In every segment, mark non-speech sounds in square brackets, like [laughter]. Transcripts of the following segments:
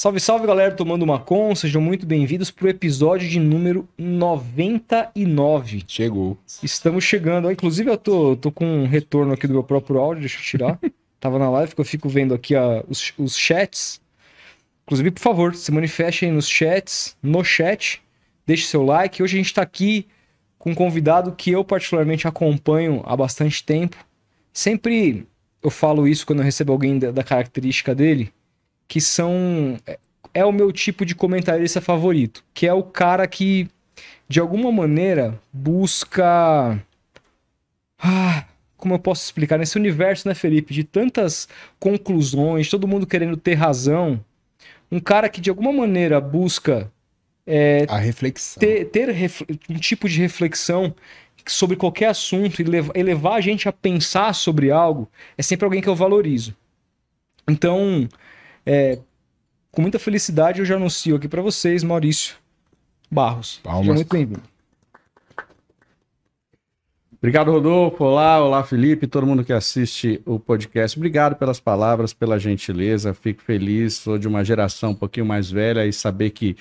Salve, salve galera, tomando uma com, sejam muito bem-vindos pro episódio de número 99. Chegou. Estamos chegando, inclusive eu tô, tô com um retorno aqui do meu próprio áudio, deixa eu tirar. [laughs] Tava na live que eu fico vendo aqui a, os, os chats. Inclusive, por favor, se manifeste aí nos chats, no chat, deixe seu like. Hoje a gente tá aqui com um convidado que eu particularmente acompanho há bastante tempo. Sempre eu falo isso quando eu recebo alguém da, da característica dele, que são é, é o meu tipo de comentarista favorito, que é o cara que de alguma maneira busca ah, como eu posso explicar nesse universo, né, Felipe, de tantas conclusões, todo mundo querendo ter razão, um cara que de alguma maneira busca é, A reflexão. ter, ter ref- um tipo de reflexão sobre qualquer assunto e levar, e levar a gente a pensar sobre algo, é sempre alguém que eu valorizo. Então, é, com muita felicidade, eu já anuncio aqui para vocês, Maurício Barros. Palmas. Seja muito bem-vindo. Obrigado, Rodolfo. Olá, olá, Felipe, todo mundo que assiste o podcast. Obrigado pelas palavras, pela gentileza. Fico feliz. Sou de uma geração um pouquinho mais velha e saber que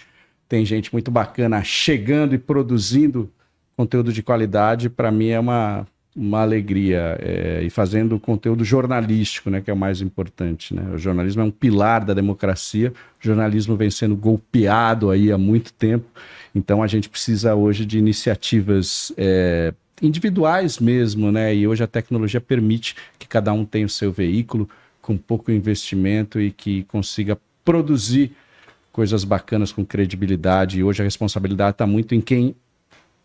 tem gente muito bacana chegando e produzindo conteúdo de qualidade, para mim é uma, uma alegria. É, e fazendo conteúdo jornalístico, né, que é o mais importante. Né? O jornalismo é um pilar da democracia. O jornalismo vem sendo golpeado aí há muito tempo. Então a gente precisa hoje de iniciativas é, individuais mesmo, né? E hoje a tecnologia permite que cada um tenha o seu veículo com pouco investimento e que consiga produzir coisas bacanas com credibilidade. E hoje a responsabilidade está muito em quem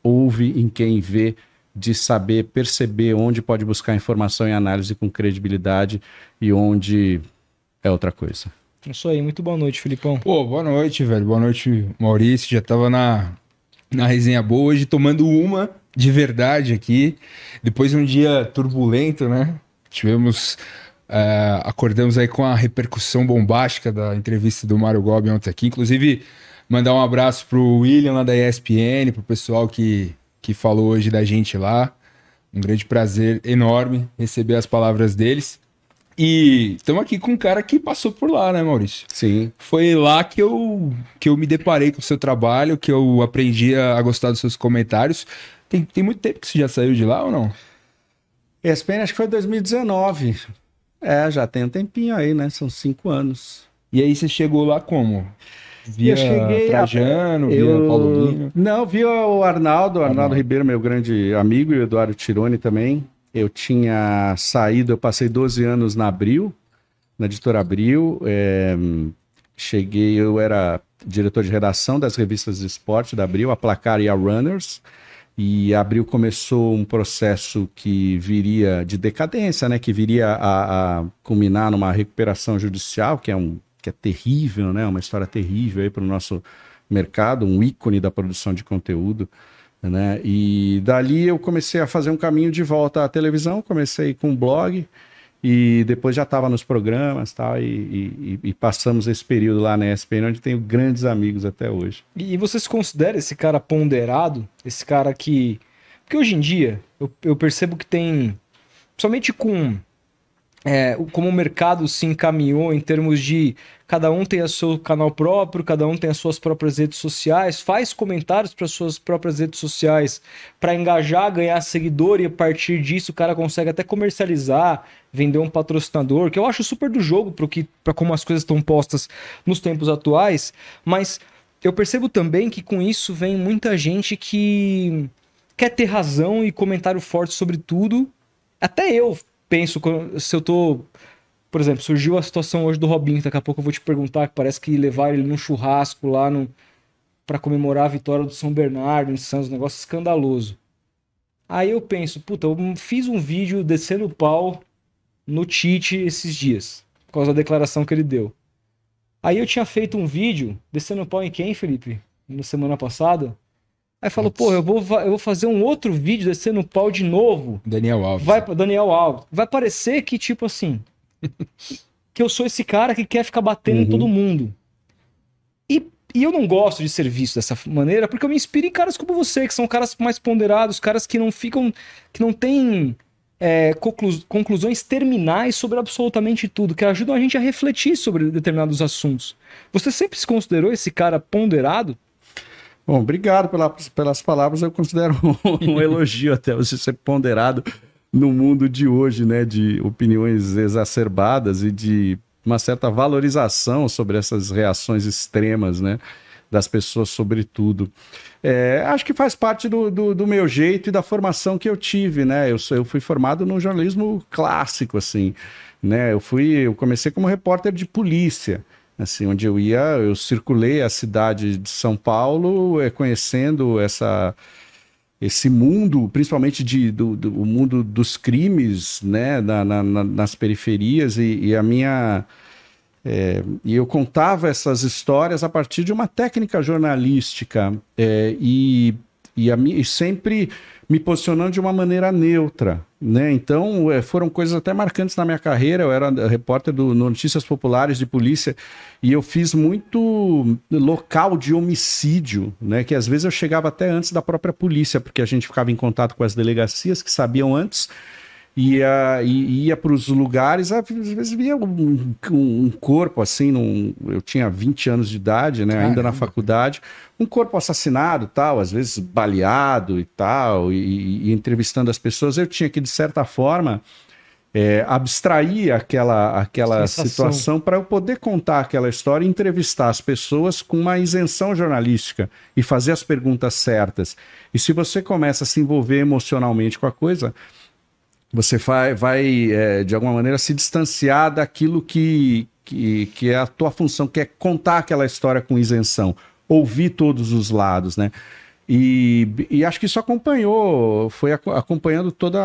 ouve, em quem vê, de saber perceber onde pode buscar informação e análise com credibilidade e onde é outra coisa. Isso aí, muito boa noite, Filipão. Pô, boa noite, velho. Boa noite, Maurício. Já tava na, na resenha boa hoje, tomando uma de verdade aqui. Depois de um dia turbulento, né? Tivemos. é, acordamos aí com a repercussão bombástica da entrevista do Mário Gobi ontem aqui. Inclusive, mandar um abraço pro William lá da ESPN, pro pessoal que, que falou hoje da gente lá. Um grande prazer enorme receber as palavras deles. E estamos aqui com um cara que passou por lá, né, Maurício? Sim. Foi lá que eu, que eu me deparei com o seu trabalho, que eu aprendi a, gostar dos seus comentários. Tem, tem muito tempo que você já saiu de lá ou não? ESPN acho que foi 2019. É, já tem um tempinho aí, né? São cinco anos. E aí você chegou lá como? Via Eu cheguei a- Trajano, via Eu... Paulo? Não, vi o Arnaldo, o Arnaldo Arnaldo. Ribeiro, meu grande amigo, e o Eduardo Tironi também. Eu tinha saído, eu passei 12 anos na Abril, na editora Abril. é, cheguei, eu era diretor de redação das revistas de esporte da Abril, a Placar e a Runners. E a Abril começou um processo que viria de decadência, né? Que viria a, a culminar numa recuperação judicial, que é, um, que é terrível, né? Uma história terrível aí para o nosso mercado, um ícone da produção de conteúdo. Né? E dali eu comecei a fazer um caminho de volta à televisão, comecei com um blog e depois já estava nos programas tal, e, e, e- e passamos esse período lá na ESPN, onde tenho grandes amigos até hoje. E, e você se considera esse cara ponderado? Esse cara que. Porque hoje em dia, eu, eu percebo que tem. Somente com. É, como o mercado se encaminhou em termos de cada um tem o seu canal próprio, cada um tem as suas próprias redes sociais, faz comentários para suas próprias redes sociais para engajar, ganhar seguidor e a partir disso o cara consegue até comercializar, vender um patrocinador, que eu acho super do jogo para que para como as coisas estão postas nos tempos atuais, mas eu percebo também que com isso vem muita gente que quer ter razão e comentário forte sobre tudo. Até eu penso se eu tô. Por exemplo, surgiu a situação hoje do Robinho, daqui a pouco eu vou te perguntar, que parece que levaram ele num churrasco lá no, para comemorar a vitória do São Bernardo em Santos, um negócio escandaloso. Aí eu penso, puta, eu fiz um vídeo descendo o pau no Tite esses dias, por causa da declaração que ele deu. Aí eu tinha feito um vídeo descendo o pau em quem, Felipe? Na semana passada. Aí falou, pô, eu vou, eu vou fazer um outro vídeo descendo o pau de novo. Daniel Alves. Vai Daniel Alves. Vai parecer que, tipo assim, que eu sou esse cara que quer ficar batendo em Uhum. todo mundo. E, e eu não gosto de ser visto dessa maneira, porque eu me inspiro em caras como você, que são caras mais ponderados, caras que não ficam, que não têm é, conclu conclusões terminais sobre absolutamente tudo, que ajudam a gente a refletir sobre determinados assuntos. Você sempre se considerou esse cara ponderado? Bom, obrigado pela, pelas palavras. Eu considero [laughs] um, um elogio até você ser ponderado no mundo de hoje, né? De opiniões exacerbadas e de uma certa valorização sobre essas reações extremas, né? Das pessoas, sobretudo. É, acho que faz parte do, do, do, meu jeito e da formação que eu tive, né? Eu, eu fui formado no jornalismo clássico, assim, né? Eu fui, eu comecei como repórter de polícia assim, onde eu ia, eu circulei a cidade de São Paulo, é, conhecendo essa esse mundo, principalmente de, do, do o mundo dos crimes, né, na, na, nas periferias e, e a minha é, e eu contava essas histórias a partir de uma técnica jornalística é, e, e, a, e sempre me posicionando de uma maneira neutra, né? Então, é, foram coisas até marcantes na minha carreira. Eu era repórter do Notícias Populares de Polícia e eu fiz muito local de homicídio, né? Que às vezes eu chegava até antes da própria polícia, porque a gente ficava em contato com as delegacias que sabiam antes ia, ia para os lugares, às vezes via um, um, corpo assim, num, eu tinha 20 anos de idade, né, ainda na faculdade, um corpo assassinado, tal, às vezes baleado e tal, e, e entrevistando as pessoas, eu tinha que, de certa forma, é, abstrair aquela, aquela situação para eu poder contar aquela história e entrevistar as pessoas com uma isenção jornalística e fazer as perguntas certas. E se você começa a se envolver emocionalmente com a coisa, você vai, vai é, de alguma maneira, se distanciar daquilo que, que, que é a tua função, que é contar aquela história com isenção, ouvir todos os lados, né? E, e acho que isso acompanhou, foi acompanhando toda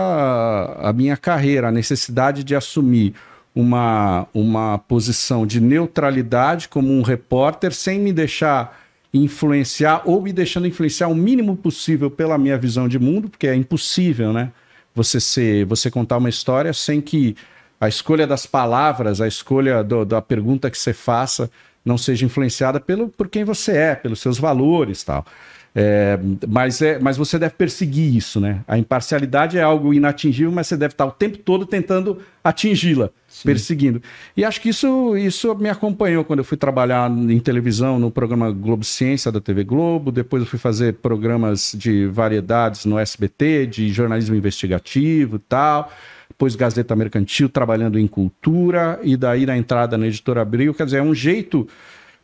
a, minha carreira, a necessidade de assumir uma, uma posição de neutralidade como um repórter, sem me deixar influenciar ou me deixando influenciar o mínimo possível pela minha visão de mundo, porque é impossível, né? Você ser, você contar uma história sem que a escolha das palavras, a escolha do, da pergunta que você faça não seja influenciada pelo, por quem você é, pelos seus valores tal. É, mas, é, mas você deve perseguir isso, né? A imparcialidade é algo inatingível, mas você deve estar o tempo todo tentando atingi-la, perseguindo. E acho que isso, isso me acompanhou quando eu fui trabalhar em televisão no programa Globo Ciência da TV Globo, depois eu fui fazer programas de variedades no SBT, de jornalismo investigativo e tal depois Gazeta Mercantil, trabalhando em cultura, e daí na entrada na Editora Abril. Quer dizer, é um jeito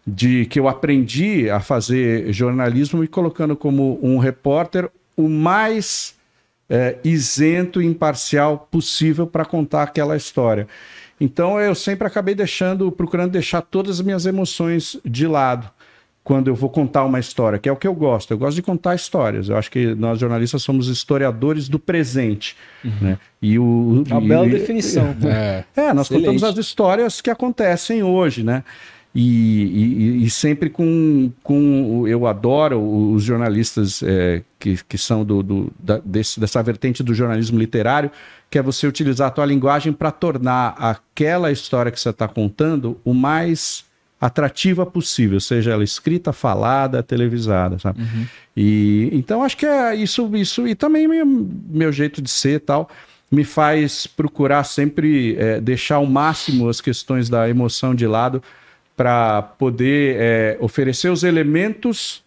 de que eu aprendi a fazer jornalismo e colocando como um repórter o mais é, isento e imparcial possível para contar aquela história. Então eu sempre acabei deixando, procurando deixar todas as minhas emoções de lado quando eu vou contar uma história, que é o que eu gosto. Eu gosto de contar histórias. Eu acho que nós jornalistas somos historiadores do presente. Uhum. Né? E o, uma e, bela definição. É, [laughs] é nós Excelente. contamos as histórias que acontecem hoje, né? E, e, e, sempre com, com. Eu adoro os jornalistas é, que, que são do, do da, desse, dessa vertente do jornalismo literário, que é você utilizar a tua linguagem para tornar aquela história que você está contando o mais atrativa possível, seja ela escrita, falada, televisada, sabe? Uhum. E então acho que é isso, isso e também meu, meu jeito de ser tal me faz procurar sempre é, deixar ao máximo as questões da emoção de lado para poder é, oferecer os elementos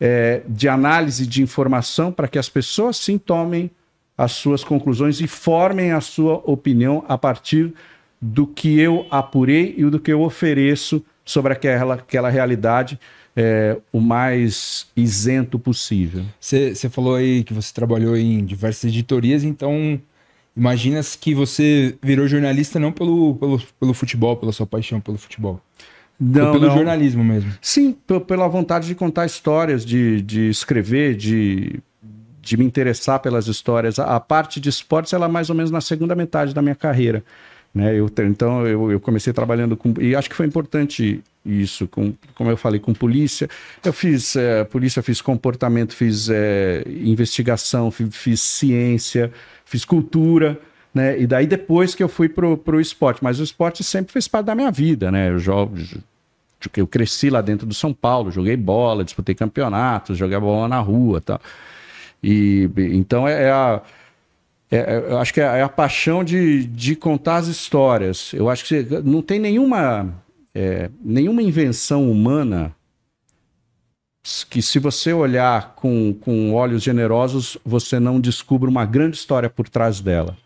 é, de análise de informação para que as pessoas sim tomem as suas conclusões e formem a sua opinião a partir do que eu apurei e do que eu ofereço sobre aquela, aquela realidade é, o mais isento possível. Você falou aí que você trabalhou em diversas editorias, então imagina que você virou jornalista não pelo, pelo, pelo futebol, pela sua paixão pelo futebol. Não, pelo não. jornalismo mesmo. Sim, pela vontade de contar histórias, de, de escrever, de, de me interessar pelas histórias. A, a, parte de esportes, ela é mais ou menos na segunda metade da minha carreira. Né? Eu, então, eu, eu comecei trabalhando com... E acho que foi importante isso, com, como eu falei, com polícia. Eu fiz é, polícia, fiz comportamento, fiz é, investigação, fiz, fiz ciência, fiz cultura né? E daí depois que eu fui pro, pro esporte, mas o esporte sempre fez parte da minha vida, né? Eu jogo, eu cresci lá dentro do São Paulo, joguei bola, disputei campeonatos, joguei bola na rua, tal. E então é, é a É, é, eu acho que é, é a paixão de, de contar as histórias. Eu acho que não tem nenhuma, é, nenhuma invenção humana que, se você olhar com, com olhos generosos, você não descubra uma grande história por trás dela,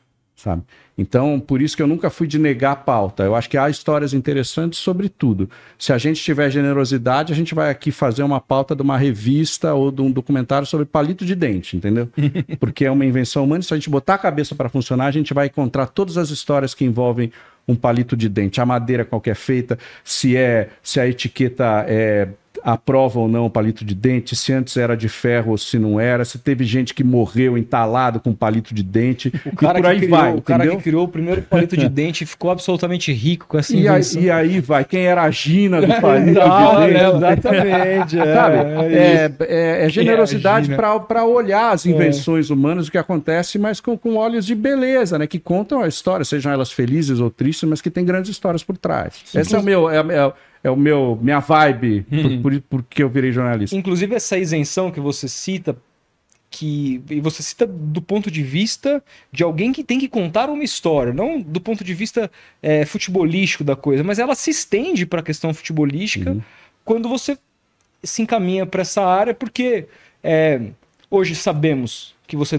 sabe? Então, por isso que eu nunca fui de negar a pauta. Eu acho que há histórias interessantes sobre tudo. Se a gente tiver generosidade, a gente vai aqui fazer uma pauta de uma revista ou de um documentário sobre palito de dente, entendeu? [laughs] Porque é uma invenção humana. Se a gente botar a cabeça para funcionar, a gente vai encontrar todas as histórias que envolvem um palito de dente, a madeira qualquer feita, se é se a etiqueta é aprova ou não o palito de dente, se antes era de ferro ou se não era, se teve gente que morreu entalado com palito de dente, o cara e por aí criou, vai. O cara que criou o primeiro palito de [laughs] dente ficou absolutamente rico com essa invenção. E aí, e aí vai, quem era a Gina do [laughs] palito não, de dente? É, exatamente. [laughs] É, Sabe? É, é, é generosidade para olhar as invenções humanas, o que acontece, mas com, com olhos de beleza, né? Que contam a história, sejam elas felizes ou tristes, mas que tem grandes histórias por trás. Esse é o meu... É, é, é o meu minha vibe uhum. por, por, porque eu virei jornalista. Inclusive essa isenção que você cita que e você cita do ponto de vista de alguém que tem que contar uma história, não do ponto de vista é, futebolístico da coisa, mas ela se estende para a questão futebolística uhum. quando você se encaminha para essa área, porque é, hoje sabemos que você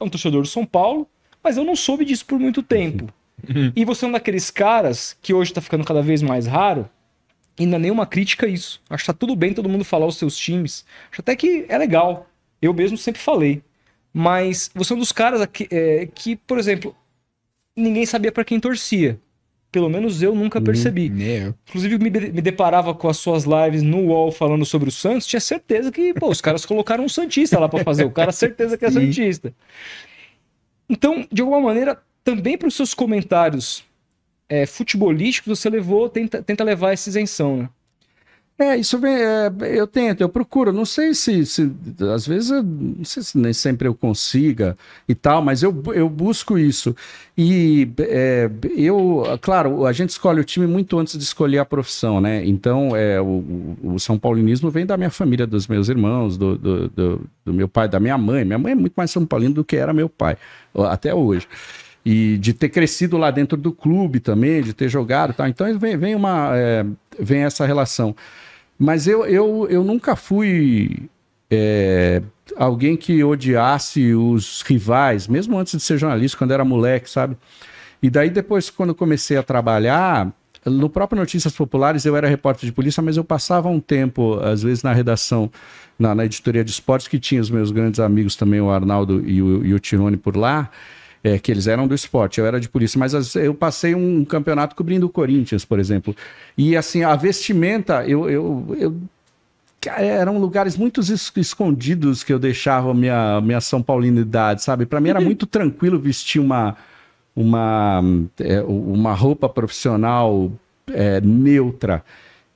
é um torcedor do São Paulo, mas eu não soube disso por muito tempo. Uhum. E você é um daqueles caras que hoje está ficando cada vez mais raro, e não é nenhuma crítica a isso. Acho que tá tudo bem todo mundo falar os seus times. Acho até que é legal. Eu mesmo sempre falei. Mas você é um dos caras aqui, é, que, por exemplo, ninguém sabia para quem torcia. Pelo menos eu nunca percebi. Hum, Inclusive, me, de, me deparava com as suas lives no UOL falando sobre o Santos, tinha certeza que, pô, os caras colocaram um Santista lá para fazer. O cara, certeza que é Santista. Então, de alguma maneira, também para os seus comentários é, futebolísticos, você levou, tenta, tenta levar essa isenção, né? É, isso vem, é, eu tento, eu procuro. Não sei se, se às vezes, eu, não sei se nem sempre eu consiga e tal, mas eu, eu busco isso. E é, eu, claro, a gente escolhe o time muito antes de escolher a profissão, né? Então, é, o, o São Paulinismo vem da minha família, dos meus irmãos, do, do, do, do meu pai, da minha mãe. Minha mãe é muito mais São Paulino do que era meu pai, até hoje e de ter crescido lá dentro do clube também, de ter jogado, tá? Então vem, vem uma é, vem essa relação. Mas eu, eu, eu nunca fui é, alguém que odiasse os rivais, mesmo antes de ser jornalista, quando era moleque, sabe? E daí depois, quando comecei a trabalhar, no próprio Notícias Populares eu era repórter de polícia, mas eu passava um tempo, às vezes, na redação, na, na editoria de esportes, que tinha os meus grandes amigos também, o Arnaldo e o, e o Tirone por lá é, que eles eram do esporte, eu era de polícia, mas as, eu passei um campeonato cobrindo o Corinthians, por exemplo. E assim, a vestimenta, eu, eu, eu eram lugares muito escondidos que eu deixava minha, minha São Paulinidade, sabe? Para mim era muito [laughs] tranquilo vestir uma, uma, é, uma roupa profissional é, neutra.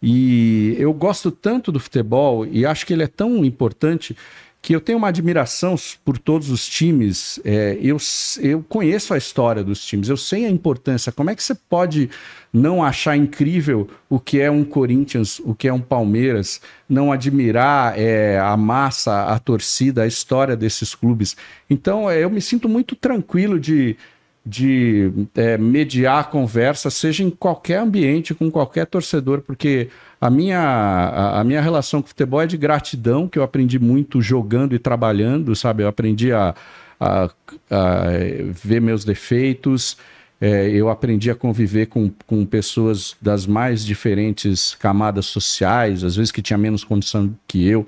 E eu gosto tanto do futebol e acho que ele é tão importante que eu tenho uma admiração por todos os times. É, eu, eu conheço a história dos times, eu sei a importância. Como é que você pode não achar incrível o que é um Corinthians, o que é um Palmeiras, não admirar é, a massa, a torcida, a história desses clubes? Então, é, eu me sinto muito tranquilo de, de é, mediar a conversa, seja em qualquer ambiente, com qualquer torcedor, porque a minha, a, a, minha relação com o futebol é de gratidão, que eu aprendi muito jogando e trabalhando, sabe? Eu aprendi a, a, a ver meus defeitos, é, eu aprendi a conviver com, com pessoas das mais diferentes camadas sociais, às vezes que tinha menos condição que eu,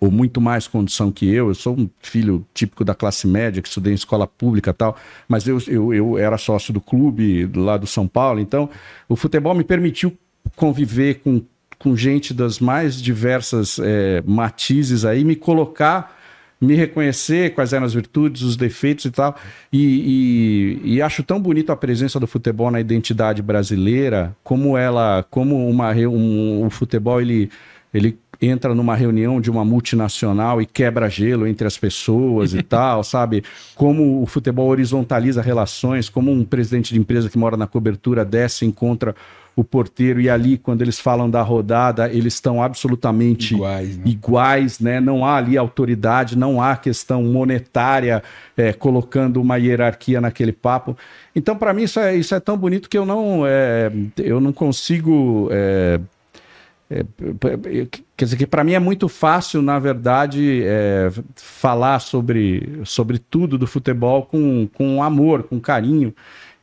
ou muito mais condição que eu. Eu sou um filho típico da classe média, que estudei em escola pública tal, mas eu, eu, eu era sócio do clube lá do São Paulo, então o futebol me permitiu conviver com, com gente das mais diversas é, matizes aí, me colocar, me reconhecer quais eram as virtudes, os defeitos e tal. E, e, e, acho tão bonito a presença do futebol na identidade brasileira, como ela, como uma, um, o futebol ele, ele entra numa reunião de uma multinacional e quebra gelo entre as pessoas e [laughs] tal, sabe? Como o futebol horizontaliza relações, como um presidente de empresa que mora na cobertura desce e encontra o porteiro e ali quando eles falam da rodada, eles estão absolutamente Iguais, né? iguais, né? Não há ali autoridade, não há questão monetária é, colocando uma hierarquia naquele papo. Então, para mim, isso é, isso é tão bonito que eu não, é, eu não consigo. É, é, quer dizer que para mim é muito fácil, na verdade, é, falar sobre, sobre tudo do futebol com, com amor, com carinho.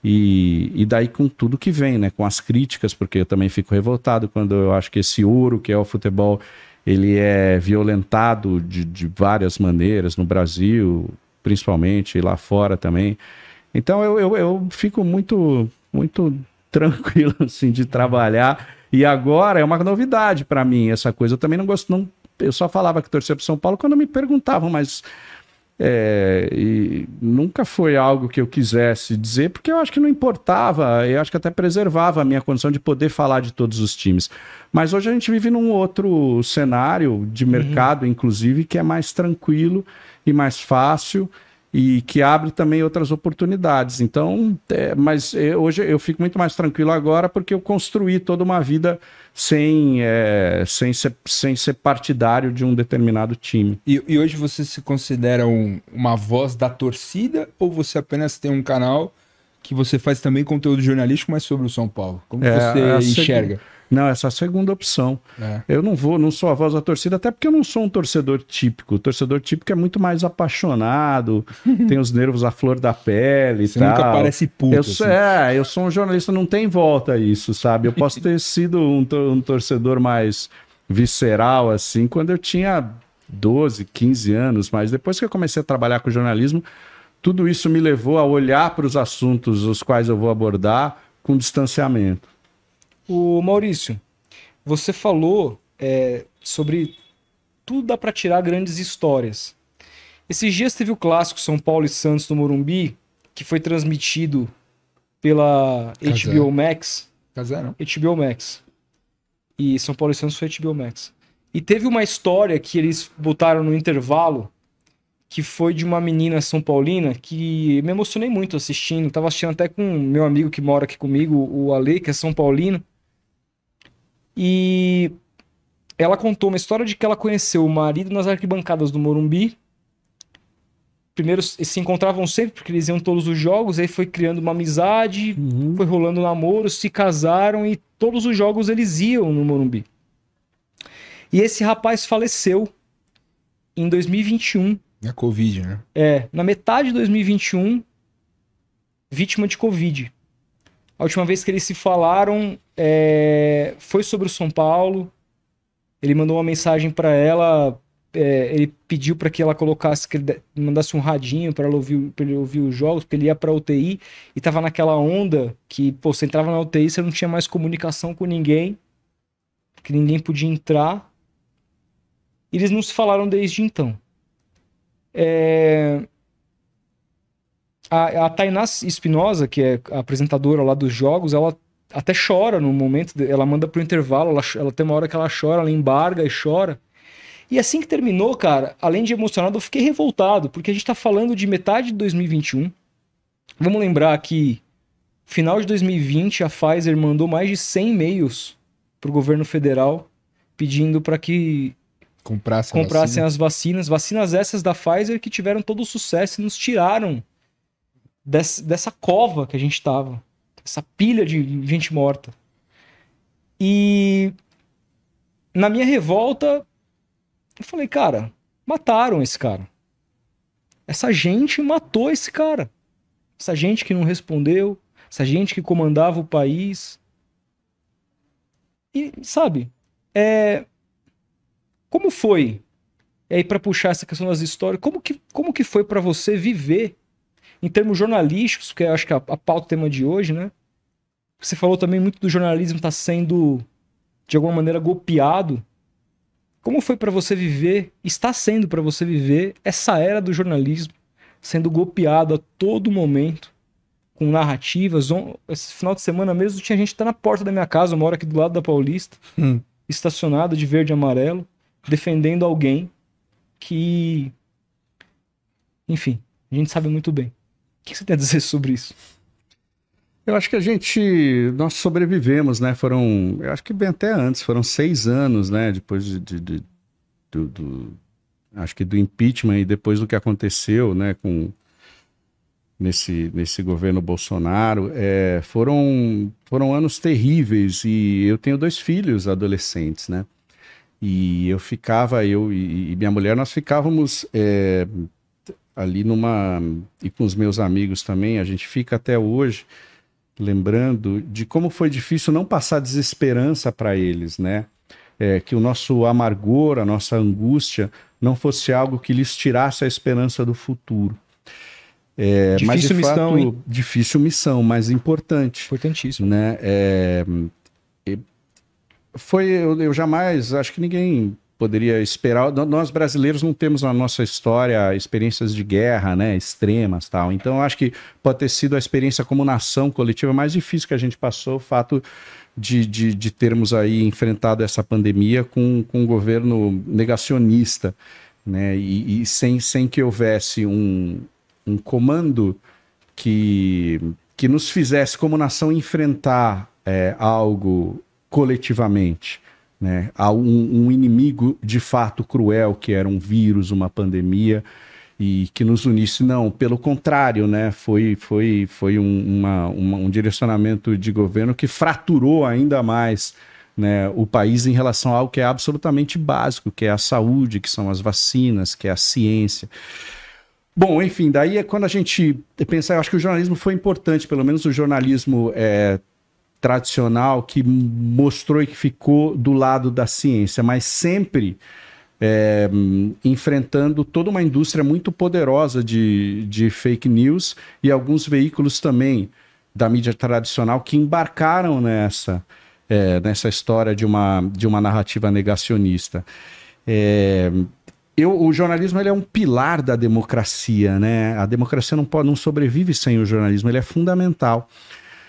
E, e daí com tudo que vem, né? Com as críticas, porque eu também fico revoltado quando eu acho que esse ouro que é o futebol, ele é violentado de, de várias maneiras no Brasil, principalmente, e lá fora também. Então eu, eu, eu fico muito, muito tranquilo [laughs] assim de trabalhar. E agora é uma novidade para mim essa coisa. Eu também não gosto, não. Eu só falava que torcia para São Paulo quando me perguntavam, mas é, e nunca foi algo que eu quisesse dizer, porque eu acho que não importava, eu acho que até preservava a minha condição de poder falar de todos os times. Mas hoje a gente vive num outro cenário de mercado, uhum. inclusive, que é mais tranquilo e mais fácil e que abre também outras oportunidades. Então, é, mas eu, hoje eu fico muito mais tranquilo agora porque eu construí toda uma vida sem, é, sem, ser, sem ser partidário de um determinado time. E, e hoje você se considera um, uma voz da torcida ou você apenas tem um canal que você faz também conteúdo jornalístico, mas sobre o São Paulo? Como é, você enxerga? Não, essa é a segunda opção. É. Eu não vou, não sou a voz da torcida, até porque eu não sou um torcedor típico. O torcedor típico é muito mais apaixonado, [laughs] tem os nervos à flor da pele Você e tal. nunca parece puto. Eu sou, assim. É, eu sou um jornalista, não tem volta isso, sabe? Eu posso ter [laughs] sido um, um torcedor mais visceral, assim, quando eu tinha 12, 15 anos, mas depois que eu comecei a trabalhar com jornalismo, tudo isso me levou a olhar para os assuntos os quais eu vou abordar com distanciamento. O Maurício, você falou é, sobre tudo dá para tirar grandes histórias. Esses dias teve o clássico São Paulo e Santos no Morumbi, que foi transmitido pela HBO Max. Casero. HBO Max. E São Paulo e Santos foi HBO Max. E teve uma história que eles botaram no intervalo, que foi de uma menina São Paulina, que me emocionei muito assistindo. Tava assistindo até com meu amigo que mora aqui comigo, o Ale, que é São Paulino. E ela contou uma história de que ela conheceu o marido nas arquibancadas do Morumbi. Primeiro se encontravam sempre porque eles iam todos os jogos, aí foi criando uma amizade, uhum. foi rolando namoro, se casaram e todos os jogos eles iam no Morumbi. E esse rapaz faleceu em 2021. Na Covid, né? É, na metade de 2021, vítima de Covid. A última vez que eles se falaram é, foi sobre o São Paulo. Ele mandou uma mensagem para ela. É, ele pediu para que ela colocasse, que ele mandasse um radinho para ouvir, pra ele ouvir os jogos, porque ele ia para UTI e tava naquela onda que, pô, você entrava na UTI, você não tinha mais comunicação com ninguém, que ninguém podia entrar. E eles não se falaram desde então. É, a, a Tainá Espinosa, que é a apresentadora lá dos jogos, ela até chora no momento, ela manda pro intervalo, ela, ela tem uma hora que ela chora, ela embarga e chora. E assim que terminou, cara, além de emocionado, eu fiquei revoltado, porque a gente tá falando de metade de 2021. Vamos lembrar que final de 2020 a Pfizer mandou mais de 100 e-mails pro governo federal pedindo para que Comprasse comprassem vacina. as vacinas, vacinas essas da Pfizer que tiveram todo o sucesso e nos tiraram dessa, dessa cova que a gente tava. Essa pilha de gente morta. E na minha revolta, eu falei, cara, mataram esse cara. Essa gente matou esse cara. Essa gente que não respondeu, essa gente que comandava o país. E, sabe, é... como foi? E aí, para puxar essa questão das histórias, como que, como que foi para você viver em termos jornalísticos, que eu acho que é a, a pauta tema de hoje, né? Você falou também muito do jornalismo estar tá sendo, de alguma maneira, golpeado. Como foi para você viver, está sendo para você viver essa era do jornalismo sendo golpeado a todo momento, com narrativas? Esse final de semana mesmo tinha gente que tá na porta da minha casa, eu moro aqui do lado da Paulista, hum. estacionada de verde e amarelo, defendendo alguém que. Enfim, a gente sabe muito bem. Que você tem a dizer sobre isso? Eu acho que a gente. Nós sobrevivemos, né? Foram. Eu acho que bem até antes, foram seis anos, né? Depois de, de, de do, do, Acho que do impeachment e depois do que aconteceu, né? Com. Nesse, nesse governo Bolsonaro, é, foram, foram anos terríveis e eu tenho dois filhos adolescentes, né? E eu ficava, eu e, e minha mulher, nós ficávamos é, ali numa. E com os meus amigos também, a gente fica até hoje lembrando de como foi difícil não passar desesperança para eles, né? É, que o nosso amargor, a nossa angústia não fosse algo que lhes tirasse a esperança do futuro. É, difícil mas de missão, fato, hein? difícil missão, mas importante. Importantíssimo. Né? É, foi, eu, eu jamais, acho que ninguém poderia esperar. Nós brasileiros não temos na nossa história experiências de guerra, né, extremas, tal. Então, acho que pode ter sido a experiência como nação coletiva mais difícil que a gente passou, o fato de, de, de termos aí enfrentado essa pandemia com, com um governo negacionista, né, e, e sem, sem que houvesse um, um comando que, que nos fizesse como nação enfrentar é, algo coletivamente né, um, um, inimigo de fato cruel, que era um vírus, uma pandemia, e que nos unisse. Não, pelo contrário, né, foi, foi, foi um, uma, uma, um direcionamento de governo que fraturou ainda mais né, o país em relação a algo que é absolutamente básico, que é a saúde, que são as vacinas, que é a ciência. Bom, enfim, daí é quando a gente pensa, eu acho que o jornalismo foi importante, pelo menos o jornalismo é, tradicional que mostrou e que ficou do lado da ciência, mas sempre é, enfrentando toda uma indústria muito poderosa de, de fake news e alguns veículos também da mídia tradicional que embarcaram nessa, é, nessa história de uma, de uma narrativa negacionista. É, eu, o jornalismo ele é um pilar da democracia, né? A democracia não pode, não sobrevive sem o jornalismo, ele é fundamental.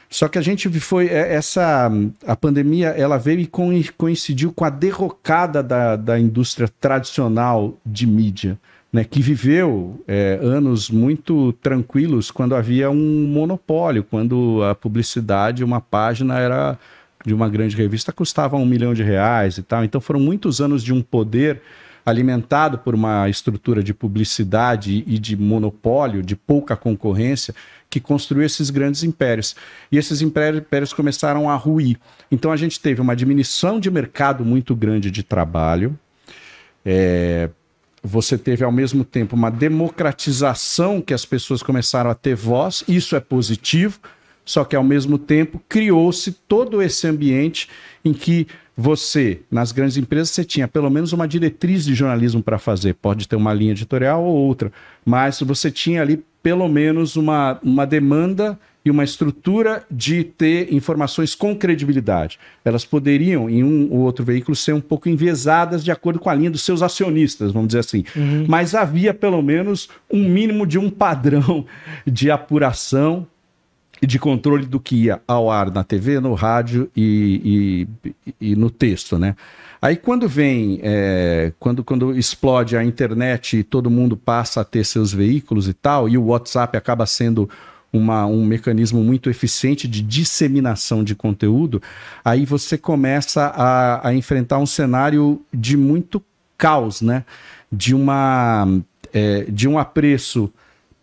Só que a gente foi é, essa a pandemia ela veio e coincidiu com a derrocada da, da indústria tradicional de mídia, né, que viveu é, anos muito tranquilos quando havia um monopólio, quando a publicidade, uma página era de uma grande revista custava um milhão de reais e tal. Então foram muitos anos de um poder alimentado por uma estrutura de publicidade e de monopólio, de pouca concorrência, que construiu esses grandes impérios. E esses impérios começaram a ruir. Então a gente teve uma diminuição de mercado muito grande de trabalho. É, você teve ao mesmo tempo uma democratização que as pessoas começaram a ter voz, isso é positivo, só que ao mesmo tempo criou-se todo esse ambiente em que você, nas grandes empresas, você tinha pelo menos uma diretriz de jornalismo para fazer. Pode ter uma linha editorial ou outra, mas você tinha ali pelo menos uma, uma demanda e uma estrutura de ter informações com credibilidade. Elas poderiam, em um ou outro veículo, ser um pouco enviesadas de acordo com a linha dos seus acionistas, vamos dizer assim. Uhum. Mas havia pelo menos um mínimo de um padrão de apuração de controle do que ia ao ar na TV, no rádio e, e, e no texto, né? Aí quando vem, é, quando, quando explode a internet e todo mundo passa a ter seus veículos e tal, e o WhatsApp acaba sendo uma, um mecanismo muito eficiente de disseminação de conteúdo, aí você começa a, a enfrentar um cenário de muito caos, né? De, uma, é, de um apreço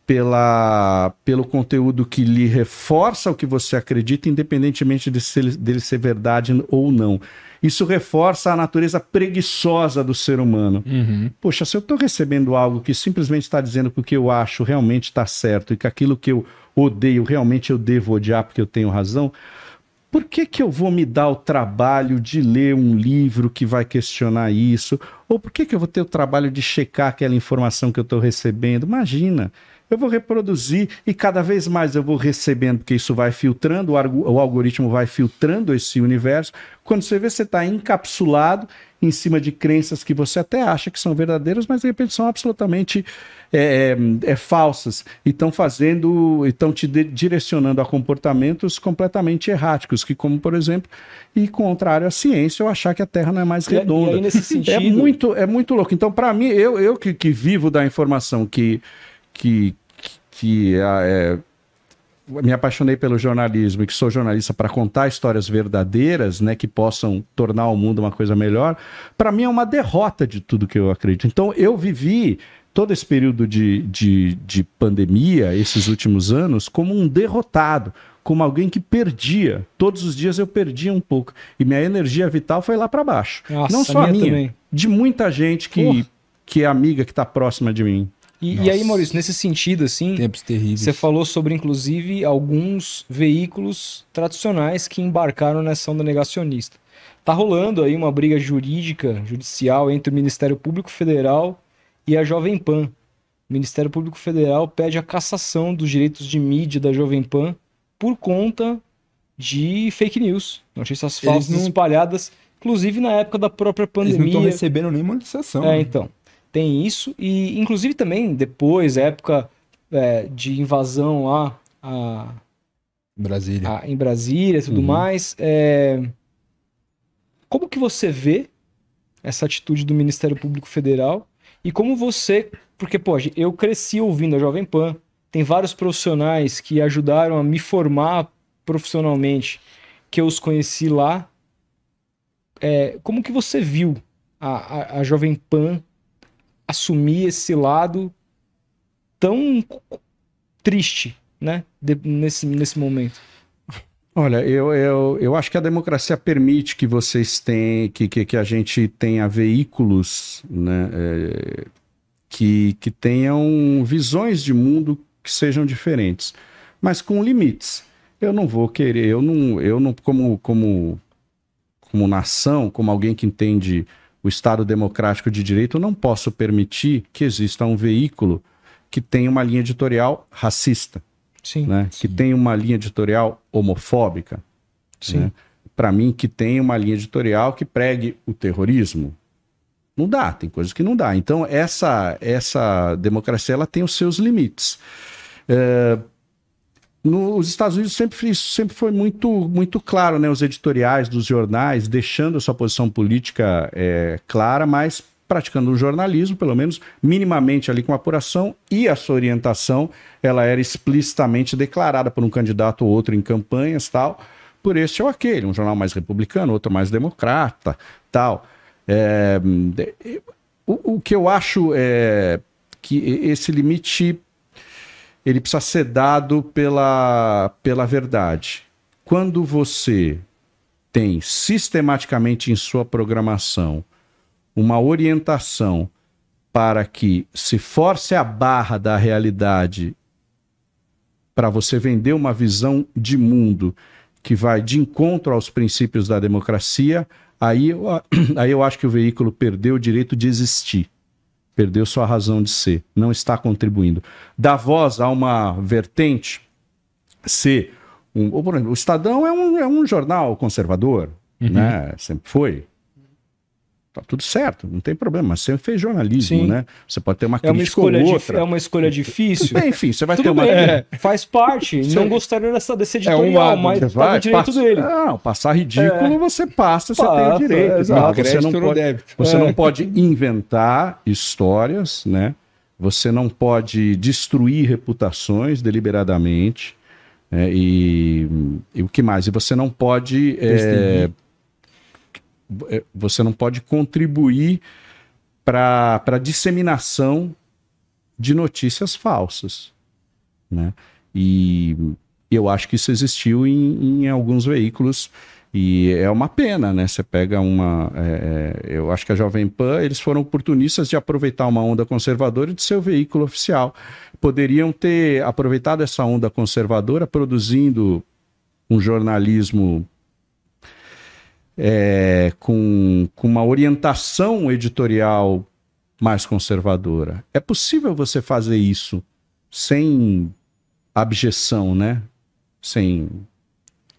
pela, pelo conteúdo que lhe reforça o que você acredita, independentemente de se, dele ser verdade ou não. Isso reforça a natureza preguiçosa do ser humano. Uhum. Poxa, se eu estou recebendo algo que simplesmente está dizendo que o que eu acho realmente está certo e que aquilo que eu odeio realmente eu devo odiar porque eu tenho razão, por que, que eu vou me dar o trabalho de ler um livro que vai questionar isso? Ou por que, que eu vou ter o trabalho de checar aquela informação que eu estou recebendo? Imagina eu vou reproduzir e cada vez mais eu vou recebendo, porque isso vai filtrando, o, algoritmo vai filtrando esse universo. Quando você vê, você está encapsulado em cima de crenças que você até acha que são verdadeiras, mas de repente são absolutamente é, é, é falsas e estão fazendo, estão te direcionando a comportamentos completamente erráticos, que como por exemplo, e contrário à ciência, eu achar que a Terra não é mais redonda. E, aí, nesse sentido... É muito, é muito louco. Então, para mim, eu, eu que, que, vivo da informação que que, que é, me apaixonei pelo jornalismo e que sou jornalista para contar histórias verdadeiras, né, que possam tornar o mundo uma coisa melhor, para mim é uma derrota de tudo que eu acredito. Então eu vivi todo esse período de, de, de pandemia, esses últimos anos, como um derrotado, como alguém que perdia. Todos os dias eu perdia um pouco. E minha energia vital foi lá para baixo. Nossa, Não só a minha, minha de muita gente que, que é amiga, que está próxima de mim. E, e, aí, Maurício, nesse sentido, assim, Tempos terríveis. você falou sobre, inclusive, alguns veículos tradicionais que embarcaram nessa onda negacionista. Tá rolando aí uma briga jurídica, judicial, entre o Ministério Público Federal e a Jovem Pan. O Ministério Público Federal pede a cassação dos direitos de mídia da Jovem Pan por conta de fake news, notícias falsas não... espalhadas, inclusive na época da própria pandemia. Eles não estão recebendo nem monetização. É, né? então tem isso. E, inclusive, também depois, época é, de invasão lá a, Brasília. A, em Brasília e tudo uhum. mais. É, como que você vê essa atitude do Ministério Público Federal? E como você. Porque, pô, eu cresci ouvindo a Jovem Pan, tem vários profissionais que ajudaram a me formar profissionalmente, que eu os conheci lá. É, como que você viu a, a, a Jovem Pan assumir esse lado tão triste, né? De, nesse, nesse momento. Olha, eu, eu, eu acho que a democracia permite que vocês tenham, que, que, que a gente tenha veículos né, é, que, que tenham visões de mundo que sejam diferentes, mas com limites. Eu não vou querer, eu não, eu não como, como, como nação, como alguém que entende o Estado democrático de direito, eu não posso permitir que exista um veículo que tenha uma linha editorial racista, sim, né? Sim. que tenha uma linha editorial homofóbica, sim. Né? para mim que tenha uma linha editorial que pregue o terrorismo. Não dá, tem coisas que não dá. Então essa essa democracia ela tem os seus limites. É, nos Estados Unidos sempre, isso sempre foi muito, muito claro, né? Os editoriais dos jornais deixando a sua posição política é, clara, mas praticando um jornalismo, pelo menos minimamente ali com apuração, e a sua orientação ela era explicitamente declarada por um candidato ou outro em campanhas tal, por este ou aquele, um jornal mais republicano, outro mais democrata, tal. É, o, o, que eu acho é que esse limite ele precisa ser dado pela, pela verdade. Quando você tem sistematicamente em sua programação uma orientação para que se force a barra da realidade para você vender uma visão de mundo que vai de encontro aos princípios da democracia, aí eu, [clears throat] aí eu acho que o veículo perdeu o direito de existir perdeu sua razão de ser, não está contribuindo. Dá voz a uma vertente ser um, o Estadão é um, é um jornal conservador, uhum. né? Sempre foi. Tá tudo certo, não tem problema, mas você fez jornalismo, Sim. né? Você pode ter uma é crítica uma ou outra. É uma escolha difícil. Bem, [laughs] enfim, você vai tudo ter uma... É, faz parte, não gostaria dessa, desse editorial, é um mas tá no direito passa... dele. Não, passar ridículo, é. você passa, você tem o direito. Exato. Não, você não pode, você não é. pode inventar histórias, né? Você não pode destruir reputações deliberadamente, né? e, e, o que mais? E você não pode é, é, você não pode contribuir para a disseminação de notícias falsas. Né? E eu acho que isso existiu em, em alguns veículos e é uma pena, né? Você pega uma. É, é, eu acho que a Jovem Pan, eles foram oportunistas de aproveitar uma onda conservadora de seu veículo oficial. Poderiam ter aproveitado essa onda conservadora produzindo um jornalismo é, com, com uma orientação editorial mais conservadora. É possível você fazer isso sem abjeção, né? Sem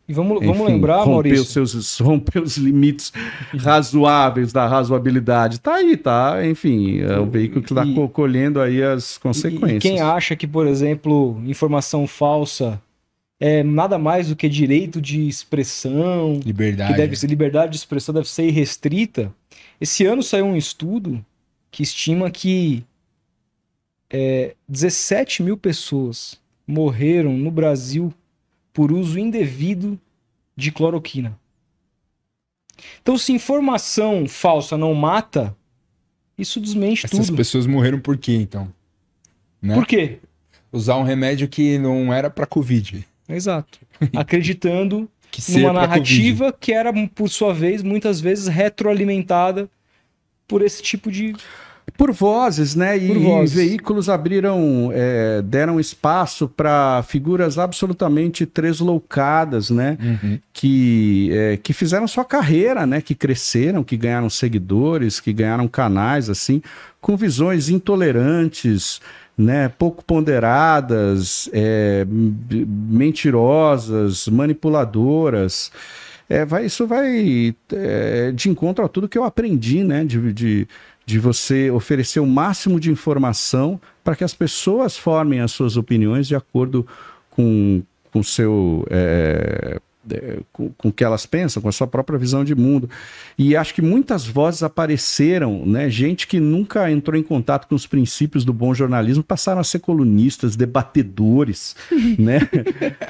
E vamos, vamos Enfim, lembrar, romper Maurício. Os seus, romper os limites razoáveis da razoabilidade. Tá aí, tá? Enfim, é o veículo que está colhendo aí as consequências. E, e quem acha que, por exemplo, informação falsa é nada mais do que direito de expressão, liberdade, que deve ser liberdade de expressão deve ser irrestrita. Esse ano saiu um estudo que estima que é, 17 mil pessoas morreram no Brasil por uso indevido de cloroquina. Então, se informação falsa não mata, isso desmente Essas tudo. Essas pessoas morreram por quê, então? Né? Por quê? Usar um remédio que não era para Covid. Exato. Acreditando [laughs] numa narrativa que era, por sua vez, muitas vezes retroalimentada por esse tipo de por vozes, né? E, vozes. veículos abriram, é, deram espaço para figuras absolutamente tresloucadas, né? Uhum. Que, é, que fizeram sua carreira, né? Que cresceram, que ganharam seguidores, que ganharam canais, assim, com visões intolerantes, né? Pouco ponderadas, é, mentirosas, manipuladoras. É, vai, isso vai é, de encontro a tudo que eu aprendi, né? de, de de você oferecer o máximo de informação para que as pessoas formem as suas opiniões de acordo com o seu é, é, com, o que elas pensam, com a sua própria visão de mundo. E acho que muitas vozes apareceram, né? Gente que nunca entrou em contato com os princípios do bom jornalismo passaram a ser colunistas, debatedores, [laughs] né?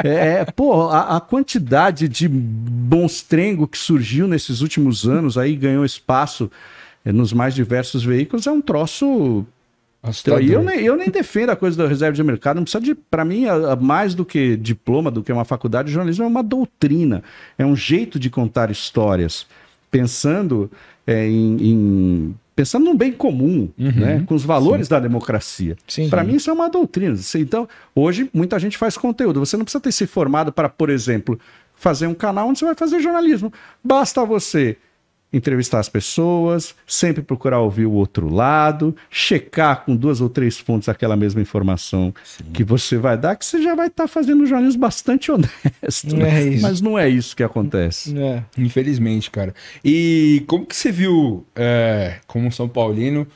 É, é, pô, a, a, quantidade de monstrengo que surgiu nesses últimos anos aí ganhou espaço nos mais diversos veículos é um troço. Então, eu nem, eu nem defendo a coisa da reserva de mercado, não precisa de. Para mim, mais do que diploma, do que uma faculdade de jornalismo, é uma doutrina, é um jeito de contar histórias, pensando é, em, em pensando no bem comum, uhum, né? com os valores sim. da democracia. Para mim, isso é uma doutrina. Então, hoje, muita gente faz conteúdo. Você não precisa ter se formado para, por exemplo, fazer um canal onde você vai fazer jornalismo. Basta você entrevistar as pessoas, sempre procurar ouvir o outro lado, checar com duas ou três pontos aquela mesma informação Sim. que você vai dar, que você já vai estar tá fazendo um jornalismo bastante [laughs] honesto. Né? É Mas não é isso que acontece. É. Infelizmente, cara. E como que você viu, é, como São Paulino,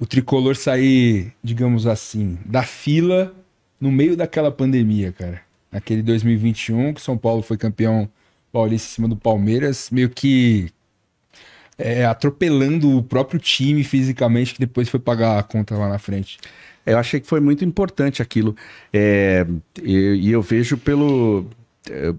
o tricolor sair, digamos assim, da fila no meio daquela pandemia, cara? Naquele 2021, que São Paulo foi campeão paulista em cima do Palmeiras, meio que é, atropelando o próprio time fisicamente, que depois foi pagar a conta lá na frente. Eu achei que foi muito importante aquilo. É, e, e, eu vejo pelo. É,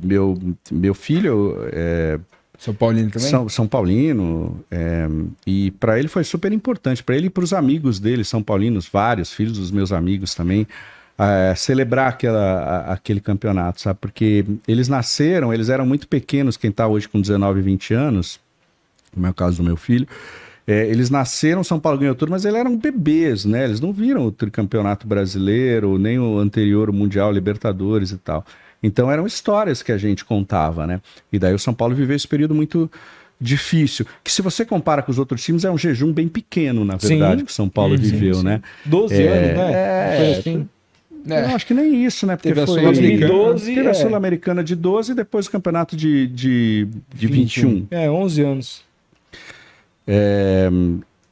meu, meu filho. É, são Paulino também? São, São Paulino. É, e para ele foi super importante. Para ele e para os amigos dele, São Paulinos, vários filhos dos meus amigos também. É, celebrar aquela, aquele campeonato, sabe? Porque eles nasceram, eles eram muito pequenos, quem está hoje com 19, 20 anos, como é o caso do meu filho, é, eles nasceram, São Paulo ganhou tudo, mas eles eram bebês, né? Eles não viram o tricampeonato brasileiro, nem o anterior, o Mundial, Libertadores e tal. Então eram histórias que a gente contava, né? E daí o São Paulo viveu esse período muito difícil, que se você compara com os outros times, é um jejum bem pequeno, na verdade, sim, que o São Paulo sim, viveu, sim, né? 12 é, anos, né? É, assim. É. Eu acho que nem isso, né? Porque teve a Sul-Americana teve a é. Sul-Americana de 12 e depois o campeonato de, de, de 21. 21. É, 11 anos. É,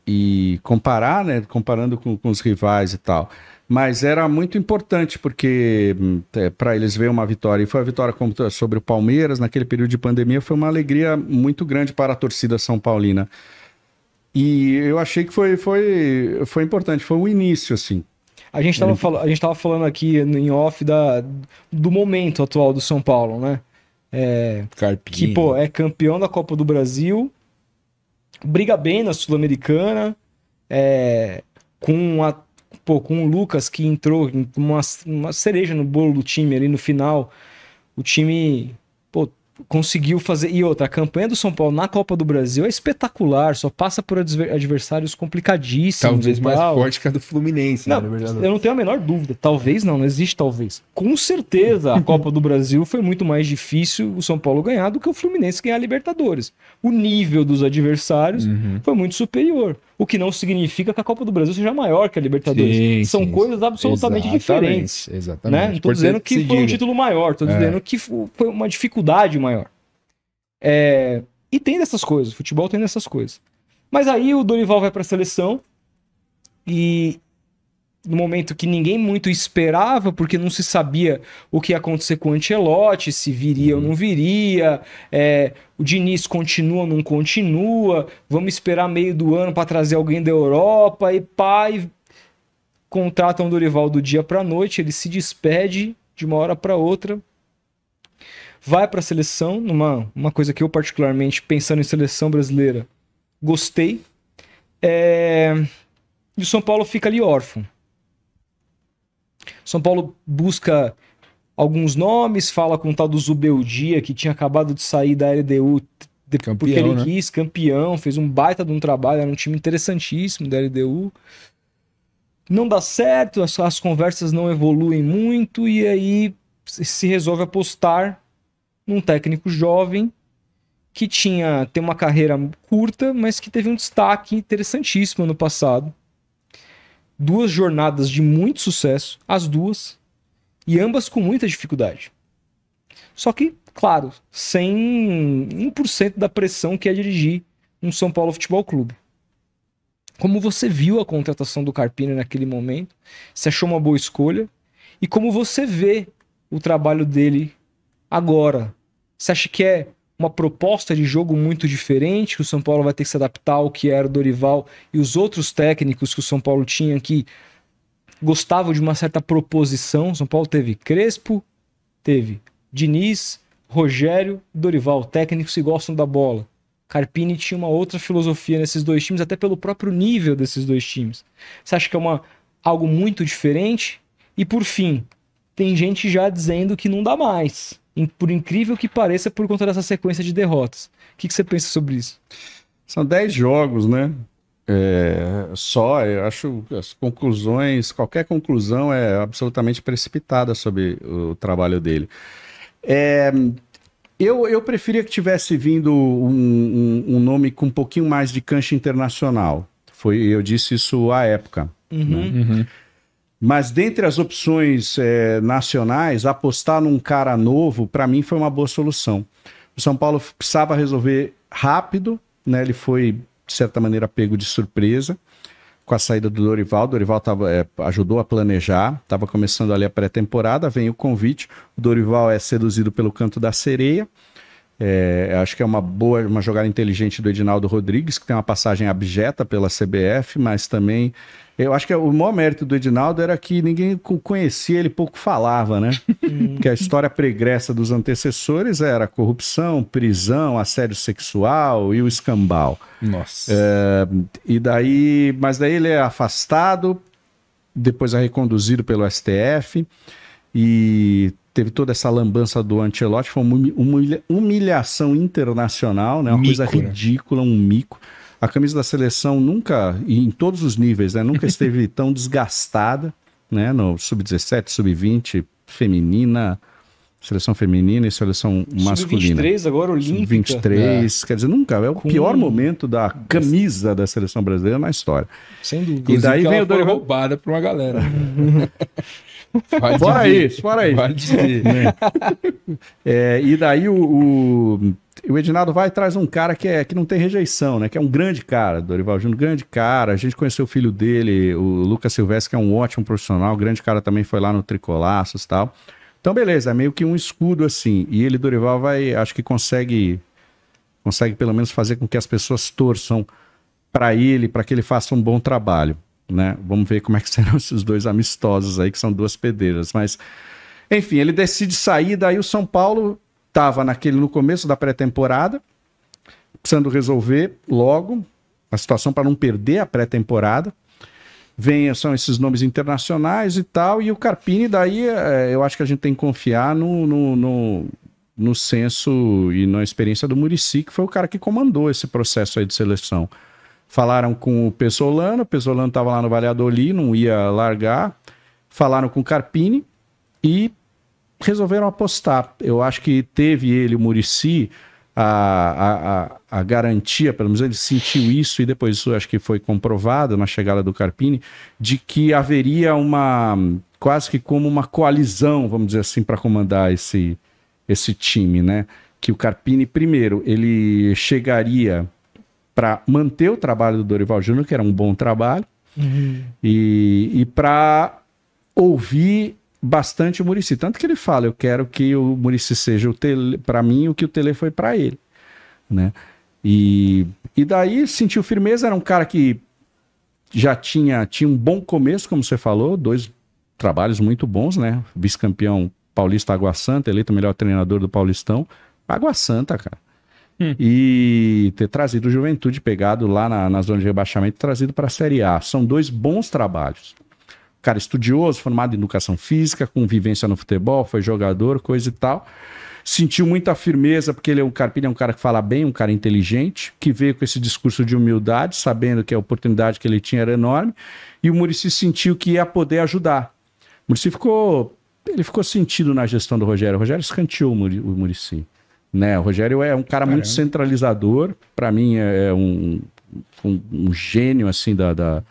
e comparar, né, comparando com, com, os rivais e tal. Mas era muito importante porque é, para eles ver uma vitória, e foi a vitória sobre o Palmeiras naquele período de pandemia, foi uma alegria muito grande para a torcida São Paulina. E eu achei que foi, foi, foi importante, foi o início, assim. A gente estava fal falando aqui em off da, do momento atual do São Paulo, né? É, que, pô, é campeão da Copa do Brasil, briga bem na Sul-Americana, é, com, com o Lucas que entrou uma, uma cereja no bolo do time ali no final. O time pô, conseguiu fazer. E outra, a campanha do São Paulo na Copa do Brasil é espetacular, só passa por adver- adversários complicadíssimos. Talvez mais forte que a do Fluminense, Não, né, na verdade. eu não tenho a menor dúvida. Talvez não, não existe talvez. Com certeza, a Copa do Brasil foi muito mais difícil o São Paulo ganhar do que o Fluminense ganhar a Libertadores. O nível dos adversários Uhum. foi muito superior. O que não significa que a Copa do Brasil seja maior que a Libertadores. Sim, São sim. coisas absolutamente Exatamente, diferentes. Exatamente. Né? Não Importante dizendo que foi um diga. título maior, tô É. dizendo que fo- foi uma dificuldade maior. É, E tem dessas coisas, o futebol tem dessas coisas. Mas aí o Dorival vai para a seleção e no momento que ninguém muito esperava, porque não se sabia o que ia acontecer com o Ancelotti, se viria ou não viria, é, o Diniz continua ou não continua, vamos esperar meio do ano para trazer alguém da Europa e pai contratam o Dorival do dia para noite, ele se despede de uma hora para outra, vai para a seleção, numa uma coisa que eu particularmente pensando em seleção brasileira gostei, é, e o São Paulo fica ali órfão. São Paulo busca alguns nomes, fala com o tal do Zubeldia, que tinha acabado de sair da LDU de- Campeão, porque ele né? quis, campeão, fez um baita de um trabalho, era um time interessantíssimo da LDU. Não dá certo, as, as conversas não evoluem muito, e aí se resolve apostar num técnico jovem que tinha tem uma carreira curta, mas que teve um destaque interessantíssimo ano passado. Duas jornadas de muito sucesso, as duas, e ambas com muita dificuldade. Só que, claro, sem 1% da pressão que é dirigir um São Paulo Futebol Clube. Como você viu a contratação do Carpini naquele momento, você achou uma boa escolha, e como você vê o trabalho dele agora. Você acha que é uma proposta de jogo muito diferente, que o São Paulo vai ter que se adaptar ao que era o Dorival e os outros técnicos que o São Paulo tinha que gostavam de uma certa proposição. O São Paulo teve Crespo, teve Diniz, Rogério, Dorival, técnicos que gostam da bola. Carpini tinha uma outra filosofia nesses dois times, até pelo próprio nível desses dois times. Você acha que é uma, algo muito diferente? E por fim, tem gente já dizendo que não dá mais. Por incrível que pareça, por conta dessa sequência de derrotas. O que, que você pensa sobre isso? São 10 jogos, né? É, só, eu acho que as conclusões, qualquer conclusão é absolutamente precipitada sobre o trabalho dele. É, eu, eu preferia que tivesse vindo um, um- um nome com um pouquinho mais de cancha internacional. Foi, eu disse isso à época. Uhum. Mas dentre as opções eh, nacionais, apostar num cara novo, para mim, foi uma boa solução. O São Paulo precisava resolver rápido, né? Ele foi, de certa maneira, pego de surpresa com a saída do Dorival. Dorival tava, eh, ajudou a planejar, estava começando ali a pré-temporada, vem o convite. O Dorival é seduzido pelo canto da sereia. É, acho que é uma boa, uma jogada inteligente do Edinaldo Rodrigues, que tem uma passagem abjeta pela CBF, mas também. Eu acho que o maior mérito do Edinaldo era que ninguém co- conhecia ele, pouco falava, né? que a história pregressa dos antecessores era corrupção, prisão, assédio sexual e o escambau. Nossa. E daí, mas daí ele é afastado, depois é reconduzido pelo STF e teve toda essa lambança do Ancelotti, foi uma humi- humilha- humilhação internacional, né? Uma Mico, coisa né? ridícula, um mico. A camisa da seleção nunca, em todos os níveis, né? Nunca esteve [laughs] tão desgastada, né? No sub-17, sub-20, feminina, seleção feminina e seleção masculina. Sub-23 agora, Olímpica. 23, quer dizer, nunca, é o Com- pior momento da camisa da seleção brasileira na história. Sem dúvida. E daí vem o Dorival- roubada pra uma galera. [laughs] Fora isso, fora isso. É, e daí o, o, o Edinaldo vai e traz um cara que, é, que não tem rejeição, né? Que é um grande cara, Dorival Júnior, grande cara. A gente conheceu o filho dele, o Lucas Silvestre, que é um ótimo profissional, grande cara também foi lá no Tricolaços e tal. Então, beleza, é meio que um escudo assim. E ele, Dorival, vai, acho que consegue, consegue pelo menos fazer com que as pessoas torçam para ele, para que ele faça um bom trabalho, né? Vamos ver como é que [laughs] serão esses dois amistosos aí, que são duas pedreiras. Mas, enfim, ele decide sair, daí o São Paulo estava naquele no começo da pré-temporada, precisando resolver logo a situação para não perder a pré-temporada. Vem, são esses nomes internacionais e tal, e o Carpini, daí é, eu acho que a gente tem que confiar no, no, no, no senso e na experiência do Murici, que foi o cara que comandou esse processo aí de seleção. Falaram com o Pesolano, o Pesolano estava lá no Valladolid, não ia largar. Falaram com o Carpini e resolveram apostar. Eu acho que teve ele, o Murici, a, a, a, garantia, pelo menos ele sentiu isso, e depois isso acho que foi comprovado na chegada do Carpini, de que haveria uma quase que como uma coalizão, vamos dizer assim, para comandar esse, esse time, né? Que o Carpini, primeiro, ele chegaria para manter o trabalho do Dorival Júnior, que era um bom trabalho, uhum. e, e para ouvir bastante o Murici. Tanto que ele fala, eu quero que o Murici seja o para mim o que o Tele foi para ele, né? E, e daí sentiu firmeza, era um cara que já tinha, tinha um bom começo, como você falou, dois trabalhos muito bons, né? Vice-campeão paulista Água Santa, eleito o melhor treinador do Paulistão. Água Santa, cara. Hum. E ter trazido o Juventude, pegado lá na, na zona de rebaixamento, trazido para a Série A. São dois bons trabalhos cara estudioso, formado em educação física, com vivência no futebol, foi jogador, coisa e tal. Sentiu muita firmeza, porque ele é um Carpini é um cara que fala bem, um cara inteligente, que veio com esse discurso de humildade, sabendo que a oportunidade que ele tinha era enorme, e o Murici sentiu que ia poder ajudar. O Murici ficou, ele ficou sentido na gestão do Rogério. O Rogério escanteou o Murici. Né? O Rogério é um cara Caramba. muito centralizador, para mim é, é um, um, um, gênio assim da, da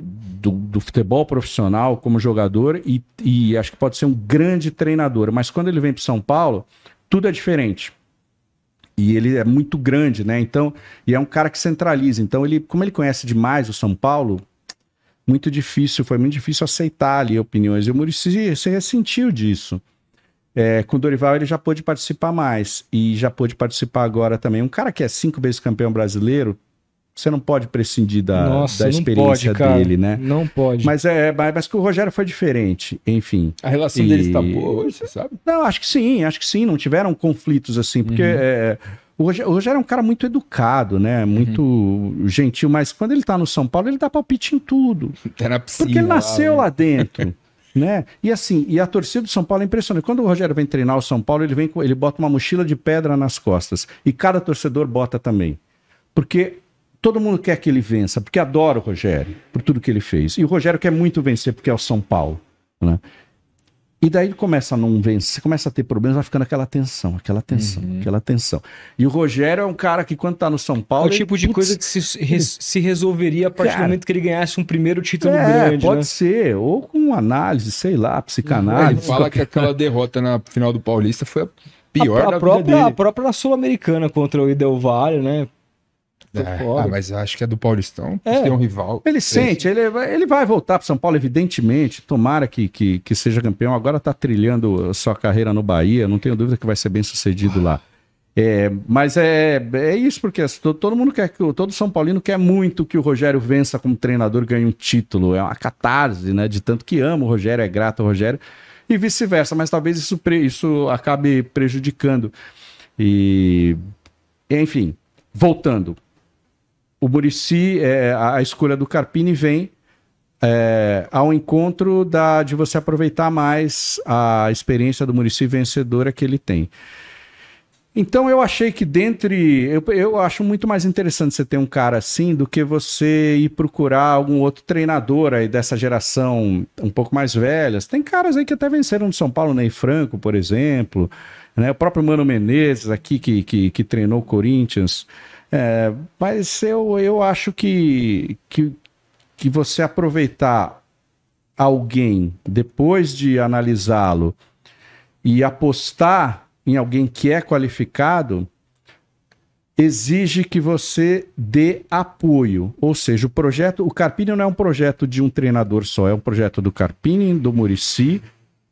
do, do, futebol profissional como jogador e, e acho que pode ser um grande treinador. Mas quando ele vem para São Paulo, tudo é diferente. E ele é muito grande, né? Então, e é um cara que centraliza. Então, ele, como ele conhece demais o São Paulo, muito difícil, foi muito difícil aceitar ali opiniões. E o Muricy se ressentiu disso. É, com o Dorival ele já pôde participar mais e já pôde participar agora também. Um cara que é cinco vezes campeão brasileiro, você não pode prescindir da, Nossa, da experiência pode, dele, né? Não pode. Mas é, mas que o Rogério foi diferente, enfim. A relação e... deles está boa hoje, você sabe? Não, acho que sim, acho que sim. Não tiveram conflitos assim, porque uhum. é, o, Rogério, o, Rogério, é um cara muito educado, né? Muito uhum. gentil, mas quando ele tá no São Paulo, ele dá palpite em tudo. Tá na piscina, porque ele nasceu lá, lá dentro. [laughs] né? E assim, e a torcida do São Paulo é impressionante. Quando o Rogério vem treinar o São Paulo, ele vem ele bota uma mochila de pedra nas costas e cada torcedor bota também. Porque todo mundo quer que ele vença, porque adora o Rogério, por tudo que ele fez. E o Rogério quer muito vencer, porque é o São Paulo. Né? E daí ele começa a não vencer, começa a ter problemas, vai ficando aquela tensão, aquela tensão, uhum. aquela tensão. E o Rogério é um cara que, quando tá no São Paulo. É o tipo de putz, coisa que se, re, se resolveria a partir cara, do momento que ele ganhasse um primeiro título é, grande. Pode né? ser, ou com análise, sei lá, psicanálise. Ele fala que aquela derrota na final do Paulista foi a pior a, a própria, A própria Sul-Americana contra o Idel Vale, né? É, ah, mas acho que é do Paulistão, é. tem um rival. Ele sente, ele, ele vai voltar para São Paulo, evidentemente. Tomara que, que, que seja campeão. Agora está trilhando sua carreira no Bahia, não tenho dúvida que vai ser bem sucedido lá. É, mas é, é isso, porque todo, todo mundo quer, todo São Paulino quer muito que o Rogério vença como treinador, ganhe um título. É uma catarse, né? De tanto que ama o Rogério, é grato ao Rogério, e vice-versa, mas talvez isso, isso acabe prejudicando. E, enfim, voltando o Murici, é, a, escolha do Carpini vem é, ao encontro da, de você aproveitar mais a experiência do Murici vencedora que ele tem. Então eu achei que dentre. Eu, eu acho muito mais interessante você ter um cara assim do que você ir procurar algum outro treinador aí dessa geração um pouco mais velhas. Tem caras aí que até venceram no São Paulo, Ney Franco, por exemplo. Né? O próprio Mano Menezes aqui que, que, que treinou o Corinthians. É, mas eu, eu acho que, que, que você aproveitar alguém depois de analisá-lo e apostar em alguém que é qualificado exige que você dê apoio. Ou seja, o projeto, o Carpini não é um projeto de um treinador só, é um projeto do Carpini, do Murici,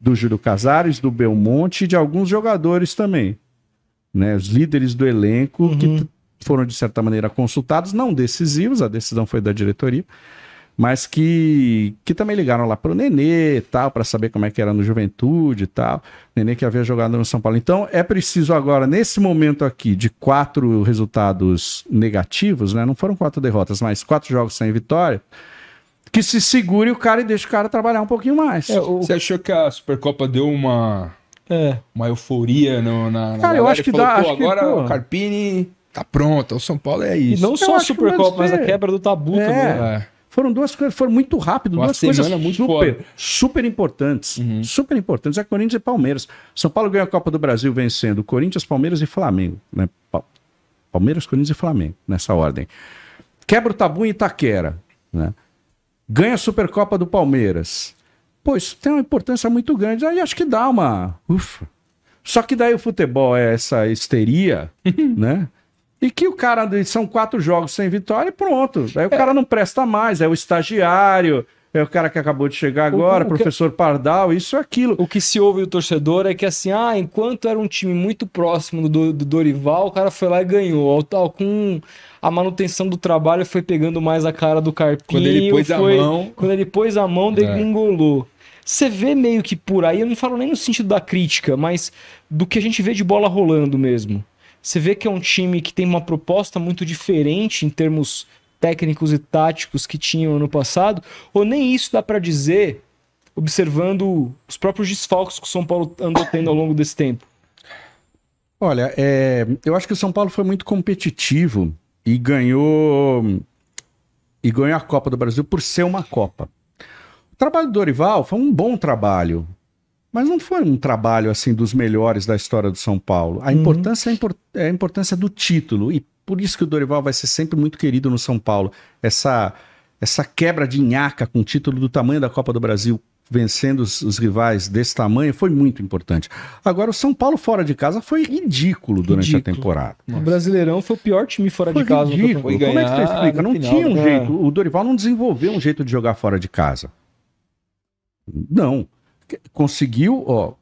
do Júlio Casares, do Belmonte e de alguns jogadores também. Né, os líderes do elenco uhum. que foram, de certa maneira, consultados, não decisivos, a decisão foi da diretoria, mas que, que também ligaram lá para o Nenê tal, para saber como é que era no Juventude e tal. Nenê que havia jogado no São Paulo. Então é preciso agora, nesse momento aqui, de quatro resultados negativos, né? Não foram quatro derrotas, mas quatro jogos sem vitória, que se segure o cara e deixe o cara trabalhar um pouquinho mais. É, o... Você achou que a Supercopa deu uma É. Uma euforia no, na, na Cara, eu galera acho e que falou, dá- "Pô, acho que, agora pô." o Carpini tá pronto, o São Paulo é E isso. não só a Supercopa, mas a quebra do tabu É. também. É. Foram duas coisas, foram muito rápido, Uma duas coisas muito super, foda. super importantes. Uhum. Super importantes. É Corinthians e Palmeiras. São Paulo ganhou a Copa do Brasil vencendo Corinthians, Palmeiras e Flamengo. Né? Pa- Palmeiras, Corinthians e Flamengo, nessa ordem. Quebra o tabu em Itaquera. Né? Ganha a Supercopa do Palmeiras. Pô, isso tem uma importância muito grande. Aí acho que dá uma. Ufa. Só que daí o futebol é essa histeria, [laughs] né? E que o cara são quatro jogos sem vitória e pronto. Aí o cara não presta mais, é o estagiário, é o cara que acabou de chegar agora, o que- professor Pardal, isso e aquilo. O que se ouve do torcedor é que assim, ah, enquanto era um time muito próximo do, do Dorival, o cara foi lá e ganhou. Ao tal, com a manutenção do trabalho foi pegando mais a cara do Carpinho. Quando ele pôs a foi- mão- Quando ele pôs a mão, degringolou. Você vê meio que por aí, eu não falo nem no sentido da crítica, mas do que a gente vê de bola rolando mesmo. Você vê que é um time que tem uma proposta muito diferente em termos técnicos e táticos que tinham ano passado, ou nem isso dá pra dizer, observando os próprios desfalques que o São Paulo andou tendo ao longo desse tempo. Olha, é, eu acho que o São Paulo foi muito competitivo e ganhou e ganhou a Copa do Brasil por ser uma Copa. O trabalho do Dorival foi um bom trabalho, mas não foi um trabalho assim dos melhores da história do São Paulo. A importância é a, impor- é a importância do título e por isso que o Dorival vai ser sempre muito querido no São Paulo. Essa essa quebra de nhaca com o título do tamanho da Copa do Brasil, vencendo os, os rivais desse tamanho, foi muito importante. Agora, o São Paulo fora de casa foi ridículo durante a Ridículo. temporada. O Brasileirão foi o pior time fora Foi de casa. ridículo. Foi Como é que você ganhar explica? Não final, tinha um jeito. O Dorival não desenvolveu um jeito de jogar fora de casa. Não. Conseguiu, ó.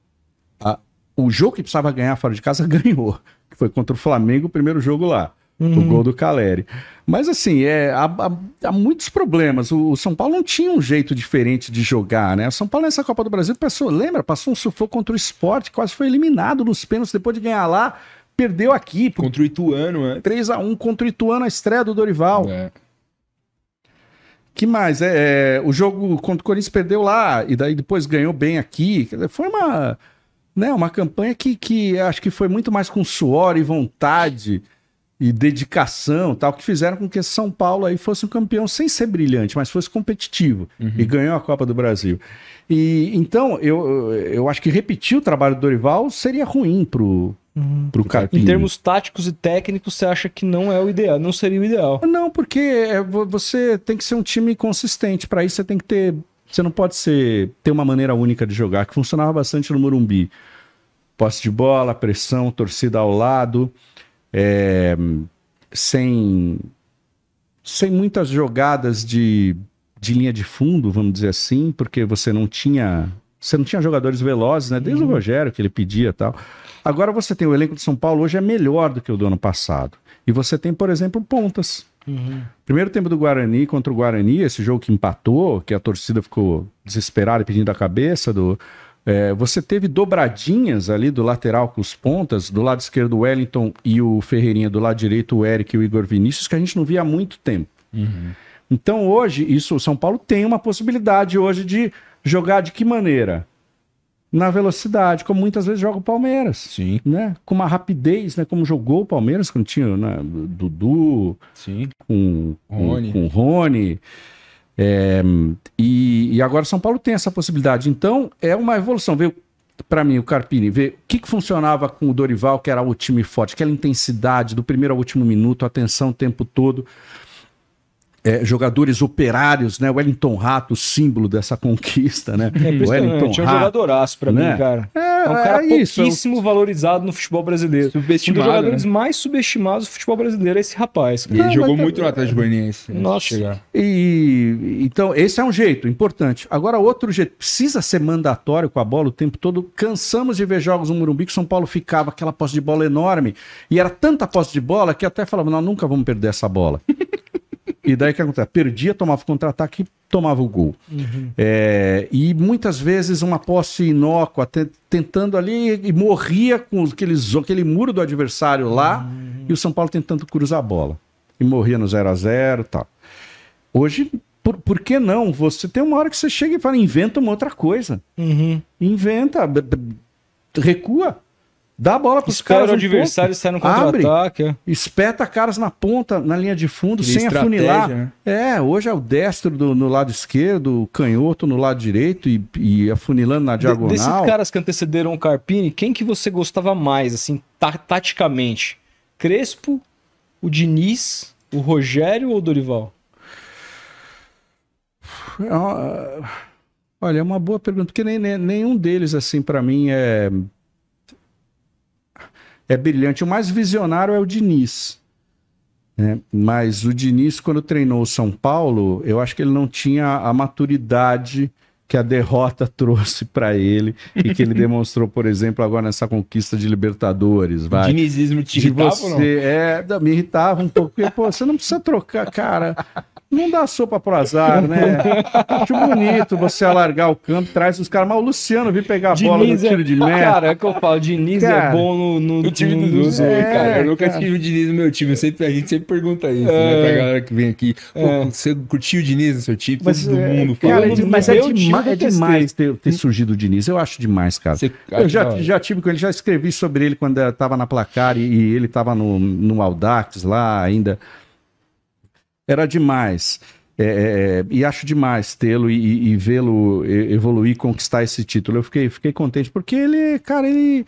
a- o jogo que precisava ganhar fora de casa [laughs] ganhou. Que foi contra o Flamengo, o primeiro jogo lá. O Uhum. gol do Caleri. Mas assim, é, há, há- há muitos problemas. O, o São Paulo não tinha um jeito diferente de jogar, né? O São Paulo nessa Copa do Brasil passou, lembra? Passou um sufoco contra o esporte, quase foi eliminado nos pênaltis depois de ganhar lá, perdeu aqui Contra o Ituano, né? 3x1 contra o Ituano, a estreia do Dorival. É. Que mais? É, é, o jogo contra o Corinthians perdeu lá e daí depois ganhou bem aqui. Foi uma, né, uma campanha que, que acho que foi muito mais com suor e vontade e dedicação, tal, que fizeram com que São Paulo aí fosse um campeão sem ser brilhante, mas fosse competitivo e ganhou a Copa do Brasil. E então eu, eu acho que repetir o trabalho do Dorival seria ruim pro pro Carpini. Em termos táticos e técnicos, você acha que não é o ideal, não seria o ideal. Não, porque é, vo- você tem que ser um time consistente. Para isso você tem que ter. Você não pode ser ter uma maneira única de jogar, que funcionava bastante no Morumbi. Posse de bola, pressão, torcida ao lado, é, sem, sem muitas jogadas de, de linha de fundo, vamos dizer assim, porque você não tinha. Você não tinha jogadores velozes, né? Desde o Rogério que ele pedia e tal. Agora você tem o elenco de São Paulo hoje é melhor do que o do ano passado. E você tem, por exemplo, pontas. Primeiro tempo do Guarani contra o Guarani, esse jogo que empatou, que a torcida ficou desesperada e pedindo a cabeça do. é, você teve dobradinhas ali do lateral com os pontas, do lado esquerdo o Wellington e o Ferreirinha, do lado direito o Eric e o Igor Vinícius, que a gente não via há muito tempo. Então hoje, isso, o São Paulo tem uma possibilidade hoje de jogar de que maneira? Na velocidade, como muitas vezes joga o Palmeiras Sim, né? Com uma rapidez, né? Como jogou o Palmeiras, quando tinha né? Dudu, sim. com com- Rony. com o Rony. É, e, e agora São Paulo tem essa possibilidade. Então, é uma evolução. Veio para mim o Carpini, ver o que, que funcionava com o Dorival, que era o time forte, aquela intensidade do primeiro ao último minuto, atenção o tempo todo. É, jogadores operários, né? O Wellington Rato, símbolo dessa conquista, né? [laughs] É impressionante, é um jogadoraço pra né? mim, cara. É, É um cara é isso, pouquíssimo valorizado no futebol brasileiro. Um dos Subestimado. jogadores né? mais subestimados do futebol brasileiro é esse rapaz. E ele Ah, jogou mas- muito no Atlético Goianiense. Nossa. chegar. E então esse é um jeito importante. Agora outro jeito precisa ser mandatório com a bola o tempo todo. Cansamos de ver jogos no Morumbi que São Paulo ficava aquela posse de bola enorme e era tanta posse de bola que até falava nós nunca vamos perder essa bola. E daí o que acontece? Perdia, tomava contra-ataque, tomava o gol. É, e muitas vezes uma posse inócua, te- tentando ali e morria com aqueles, aquele muro do adversário lá e o São Paulo tentando cruzar a bola. E morria no 0 a 0 e tal. Hoje, por, por que não? Você tem uma hora que você chega e fala, inventa uma outra coisa. Uhum. Inventa. recua. Dá a bola pros Espera caras. o um adversário sair no Abre. contra-ataque. é. pouco, espeta caras na ponta, na linha de fundo, sem afunilar. né? É, hoje é o destro do- no lado esquerdo, o canhoto no lado direito e, e afunilando na De- diagonal. Desses caras que antecederam o Carpini, quem que você gostava mais, assim, ta- taticamente? Crespo, o Diniz, o Rogério ou o Dorival? É Olha, é uma boa pergunta, porque nem- nem- nenhum deles, assim, pra mim é. É brilhante. O mais visionário é o Diniz. né? Mas o Diniz, quando treinou o São Paulo, eu acho que ele não tinha a maturidade que a derrota [laughs] trouxe pra ele e que ele demonstrou, por exemplo, agora nessa conquista de Libertadores. O Vai. dinizismo te De irritava você, ou não? é, me irritava um pouco, porque, pô, você não precisa trocar, cara. Não dá sopa pro azar, né? [laughs] Acho bonito você alargar o campo, traz os caras. Mas o Luciano vir pegar a bola no tiro de meta. Cara, é que eu falo, Diniz é Cara, bom no, no, O time no- dos outros, É, cara. Eu nunca cara. tive o Diniz no meu time. Eu sempre, a gente sempre pergunta isso, É. né? Pra galera que vem aqui. Pô, É. você curtiu o Diniz no seu time? Mas, Todo é, mundo cara, fala. é no mas é, meu time dema- eu é demais ter, ter surgido o Diniz. Eu acho demais, cara. Você Eu já, já tive com ele, já escrevi sobre ele quando estava na placar e, e ele estava no, no Audax lá ainda. Era demais. É, é, e acho demais tê-lo e, e vê-lo e- evoluir, conquistar esse título. Eu fiquei, fiquei contente, porque ele, cara, ele,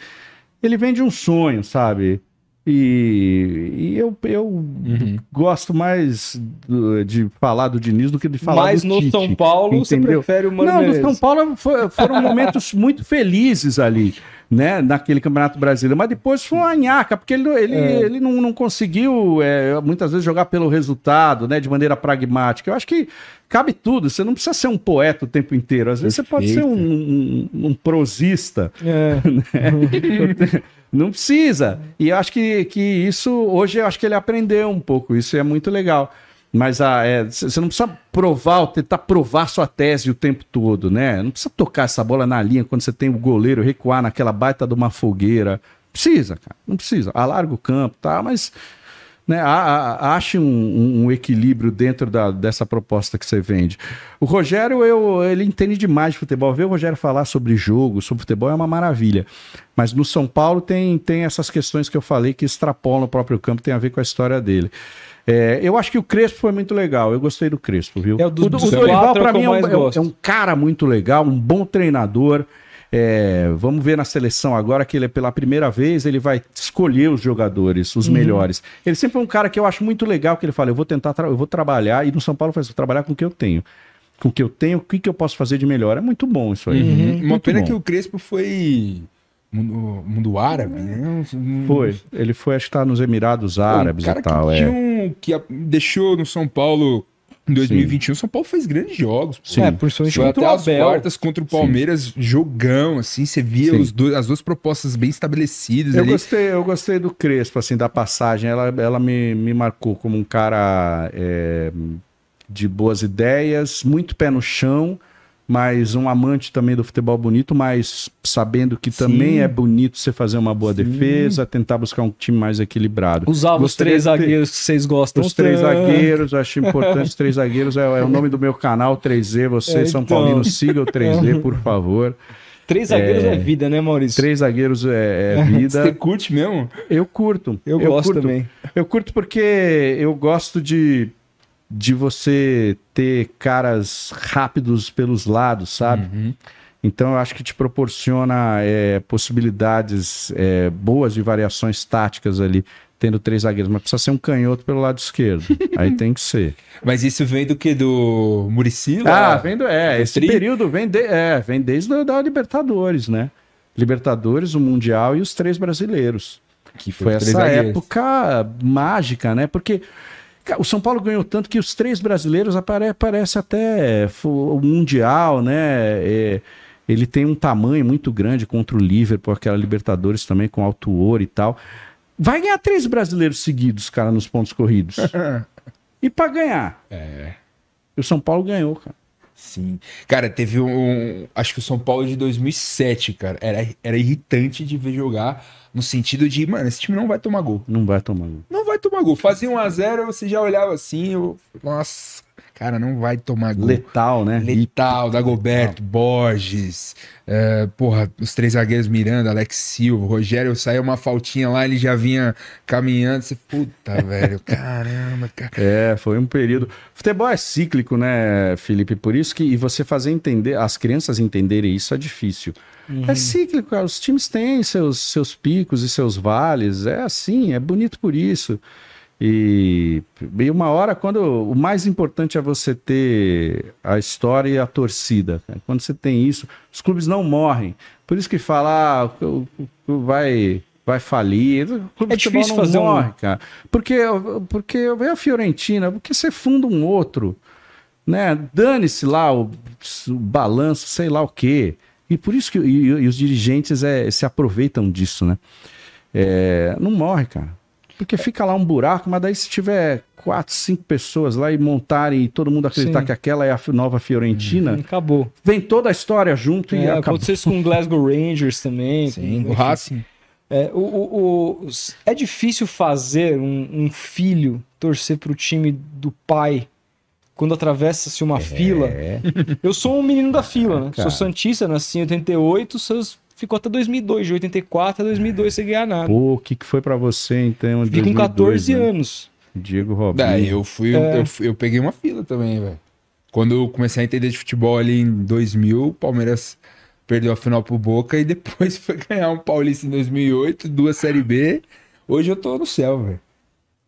ele vem de um sonho, sabe? E, e eu, eu Uhum. gosto mais do- de falar do Diniz do que de falar Mas do no Tite. São Paulo, você entendeu? prefere o Mano Não, no Menezes. São Paulo fo- foram momentos muito felizes ali, [laughs] né? Naquele Campeonato Brasileiro. Mas depois foi uma nhaca, porque ele, não- ele, É. ele não, não conseguiu é, muitas vezes jogar pelo resultado, né? De maneira pragmática. Eu acho que cabe tudo. Você não precisa ser um poeta o tempo inteiro. Às vezes você pode ser um, um, um prosista. É. [laughs] Não precisa. E eu acho que, que isso, hoje eu acho que ele aprendeu um pouco, isso é muito legal. Mas ah, é, você não precisa provar, tentar provar sua tese o tempo todo, né? Não precisa tocar essa bola na linha quando você tem o goleiro recuar naquela baita de uma fogueira. Precisa, cara, não precisa. Alarga o campo, tá? Mas né, a- a- ache um, um- um equilíbrio dentro da- dessa proposta que você vende. O Rogério, eu, ele entende demais de futebol. Ver o Rogério falar sobre jogo, sobre futebol é uma maravilha. Mas no São Paulo tem, tem essas questões que eu falei que extrapolam o próprio campo, tem a ver com a história dele. É, eu acho que o Crespo foi muito legal. Eu gostei do Crespo, viu? É o do- o, do- dos o Dorival, eu mim, é um, é um- é um cara muito legal, um bom treinador. É, vamos ver na seleção agora que ele, pela primeira vez, ele vai escolher os jogadores, os melhores. Ele sempre é um cara que eu acho muito legal, que ele fala, eu vou tentar, eu vou trabalhar, e no São Paulo faz trabalhar com o que eu tenho. Com o que eu tenho, o que, que eu posso fazer de melhor. É muito bom isso aí. Uhum. Uma Muito pena bom. que o Crespo foi mundo, mundo árabe, né? Um- Foi. Ele foi, acho que tá nos Emirados Árabes um cara e tal. que, É. tinha um- que a- deixou no São Paulo em 2021. São Paulo fez grandes jogos. pô. Sim. É, principalmente Foi contra até o as Abel. quartas contra o Palmeiras, jogão, assim, você via Sim. os dois- as duas propostas bem estabelecidas Eu ali. gostei, eu gostei do Crespo, assim, da passagem. Ela, ela me, me marcou como um cara é, de boas ideias, muito pé no chão, mas um amante também do futebol bonito, mas sabendo que também é bonito você fazer uma boa defesa, tentar buscar um time mais equilibrado. Usava os três ter- zagueiros que vocês gostam. Os três tanto. zagueiros, eu acho importante. Os três zagueiros é, é o nome do meu canal, 3Z. Você, É, São então. Paulino, siga o 3Z, [laughs] por favor. Três zagueiros é, vida, né, Maurício? Três zagueiros é, é [laughs] Você vida. curte mesmo? Eu curto. Eu, gosto curto. também. Eu curto porque eu gosto de, de você ter caras rápidos pelos lados, sabe? Uhum. Então eu acho que te proporciona é, possibilidades é, boas de variações táticas ali, tendo três zagueiros. Mas precisa ser um canhoto pelo lado esquerdo. [laughs] Aí tem que ser. Mas isso vem do que? Do Muricy? Ah, lá? vendo, é, do esse tri? período vem, de, é, vem desde a da Libertadores, né? Libertadores, o Mundial e os três brasileiros. Que Foi essa zagueiros. época mágica, né? Porque o São Paulo ganhou tanto que os três brasileiros apare parece até o Mundial, né? É, ele tem um tamanho muito grande contra o Liverpool, aquela Libertadores também com alto ouro e tal. Vai ganhar três brasileiros seguidos, cara, nos pontos corridos. [laughs] e pra ganhar? É. E o São Paulo ganhou, cara. Sim. Cara, teve um. Acho que o São Paulo de 2007, cara. Era, era irritante de ver jogar. No sentido de, mano, esse time não vai tomar gol. Não vai tomar. Não vai tomar gol. Fazia 1x0, você já olhava assim. Eu, nossa, cara, não vai tomar gol. Letal, né? Letal, Dagoberto, Borges, é, porra, os três zagueiros Miranda, Alex Silva, Rogério saiu uma faltinha lá, ele já vinha caminhando. Você, puta, [laughs] velho, caramba, cara. É, foi um período. Futebol é cíclico, né, Felipe? Por isso que e você fazer entender, as crianças entenderem isso é difícil. É cíclico, cara. Os times têm seus, seus picos e seus vales. É assim, é bonito por isso. E, e uma hora, quando o mais importante é você ter a história e a torcida. cara. Quando você tem isso, os clubes não morrem. Por isso que falar ah, vai vai falir. O clube É difícil não fazer um- morre, cara. Porque porque vem a Fiorentina, porque você funda um outro, né? Dane-se lá o, o balanço, sei lá o quê. E por isso que e, e os dirigentes é, se aproveitam disso, né? É, não morre, cara. Porque fica lá um buraco, mas daí se tiver quatro, cinco pessoas lá e montarem e todo mundo acreditar Sim. que aquela é a nova Fiorentina, Acabou. vem toda a história junto e É, acabou. aconteceu isso com o Glasgow Rangers também. Sim, com- o Racing. É, o, o- o- é difícil fazer um, um filho torcer pro time do pai quando atravessa-se uma fila. É. [laughs] Eu sou um menino da fila, né? cara. Sou Santista, nasci em 88, seus, ficou até 2002. De 84 a 2002 sem ganhar nada. Pô, o que, que foi pra você então? Fiquei com 2002, 14 né? anos. Diego Robinho. Daí eu fui, É. eu, fui- eu peguei uma fila também, velho. Quando eu comecei a entender de futebol ali em 2000, o Palmeiras perdeu a final pro Boca e depois [laughs] foi ganhar um Paulista em 2008, duas Série B. Hoje eu tô no céu, velho.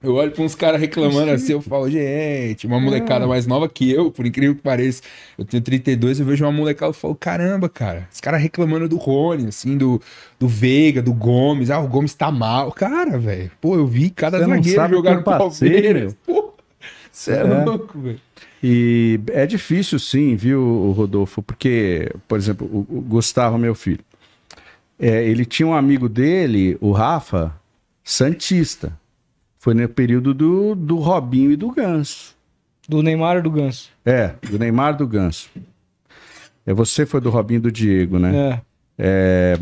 Eu olho pra uns caras reclamando assim, eu falo, gente, uma molecada mais nova que eu, por incrível que pareça. Eu tenho 32, eu vejo uma molecada e falo, caramba, cara, os caras reclamando do Rony, assim, do, do Veiga, do Gomes. Ah, o Gomes tá mal. Cara, velho, pô, eu vi cada Você zagueiro jogar no Palmeiras. Pô, você é, É. louco, velho. E é difícil sim, viu, Rodolfo? Porque, por exemplo, o, o Gustavo, meu filho, é, ele tinha um amigo dele, o Rafa, Santista. Foi no período do, do Robinho e do Ganso. Do Neymar e do Ganso. É, do Neymar e do Ganso. É, você foi do Robinho e do Diego, né? É.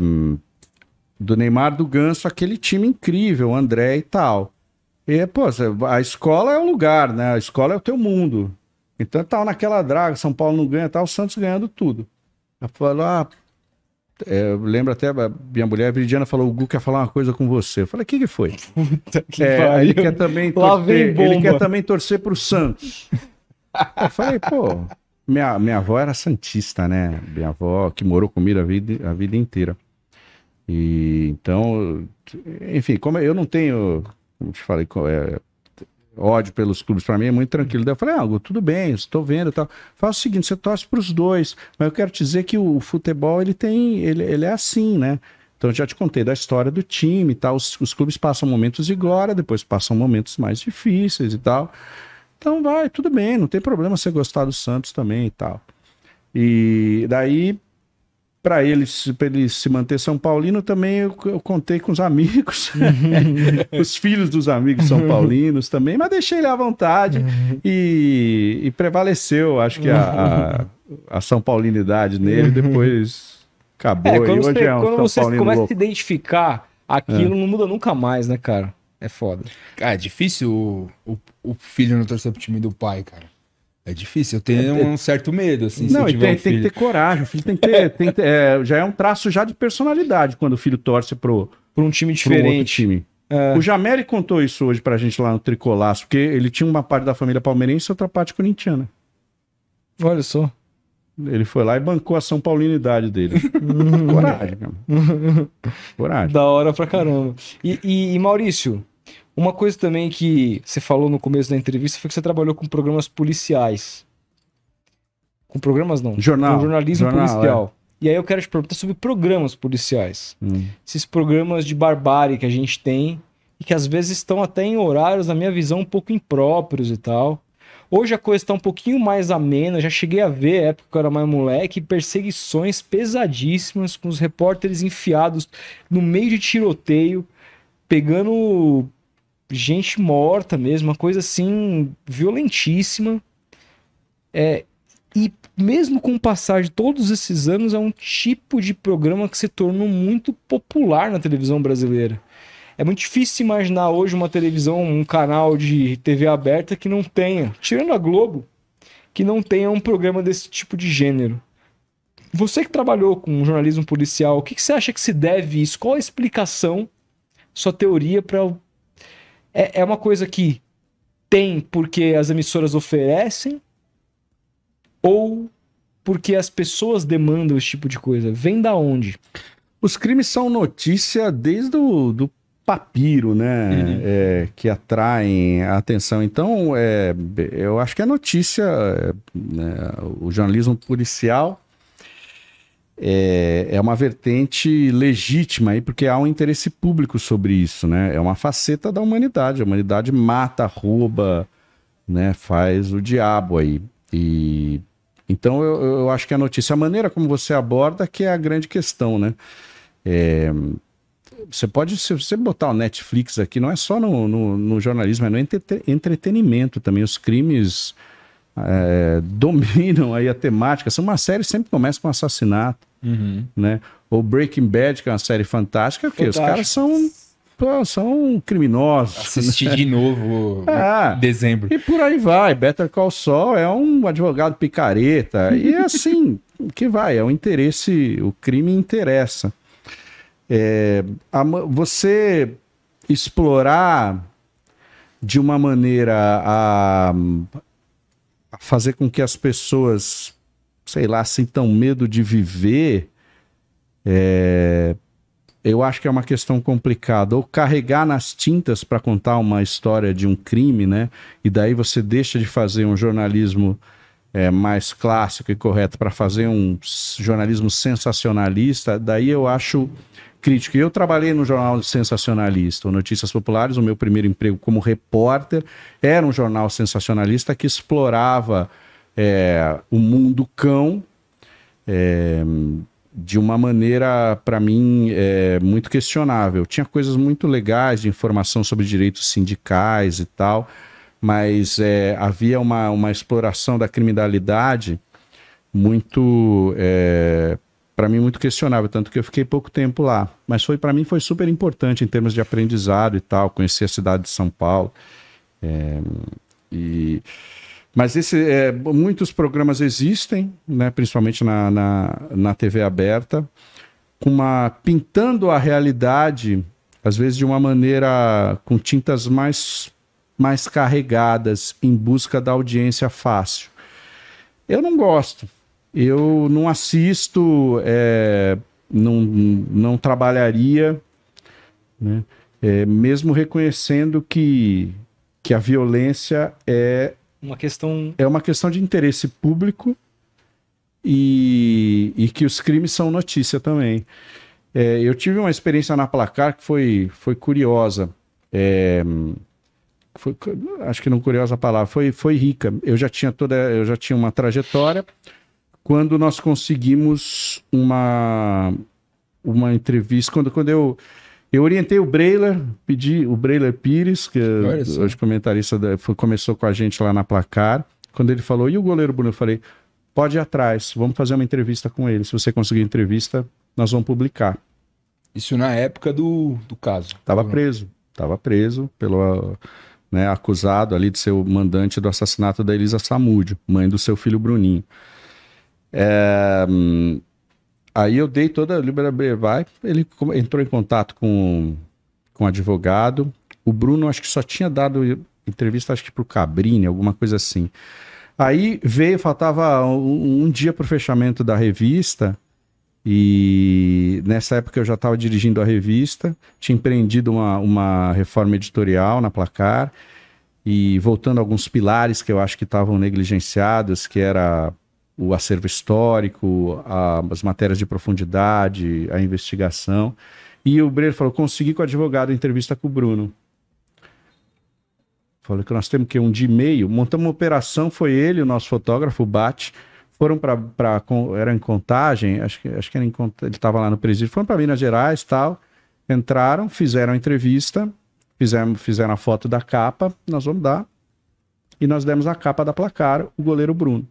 do Neymar do Ganso, aquele time incrível, o André e tal. E, pô, a escola é o lugar, né? A escola é o teu mundo. Então tal naquela draga, São Paulo não ganha, tal, o Santos ganhando tudo. Eu falo, ah, é, eu lembro até, a minha mulher, a Viridiana, falou, o Gu quer falar uma coisa com você. Eu falei, o que que foi? [laughs] Que É, ele quer também torcer, ele quer também torcer pro Santos. Eu falei, pô, minha, minha avó era santista, né? Minha avó que morou comigo a vida, a vida inteira. E então, enfim, como eu não tenho, como te falei, é, ódio pelos clubes, pra mim é muito tranquilo. Daí eu falei, ah, tudo bem, estou vendo e tal. Faz o seguinte, você torce pros dois, mas eu quero te dizer que o futebol, ele tem, ele, ele é assim, né? Então eu já te contei da história do time e tal. Os, os clubes passam momentos de glória, depois passam momentos mais difíceis e tal. Então vai, tudo bem, não tem problema você gostar do Santos também e tal. E daí, para ele, pra ele se manter São Paulino, também eu, eu contei com os amigos, [laughs] os filhos dos amigos São Paulinos também, mas deixei ele à vontade e, e prevaleceu, acho que a, a, a São Paulinidade nele, depois acabou. É, e quando hoje você, é um quando São você Paulino começa a louco. se identificar, aquilo não muda nunca mais, né, cara? É foda. Cara, é difícil o, o, o filho não torcer pro time do pai, cara. É difícil. Eu tenho um certo medo, assim, se Não, eu e tiver tem, um tem que filho. ter coragem. O filho tem que ter. tem que ter- é, já é um traço já de personalidade quando o filho torce pro, Por um time pro outro diferente. time. É. O Jameli contou isso hoje pra gente lá no Tricolaço, porque ele tinha uma parte da família palmeirense e outra parte corintiana. Olha só. Ele foi lá e bancou a São Paulinidade dele. [laughs] coragem, cara. [laughs] Coragem. Da hora pra caramba. E, e- e, Maurício, uma coisa também que você falou no começo da entrevista foi que você trabalhou com programas policiais. Com programas não. Jornal. Com jornalismo Jornal, policial. E aí eu quero te perguntar sobre programas policiais. Hum. Esses programas de barbárie que a gente tem e que às vezes estão até em horários, na minha visão, um pouco impróprios e tal. Hoje a coisa está um pouquinho mais amena, já cheguei a ver, época que eu era mais moleque, perseguições pesadíssimas com os repórteres enfiados no meio de tiroteio, pegando gente morta mesmo, uma coisa assim violentíssima. É, e mesmo com o passar de todos esses anos, é um tipo de programa que se tornou muito popular na televisão brasileira. É muito difícil imaginar hoje uma televisão, um canal de TV aberta que não tenha, tirando a Globo, que não tenha um programa desse tipo de gênero. Você que trabalhou com jornalismo policial, o que, que você acha que se deve isso? Qual a explicação, sua teoria para. É, é uma coisa que tem porque as emissoras oferecem ou porque as pessoas demandam esse tipo de coisa? Vem da onde? Os crimes são notícia desde o do papiro, né? Uhum. É, que atraem a atenção. Então, é, eu acho que a notícia, é, né, o jornalismo policial é, é uma vertente legítima aí, porque há um interesse público sobre isso, né? É uma faceta da humanidade. A humanidade mata, rouba, né? Faz o diabo aí. E então eu, eu acho que a notícia, a maneira como você aborda, que é a grande questão, né? É, você pode, se você botar o Netflix aqui, não é só no, no, no jornalismo, é no entrete- entretenimento também. Os crimes é, [laughs] dominam aí a temática. São uma série sempre começa com assassinato, né? Ou Breaking Bad, que é uma série fantástica, porque os Fantástico. caras são, são criminosos. Assisti de [laughs] novo Ah. em dezembro. E por aí vai. Better Call Saul é um advogado picareta. E é assim [laughs] que vai. É o interesse, o crime interessa. É, a você explorar de uma maneira a, a fazer com que as pessoas, sei lá, sintam medo de viver, é, eu acho que é uma questão complicada. Ou carregar nas tintas para contar uma história de um crime, né? E daí você deixa de fazer um jornalismo é, mais clássico e correto para fazer um jornalismo sensacionalista. Daí eu acho crítico. Eu trabalhei no jornal sensacionalista, Notícias Populares. O meu primeiro emprego como repórter era um jornal sensacionalista que explorava é, o mundo cão é, de uma maneira, para mim, é, muito questionável. Tinha coisas muito legais de informação sobre direitos sindicais e tal, mas é, havia uma, uma exploração da criminalidade muito, é, para mim, muito questionável, tanto que eu fiquei pouco tempo lá. Mas foi para mim foi super importante em termos de aprendizado e tal, conhecer a cidade de São Paulo. É, e mas esse, é, muitos programas existem, né, principalmente na, na, na TV aberta, com uma, pintando a realidade, às vezes de uma maneira com tintas mais, mais carregadas, em busca da audiência fácil. Eu não gosto. Eu não assisto, é, não, não trabalharia, né, é, mesmo reconhecendo que, que a violência é Uma questão. é uma questão de interesse público e, e que os crimes são notícia também. É, eu tive uma experiência na Placar que foi, foi curiosa. É, foi, acho que não curiosa a palavra, foi, foi rica. Eu já tinha toda, eu já tinha uma trajetória quando nós conseguimos uma uma entrevista quando, quando eu eu orientei o Breiler, pedi o Breiler Pires, que só. hoje comentarista da- foi- começou com a gente lá na Placar. Quando ele falou, e o goleiro Bruno? Eu falei, pode ir atrás, vamos fazer uma entrevista com ele. Se você conseguir entrevista, nós vamos publicar. Isso na época do, do caso. Estava preso, estava preso pelo né, acusado ali de ser o mandante do assassinato da Elisa Samúdio, mãe do seu filho Bruninho. É, hum, aí eu dei toda a liberdade, vai, ele entrou em contato com, com advogado. O Bruno acho que só tinha dado entrevista acho que para o Cabrini, alguma coisa assim. Aí veio, faltava um, um dia para o fechamento da revista. E nessa época eu já estava dirigindo a revista, tinha empreendido uma, uma reforma editorial na Placar e voltando a alguns pilares que eu acho que estavam negligenciados, que era o acervo histórico, a- as matérias de profundidade, a investigação. E o Breiro falou: consegui com o advogado entrevista com o Bruno. Falou que nós temos que um dia e meio. Montamos uma operação, foi ele, o nosso fotógrafo, o Bate. Foram para. Era em contagem, acho que, acho que era em ele estava lá no presídio. Foram para Minas Gerais tal. Entraram, fizeram a entrevista, fizeram, fizeram a foto da capa. Nós vamos dar. E nós demos a capa da placar, o goleiro Bruno.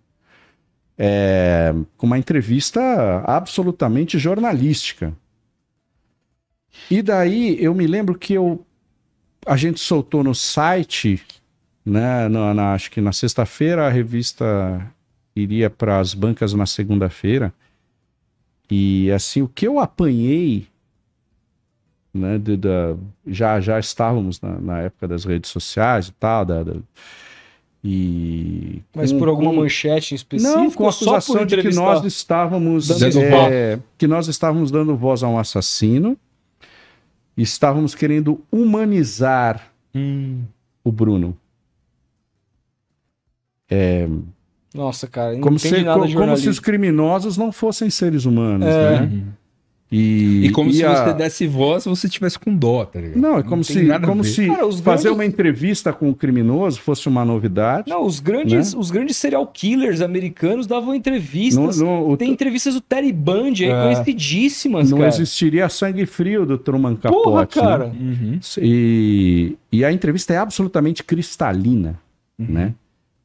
É, com uma entrevista absolutamente jornalística. E daí eu me lembro que eu, a gente soltou no site né? Na, na- acho que na sexta-feira a revista iria para as bancas na segunda-feira. E assim, o que eu apanhei, né? de- já, já estávamos na, na época das redes sociais e tal, da, da- e Mas com- por alguma com- manchete em específico? não, com a ou só por acusação de que nós estávamos Dando é, que nós estávamos dando voz a um assassino, estávamos querendo humanizar Hum. o Bruno. Nossa, cara, Como se, nada co- de como se os criminosos não fossem seres humanos, É. né? E, E como se a- você desse voz, você tivesse com dó, tá ligado? Não, é como tem se, como se Cara, fazer grandes- uma entrevista com o criminoso fosse uma novidade. Não, os grandes, Né? os grandes serial killers americanos davam entrevistas. Não, não, o- Tem entrevistas do Terry Bundy aí, É. conhecidíssimas, não cara. existiria sangue frio do Truman Capote. Porra, né? cara. Uhum. E, e a entrevista é absolutamente cristalina, né?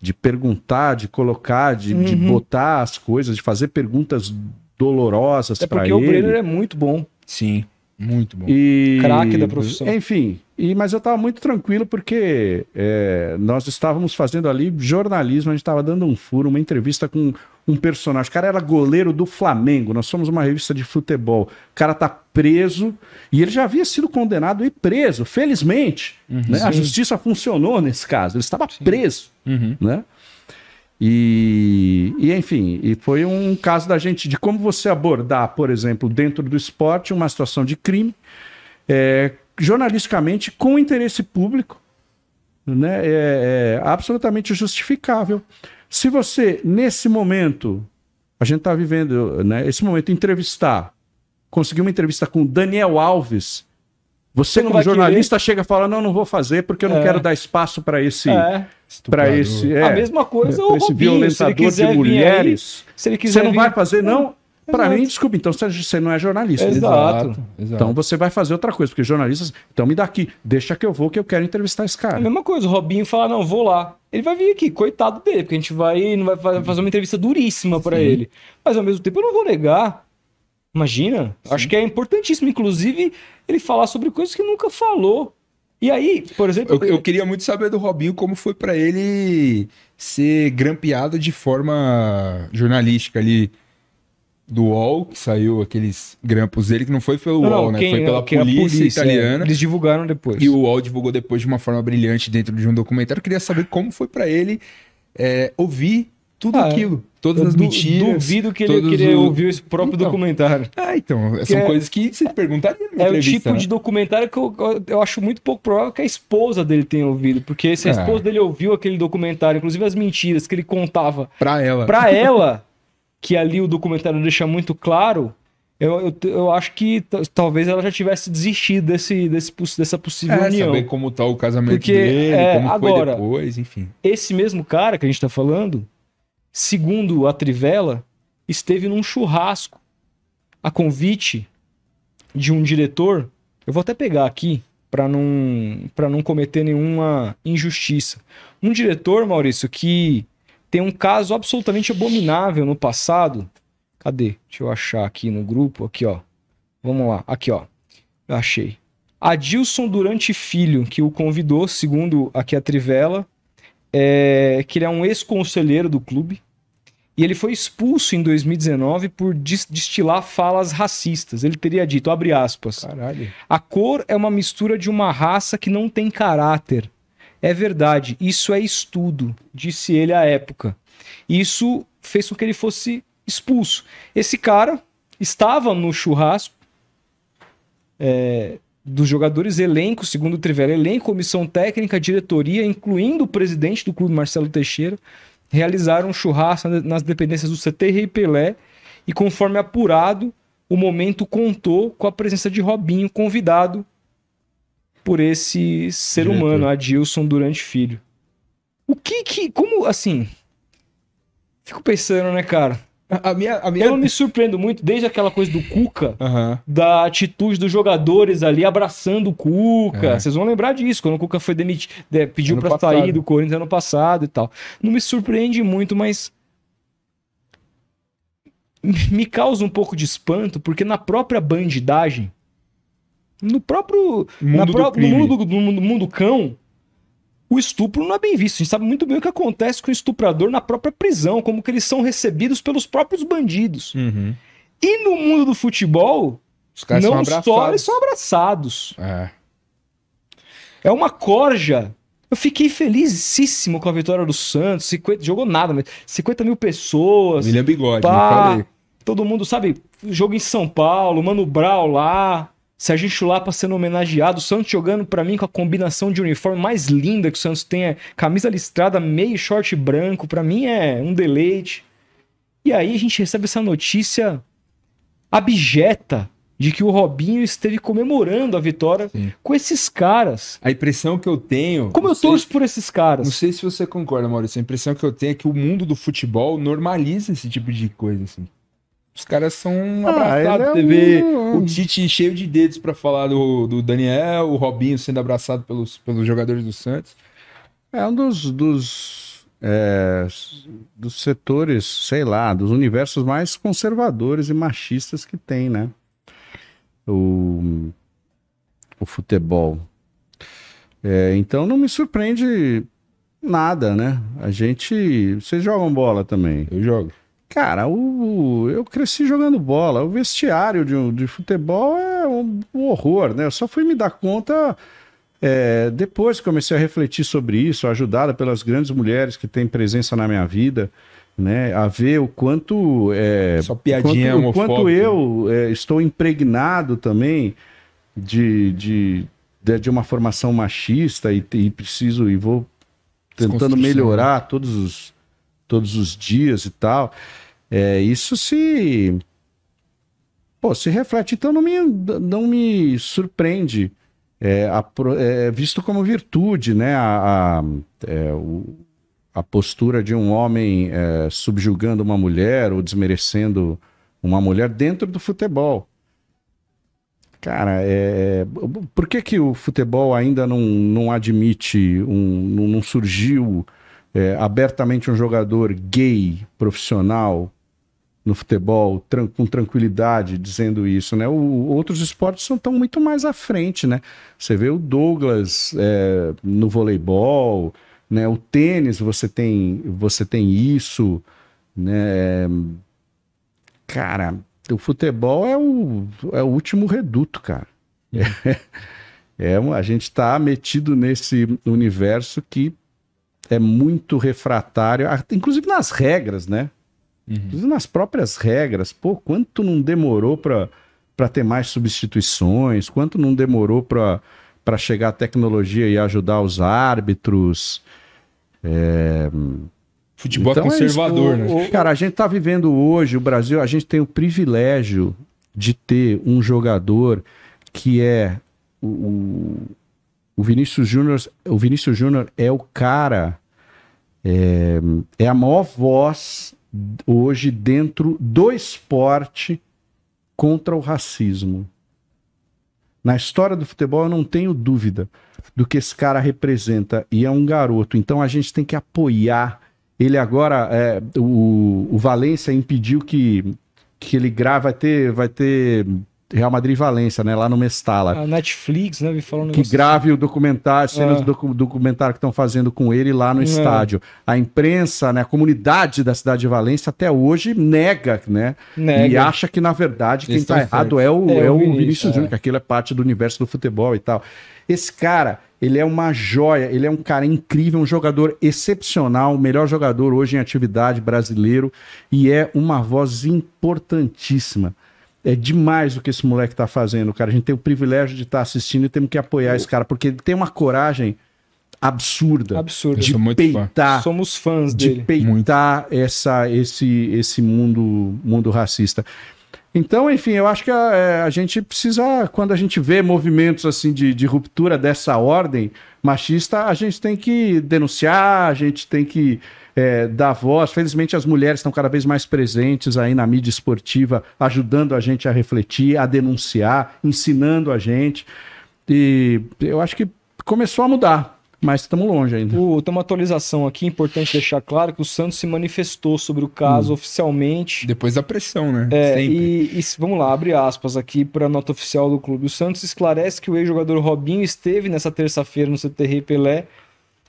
De perguntar, de colocar, de, de Uhum. botar as coisas, de fazer perguntas dolorosas É para porque ele. o Brenner é muito bom. Sim, muito bom. E, Craque da profissão. Enfim, e, mas eu estava muito tranquilo porque é, nós estávamos fazendo ali jornalismo, a gente estava dando um furo, uma entrevista com um personagem. O cara era goleiro do Flamengo, nós somos uma revista de futebol. O cara tá preso e ele já havia sido condenado e preso, felizmente. né? A justiça funcionou nesse caso, ele estava preso. Uhum. Né? E, e, enfim, e foi um caso da gente de como você abordar, por exemplo, dentro do esporte, uma situação de crime, é, jornalisticamente com interesse público, né, é, é absolutamente justificável. Se você, nesse momento, a gente está vivendo, né, esse momento, entrevistar, conseguir uma entrevista com Daniel Alves, você, como jornalista, chega e fala: não, não vou fazer porque eu não É. quero dar espaço para esse. É. Para esse, é, A mesma coisa o pra esse Robinho, se ele violentador de mulheres. aí, se ele quiser Você não vir- vai fazer, não? Para mim, desculpa, então você- não é jornalista. Exato. Exato. Então você vai fazer outra coisa, porque jornalistas. Então me dá aqui, deixa que eu vou, que eu quero entrevistar esse É cara. a mesma coisa, o Robinho fala, não, vou lá. Ele vai vir aqui, coitado dele, porque a gente vai, não vai fa- fazer uma entrevista duríssima pra ele. Mas ao mesmo tempo eu não vou negar. Imagina, acho que é importantíssimo, inclusive, ele falar sobre coisas que nunca falou. E aí, por exemplo, Eu, eu queria muito saber do Robinho como foi pra ele ser grampeado de forma jornalística ali do UOL, que saiu aqueles grampos dele, que não foi pelo Não, UOL, né? quem- foi pela quem é a polícia, é. italiana. Eles divulgaram depois. E o UOL divulgou depois de uma forma brilhante dentro de um documentário. Eu queria saber como foi pra ele é, ouvir tudo Ah, aquilo. Todas as mentiras. Duvido que ele queria o- ouvir esse próprio Então. documentário. Ah, então. São é- coisas que você perguntaria numa É o tipo né? de documentário que eu, eu acho muito pouco provável que a esposa dele tenha ouvido. Porque se a É. esposa dele ouviu aquele documentário, inclusive as mentiras que ele contava Pra ela. pra [laughs] ela, que ali o documentário deixa muito claro, eu, eu, eu acho que talvez ela já tivesse desistido desse, desse, dessa possível É, união. saber como tá o casamento Porque, dele, é, como agora- foi depois, enfim. Esse mesmo cara que a gente tá falando, segundo a Trivela, esteve num churrasco a convite de um diretor. Eu vou até pegar aqui para não para não cometer nenhuma injustiça. Um diretor, Maurício, que tem um caso absolutamente abominável no passado. Cadê? Deixa eu achar aqui no grupo, aqui, ó. Vamos lá, aqui, ó. Eu achei. Adilson Durante Filho, que o convidou, segundo aqui a Trivela, é, que ele é um ex-conselheiro do clube. E ele foi expulso em 2019 por destilar falas racistas. Ele teria dito, abre aspas, Caralho. a cor é uma mistura de uma raça que não tem caráter. É verdade, isso é estudo, disse ele à época. Isso fez com que ele fosse expulso. Esse cara estava no churrasco é, dos jogadores, elenco, segundo o Trivela, elenco, comissão técnica, diretoria, incluindo o presidente do clube, Marcelo Teixeira, realizaram um churrasco na- nas dependências do CT Rei Pelé e, conforme apurado, o momento contou com a presença de Robinho, convidado por esse ser Diretor. humano, Adilson Durante Filho. O que que. Como assim? Fico pensando, né, cara? A, minha. A minha... Eu não me surpreendo muito, desde aquela coisa do Cuca, Aham. da atitude dos jogadores ali abraçando o Cuca. É. Vocês vão lembrar disso, quando o Cuca foi demitido, de- pediu passado. sair do Corinthians ano passado e tal. Não me surpreende muito, mas me causa um pouco de espanto, porque na própria bandidagem, no próprio Mundo do no mundo do, do mundo, mundo cão, o estupro não é bem visto. A gente sabe muito bem o que acontece com o estuprador na própria prisão, como que eles são recebidos pelos próprios bandidos. Uhum. E no mundo do futebol, Os caras não são só abraçados. eles são abraçados. É. É uma corja. Eu fiquei felicíssimo com a vitória do Santos. 50, jogou nada, mas 50 mil pessoas. William Bigode, não Pá, falei. todo mundo, sabe, jogo em São Paulo, Mano Brau lá, Serginho Chulapa sendo homenageado, o Santos jogando pra mim com a combinação de uniforme mais linda que o Santos tem, é camisa listrada, meio short branco, pra mim é um deleite. E aí a gente recebe essa notícia abjeta de que o Robinho esteve comemorando a vitória Sim. com esses caras. A impressão que eu tenho. Como não eu torço por esses Não caras. sei se você concorda, Maurício. A impressão que eu tenho é que o mundo do futebol normaliza esse tipo de coisa, assim. Os caras são Ah, abraçados. ele é Você vê um- o Tite cheio de dedos pra falar do, do Daniel, o Robinho sendo abraçado pelos, pelos jogadores do Santos. É um dos, dos, é, dos setores, sei lá, dos universos mais conservadores e machistas que tem, né? O, o futebol. É, então não me surpreende nada, né? A gente. Vocês jogam bola também. Eu jogo. Cara, o, eu cresci jogando bola. O vestiário de, de futebol é um, um horror, né? Eu só fui me dar conta é, depois que comecei a refletir sobre isso, ajudada pelas grandes mulheres que têm presença na minha vida, né? A ver o quanto. É, Só piadinha quanto, o quanto eu é, estou impregnado também de, de, de, de uma formação machista e, e preciso e vou tentando Desconstrução, melhorar todos os, todos os dias e tal. É, isso se. Pô, se reflete. Então não me, não me surpreende. É, a é visto como virtude, né? A, a, é, o- a postura de um homem é, subjugando uma mulher ou desmerecendo uma mulher dentro do futebol. Cara, é, por que, que o futebol ainda não, não admite, um, não, não surgiu é, abertamente um jogador gay profissional no futebol tran- com tranquilidade dizendo isso, né? O- outros esportes são tão muito mais à frente, né? Você vê o Douglas é, no voleibol, né? O tênis você tem você tem isso, né? Cara, o futebol é o, é o último reduto, cara. [laughs] É, um- a gente está metido nesse universo que é muito refratário, inclusive nas regras, né? Inclusive nas próprias regras. Pô, quanto não demorou para ter mais substituições? Quanto não demorou para chegar a tecnologia e ajudar os árbitros? Futebol Então é é isso. conservador, O- né? o- Cara, a gente tá vivendo hoje, o Brasil, a gente tem o privilégio de ter um jogador que é o, o, Vinícius Júnior. O Vinícius Júnior é o cara, é, é a maior voz hoje dentro do esporte contra o racismo. Na história do futebol, eu não tenho dúvida do que esse cara representa. E é um garoto. Então a gente tem que apoiar. Ele agora, é, o, o Valência impediu que, que ele grave. Vai ter, vai ter Real Madrid e Valência, né? Lá no Mestala. A Netflix, né? Me falou um que grave o documentário, cenas Ah. do docu- documentário que estão fazendo com ele lá no É. estádio. A imprensa, né, a comunidade da cidade de Valência até hoje nega, né? Nega. E acha que, na verdade, quem está estão errado é o, É, é o o Vinícius, Vinícius é. Júnior, que aquilo é parte do universo do futebol e tal. Esse cara, ele é uma joia, ele é um cara incrível, um jogador excepcional, o melhor jogador hoje em atividade brasileiro e é uma voz importantíssima. É demais o que esse moleque tá fazendo, cara. A gente tem o privilégio de estar assistindo e temos que apoiar esse cara, porque ele tem uma coragem absurda Absurdo. Eu de muito fã. peitar Somos fãs de dele. peitar essa, esse, esse mundo, mundo racista. Então, enfim, eu acho que a, é, a gente precisa, quando a gente vê movimentos assim de, de ruptura dessa ordem machista, a gente tem que denunciar, a gente tem que é, dar voz. Felizmente, as mulheres estão cada vez mais presentes aí na mídia esportiva, ajudando a gente a refletir, a denunciar, ensinando a gente. E eu acho que começou a mudar, mas estamos longe ainda. O- tem uma atualização aqui, importante deixar claro que o Santos se manifestou sobre o caso oficialmente. Depois da pressão, né? É, Sempre. e, e vamos lá, abre aspas aqui para a nota oficial do clube. O Santos esclarece que o ex-jogador Robinho esteve nessa terça-feira no CTR Pelé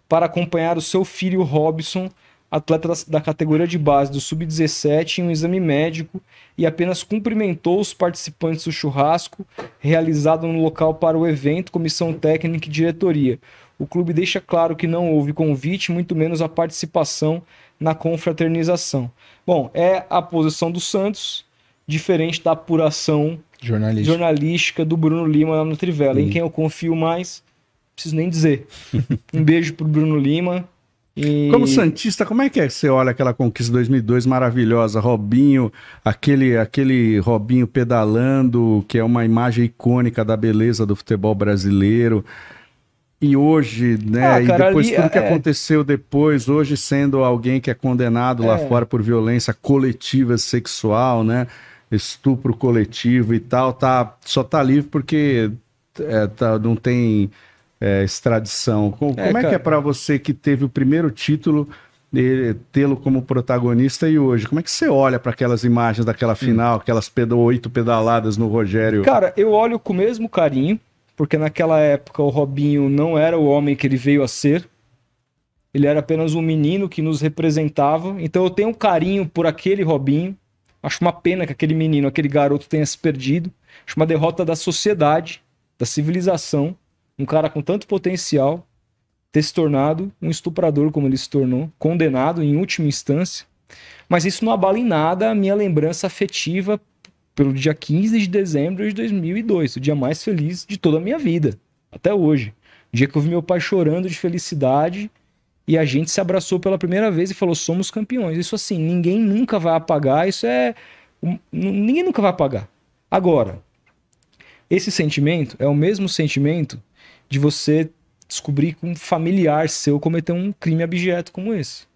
para acompanhar o seu filho Robson, atleta da categoria de base do Sub-17, em um exame médico e apenas cumprimentou os participantes do churrasco realizado no local para o evento, comissão técnica e diretoria. O clube deixa claro que não houve convite, muito menos a participação na confraternização. Bom, é a posição do Santos, diferente da apuração Jornalística. jornalística do Bruno Lima no Trivela. Em Sim. quem eu confio mais, preciso nem dizer. [laughs] um beijo pro Bruno Lima. E... Como Santista, como é que é que você olha aquela conquista 2002 maravilhosa? Robinho, aquele, aquele Robinho pedalando, que é uma imagem icônica da beleza do futebol brasileiro. E hoje, né? Ah, cara, e depois ali, tudo que é- aconteceu depois, hoje sendo alguém que é condenado lá É. fora por violência coletiva sexual, né? Estupro coletivo e tal, tá, só tá livre porque é, tá- não tem é, extradição. Com- Como, É, é, que é pra você que teve o primeiro título tê-lo como protagonista e hoje? Como é que você olha para aquelas imagens daquela final, aquelas peda- oito pedaladas no Rogério? Cara, eu olho com o mesmo carinho, porque naquela época o Robinho não era o homem que ele veio a ser. Ele era apenas um menino que nos representava. Então eu tenho um carinho por aquele Robinho. Acho uma pena que aquele menino, aquele garoto tenha se perdido. Acho uma derrota da sociedade, da civilização. Um cara com tanto potencial ter se tornado um estuprador como ele se tornou, condenado em última instância. Mas isso não abala em nada a minha lembrança afetiva pelo dia 15 de dezembro de 2002, o dia mais feliz de toda a minha vida, até hoje. O dia que eu vi meu pai chorando de felicidade e a gente se abraçou pela primeira vez e falou: somos campeões. Isso assim, ninguém nunca vai apagar, isso é. Ninguém nunca vai apagar. Agora, esse sentimento é o mesmo sentimento de você descobrir que um familiar seu cometeu um crime abjeto como esse.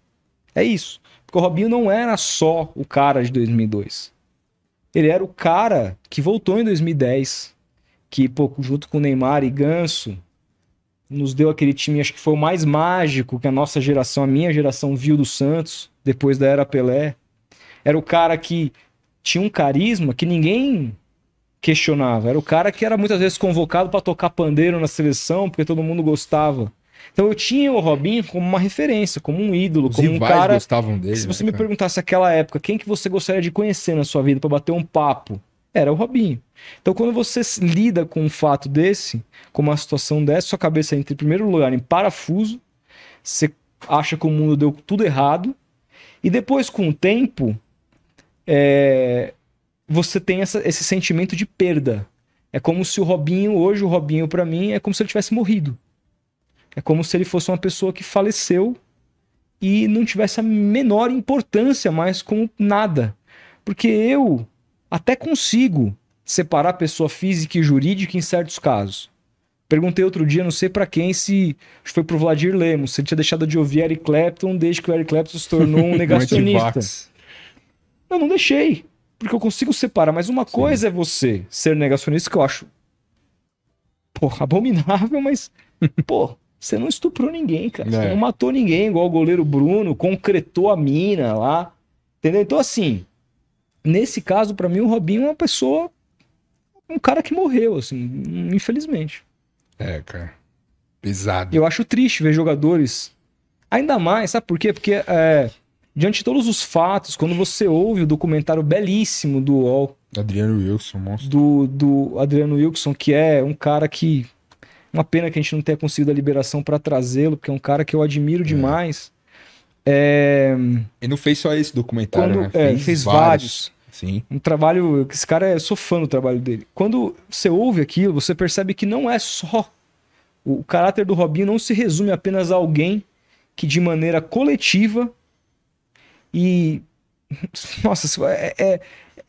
É isso. Porque o Robinho não era só o cara de 2002. Ele era o cara que voltou em 2010, que, pô, junto com Neymar e Ganso, nos deu aquele time, acho que foi o mais mágico que a nossa geração, a minha geração, viu do Santos, depois da era Pelé. Era o cara que tinha um carisma que ninguém questionava. Era o cara que era muitas vezes convocado para tocar pandeiro na seleção, porque todo mundo gostava. Então eu tinha o Robinho como uma referência, como um ídolo, Os como um cara gostavam dele. se né, você me cara? perguntasse naquela época quem que você gostaria de conhecer na sua vida para bater um papo, era o Robinho. Então quando você lida com um fato desse, com uma situação dessa, sua cabeça entra em primeiro lugar em parafuso, você acha que o mundo deu tudo errado, e depois com o tempo, é, você tem essa- esse sentimento de perda. É como se o Robinho, hoje o Robinho pra mim, é como se ele tivesse morrido. É como se ele fosse uma pessoa que faleceu e não tivesse a menor importância mais como nada. Porque eu até consigo separar pessoa física e jurídica em certos casos. Perguntei outro dia, não sei pra quem, se foi pro Vladir Lemos, se ele tinha deixado de ouvir Eric Clapton desde que o Eric Clapton se tornou um [laughs] negacionista. Eu não deixei, porque eu consigo separar. Mas uma coisa é você ser negacionista, que eu acho, porra, abominável, mas, [laughs] pô, você não estuprou ninguém, cara. Você É. não matou ninguém, igual o goleiro Bruno, concretou a mina lá, entendeu? Então, assim, nesse caso, pra mim, o Robinho é uma pessoa, um cara que morreu, assim, infelizmente. É, cara. Pesado. Eu acho triste ver jogadores. Ainda mais, sabe por quê? Porque é, diante de todos os fatos, quando você ouve o documentário belíssimo do UOL, Adriano Wilson, monstro. do, do Adriano Wilson, que é um cara que. Uma pena que a gente não tenha conseguido a liberação para trazê-lo, porque é um cara que eu admiro demais. É, Ele não fez só esse documentário, Quando- né? é, fez vários. Sim. um trabalho. Esse cara é. Sou fã do trabalho dele. Quando você ouve aquilo, você percebe que não é só. O caráter do Robinho não se resume apenas a alguém que, de maneira coletiva e. Nossa, é, é,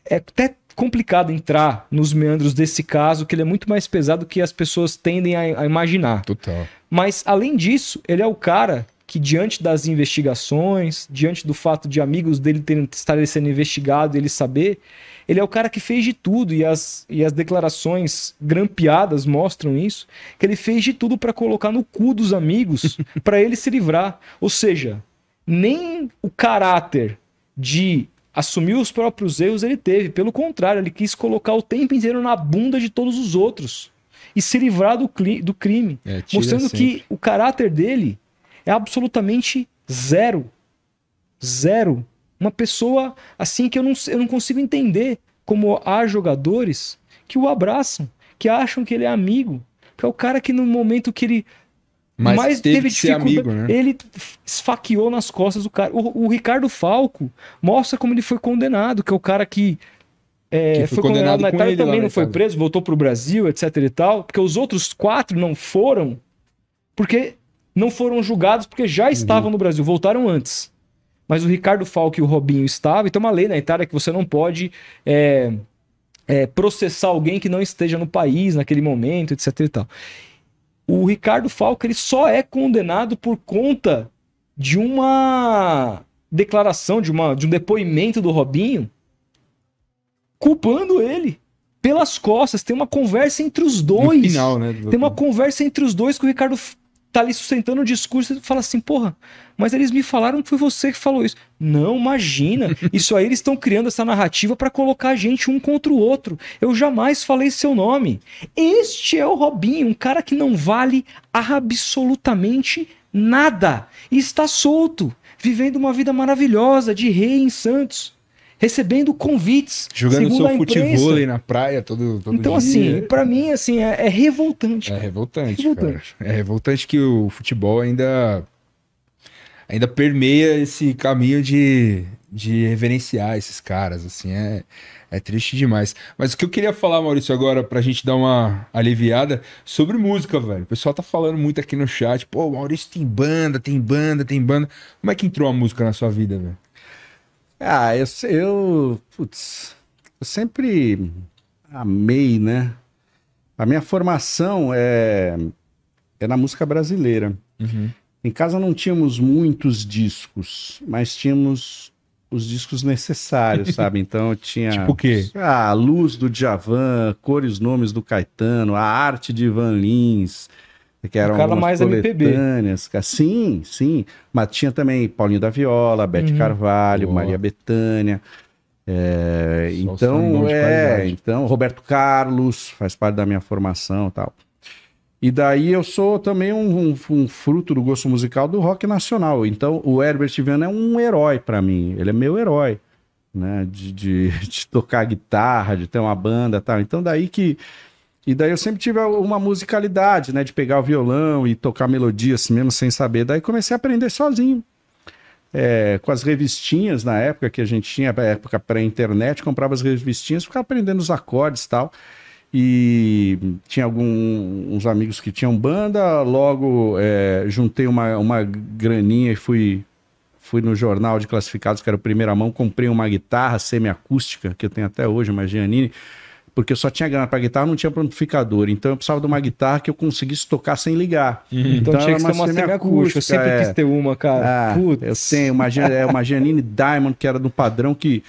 é até complicado entrar nos meandros desse caso, que ele é muito mais pesado que as pessoas tendem a, a imaginar. Total. Mas, além disso, ele é o cara que, diante das investigações, diante do fato de amigos dele terem, estarem sendo investigados e ele saber, ele é o cara que fez de tudo, e as, e as declarações grampeadas mostram isso, que ele fez de tudo para colocar no cu dos amigos [laughs] para ele se livrar. Ou seja, nem o caráter de assumir os próprios erros ele teve. Pelo contrário, ele quis colocar o tempo inteiro na bunda de todos os outros e se livrar do, do crime É, mostrando sempre. que o caráter dele é absolutamente zero. Zero. Uma pessoa assim que eu não, eu não consigo entender como há jogadores que o abraçam, que acham que ele é amigo, que é o cara que no momento que ele Mas mais teve teve dificuldade, amigo, né? ele esfaqueou nas costas do cara. O, o Ricardo Falco mostra como ele foi condenado, que é o cara que é, Que foi foi, condenado, condenado na Itália também, não foi preso, voltou pro Brasil, etc e tal, porque os outros quatro não foram porque não foram julgados porque já estavam no Brasil, voltaram antes. Mas o Ricardo Falco e o Robinho estavam, e tem uma lei na Itália que você não pode é, é, processar alguém que não esteja no país naquele momento, etc e tal. O Ricardo Falco ele só é condenado por conta de uma declaração, de, uma, de um depoimento do Robinho, culpando ele pelas costas. Tem uma conversa entre os dois. Final, né? do- Tem uma conversa entre os dois que o Ricardo tá ali sustentando o discurso e fala assim, porra, mas eles me falaram que foi você que falou isso. Não, imagina. [laughs] Isso aí eles estão criando essa narrativa pra colocar a gente um contra o outro. Eu jamais falei seu nome. Este é o Robinho, um cara que não vale absolutamente nada. E está solto, vivendo uma vida maravilhosa de rei em Santos, recebendo convites, Jogando seu futebol na praia todo, todo Então, dia. assim, pra mim, assim, é, é revoltante. É revoltante, Revoltante. É revoltante que o futebol ainda ainda permeia esse caminho de, de reverenciar esses caras, assim, é, é triste demais. Mas o que eu queria falar, Maurício, agora, pra gente dar uma aliviada, sobre música, velho. O pessoal tá falando muito aqui no chat, pô, Maurício tem banda, tem banda, tem banda. Como é que entrou a música na sua vida, velho? Ah, eu, eu, putz, eu sempre amei, né? A minha formação é, é na música brasileira. Em casa não tínhamos muitos discos, mas tínhamos os discos necessários, [laughs] sabe? Então eu tinha. Tipo o quê? Ah, a luz do Djavan, cores nomes do Caetano, a arte de Ivan Lins, que eram cara umas mais MPB. cara. Sim, sim. Mas tinha também Paulinho da Viola, Bete Uhum. Carvalho, Boa. Maria Bethânia. É, Só então, sambão de é, então, Roberto Carlos faz parte da minha formação e tal. E daí eu sou também um, um- um fruto do gosto musical do rock nacional. Então o Herbert Viana é um herói pra mim. Ele é meu herói, né? De, de, [laughs] de tocar guitarra, de ter uma banda e tal. Então daí que... E daí eu sempre tive uma musicalidade, né? De pegar o violão e tocar melodias mesmo sem saber. Daí comecei a aprender sozinho. É, com as revistinhas na época que a gente tinha, época pré-internet, comprava as revistinhas, ficava aprendendo os acordes e tal. E tinha alguns amigos que tinham banda, logo é, juntei uma, uma graninha e fui, fui no jornal de classificados, que era o primeira mão, comprei uma guitarra semiacústica, que eu tenho até hoje, uma Giannini, porque eu só tinha grana para guitarra, não tinha amplificador. Então eu precisava de uma guitarra que eu conseguisse tocar sem ligar. Então, tinha era que ser uma semiacústica. Eu sempre é. quis ter uma, cara. Ah, Putz. eu tenho uma, é uma Giannini Diamond, que era do padrão que.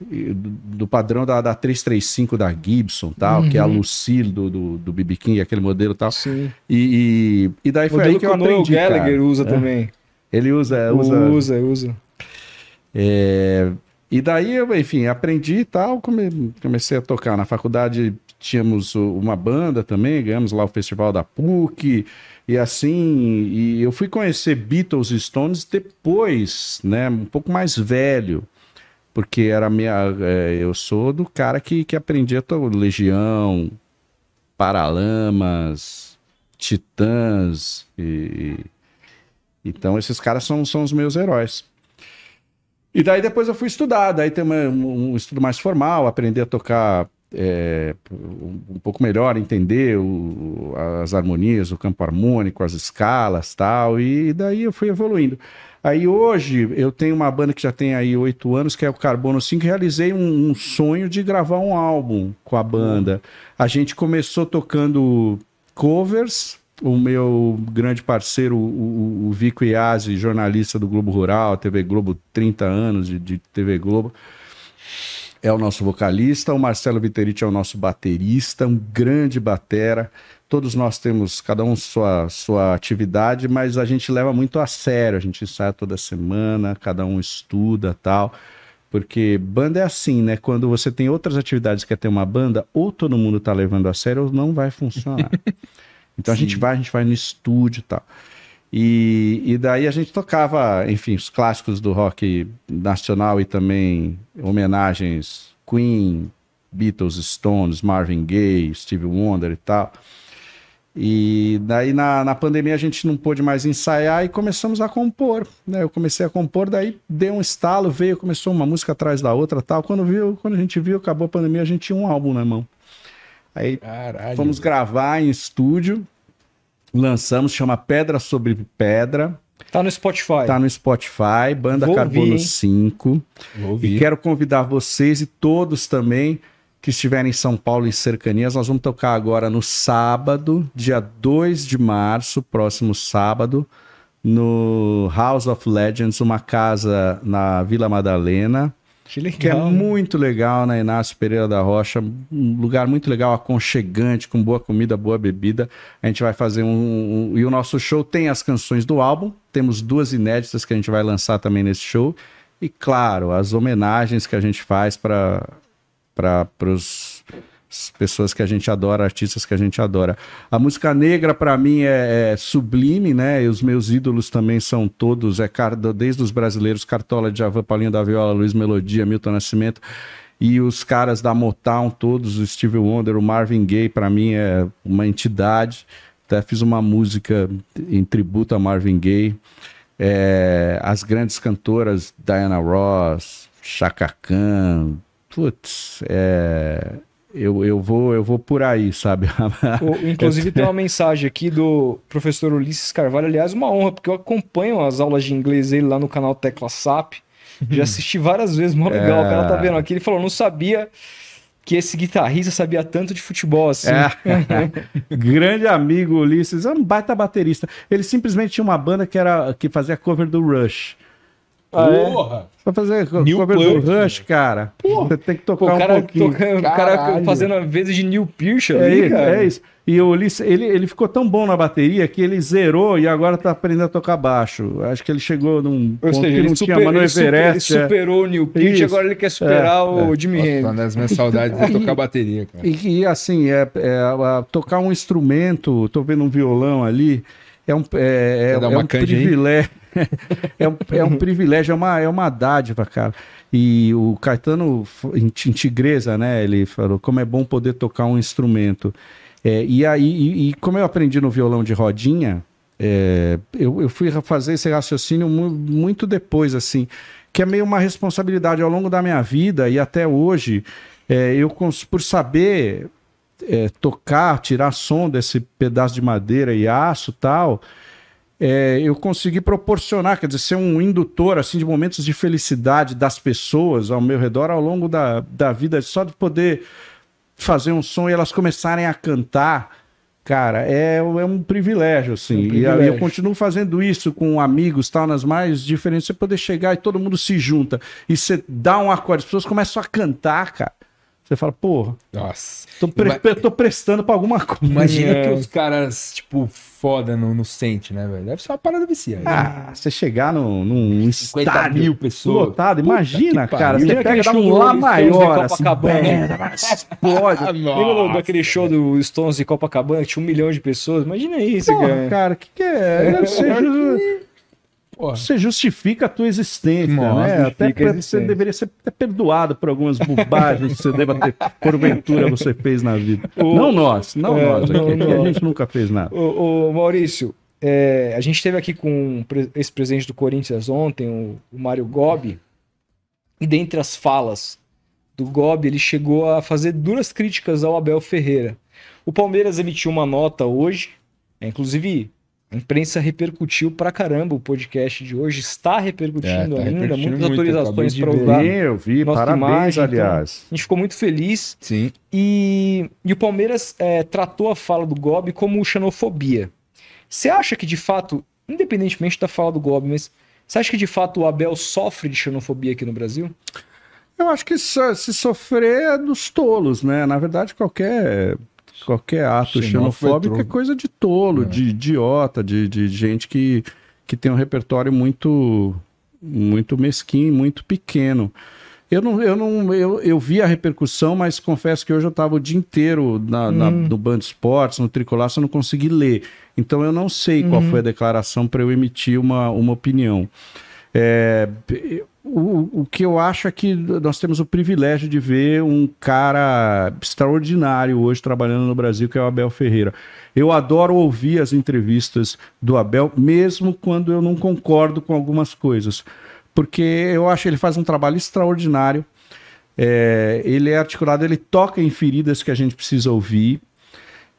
Do, padrão da, da 335 da Gibson, tal, que é a Uhum. Lucille do, do, do BB King, aquele modelo e tal. Sim. E, e, e daí O foi aí que que eu o aprendi. Gallagher cara. usa É. também. Ele usa. usa, Usa, usa. é, e daí eu, enfim, aprendi e tal, come- comecei a tocar. Na faculdade tínhamos uma banda também, ganhamos lá o festival da PUC, e assim, e eu fui conhecer Beatles e Stones depois, né, um pouco mais velho, porque era minha, é, eu sou do cara que, que aprendia Legião, Paralamas, Titãs, e, então esses caras são, são os meus heróis. E daí depois eu fui estudar, daí tem uma- um, estudo mais formal, aprender a tocar é, um, pouco melhor, entender o- as harmonias, o campo harmônico, as escalas tal, e daí eu fui evoluindo. Aí hoje eu tenho uma banda que já tem aí oito anos, que é o Carbono 5, e realizei um, um sonho de gravar um álbum com a banda. A gente começou tocando covers, o meu grande parceiro, o, o, Vico Iazzi, jornalista do Globo Rural, TV Globo, 30 anos de, de TV Globo, é o nosso vocalista, o Marcelo Viteriti é o nosso baterista, um grande batera. Todos nós temos, cada um sua, sua atividade, mas a gente leva muito a sério, a gente ensaia toda semana, cada um estuda tal. Porque banda é assim, né? Quando você tem outras atividades que quer ter uma banda, ou todo mundo tá levando a sério ou não vai funcionar. [laughs] Então a gente vai, a gente vai no estúdio e tal. E, e daí a gente tocava, enfim, os clássicos do rock nacional e também homenagens Queen, Beatles, Stones, Marvin Gaye, Steve Wonder e tal. E daí na, na pandemia a gente não pôde mais ensaiar e começamos a compor. Né? Eu comecei a compor, daí deu um estalo, veio, começou uma música atrás da outra tal. Quando, viu, quando a gente viu, acabou a pandemia, a gente tinha um álbum na mão. Aí Caralho. fomos gravar em estúdio, lançamos, chama Pedra sobre Pedra. Tá no Spotify. Tá no Spotify, Banda Vou Carbono ouvir, hein? 5. Vou E ouvir. quero convidar vocês e todos também que estiverem em São Paulo e cercanias. Nós vamos tocar agora no sábado, dia 2 de março, próximo sábado, no House of Legends, uma casa na Vila Madalena, Que legal. que é muito legal na Inácio Pereira da Rocha, um lugar muito legal, aconchegante, com boa comida, boa bebida. A gente vai fazer um, um- E o nosso show tem as canções do álbum, temos duas inéditas que a gente vai lançar também nesse show. E, claro, as homenagens que a gente faz para para as pessoas que a gente adora, artistas que a gente adora. A música negra para mim é, é sublime, né? E os meus ídolos também são todos, é desde os brasileiros, Cartola, Djavan, Paulinho da Viola, Luiz Melodia, Milton Nascimento e os caras da Motown, todos, o Steve Wonder, o Marvin Gaye, para mim é uma entidade. Até fiz uma música em tributo a Marvin Gaye. É, as grandes cantoras Diana Ross, Chaka Khan, putz, é, eu, eu, vou, eu vou por aí, sabe? [laughs] Inclusive tem uma mensagem aqui do professor Ulisses Carvalho, aliás, uma honra, porque eu acompanho as aulas de inglês dele lá no canal Tecla SAP. Já assisti várias vezes, mó legal. O cara tá vendo aqui, ele falou, não sabia que esse guitarrista sabia tanto de futebol assim. É. [laughs] Grande amigo Ulisses, é um baita baterista. Ele simplesmente tinha uma banda que, era, que fazia cover do Rush. Ah, é? Porra! Pra fazer Neil cover do Rush, cara, você tem que tocar Pô, o um cara, pouquinho. tocando, o cara fazendo a vez de Neil Peart É, ali, isso, cara. é isso. E o Ulisses, ele, ele ficou tão bom na bateria que ele zerou e agora tá aprendendo a tocar baixo. Acho que ele chegou num Ou ponto seja, que ele, não super- tinha Mano ele super- Everest. ele é. superou o Neil Peart agora ele quer superar É, o Jimi Nossa, Hendrix. uma das minhas saudades é [laughs] tocar bateria, cara. E, e, assim, é, é, tocar um instrumento, tô vendo um violão ali, é um, é, é, é um privilégio. É, um, é um privilégio, é uma, é uma dádiva, cara. E o Caetano, em Ti- em Tigresa, né, ele falou como é bom poder tocar um instrumento. É, e aí, e, e como eu aprendi no violão de rodinha, é, eu, eu fui fazer esse raciocínio mu- muito depois, assim, que é meio uma responsabilidade ao longo da minha vida e até hoje, é, eu por saber é, tocar, tirar som desse pedaço de madeira e aço tal, é, eu consegui proporcionar, quer dizer, ser um indutor assim de momentos de felicidade das pessoas ao meu redor ao longo da, da vida, só de poder fazer um som e elas começarem a cantar, cara, é, é um privilégio, assim. É um E privilégio. aí eu continuo fazendo isso com amigos, tal, nas mais diferentes, você poder chegar e todo mundo se junta e você dá um acorde, as pessoas começam a cantar, cara. Você fala, porra, Nossa. tô, pre- Ima- tô prestando pra alguma coisa. Imagina É. que os caras, tipo, foda no, no sente, né, velho? Deve ser uma parada viciante. Ah, você chegar num, num 50 estádio mil pessoas. lotado, Puta imagina, cara. Você pega dá um lá maior, assim, Copacabana? bem, [laughs] explode. [laughs] Lembra daquele show do Stones de Copacabana que tinha um milhão de pessoas? Imagina isso, Porra, cara. cara, o que, que é? Deve ser [laughs] Porra. Você justifica a tua existência, Nossa, né? Até pra- você deveria ser perdoado por algumas bobagens que você deva ter, porventura, você fez na vida. O- Não nós, não É, nós aqui. não aqui nós. A gente nunca fez nada. Ô, ô, Maurício, é, a gente esteve aqui com o pre- ex-presidente do Corinthians ontem, o, o Mário Gobi, e dentre as falas do Gobi, ele chegou a fazer duras críticas ao Abel Ferreira. O Palmeiras emitiu uma nota hoje, é, inclusive a imprensa repercutiu pra caramba o podcast de hoje, está repercutindo É, tá ainda, muitas muito, autorizações para usar. Eu vi, parabéns, imagem, aliás. A gente ficou muito feliz Sim. e, e o Palmeiras é, tratou a fala do Gobi como xenofobia. Você acha que de fato, independentemente da fala do Gobi, mas você acha que de fato o Abel sofre de xenofobia aqui no Brasil? Eu acho que se sofrer é dos tolos, né? Na verdade, qualquer, qualquer ato é xenofóbico é coisa de tolo, É. de idiota, de, de gente que, que tem um repertório muito, muito mesquinho, muito pequeno. Eu não, eu não, eu, eu vi a repercussão, mas confesso que hoje eu estava o dia inteiro na, na- Hum. no Band Esportes, no Tricolor, eu não consegui ler. Então eu não sei qual Uhum. foi a declaração para eu emitir uma, uma opinião. É, o, o que eu acho é que nós temos o privilégio de ver um cara extraordinário hoje trabalhando no Brasil, que é o Abel Ferreira. Eu adoro ouvir as entrevistas do Abel, mesmo quando eu não concordo com algumas coisas, porque eu acho que ele faz um trabalho extraordinário. É, ele é articulado, ele toca em feridas que a gente precisa ouvir.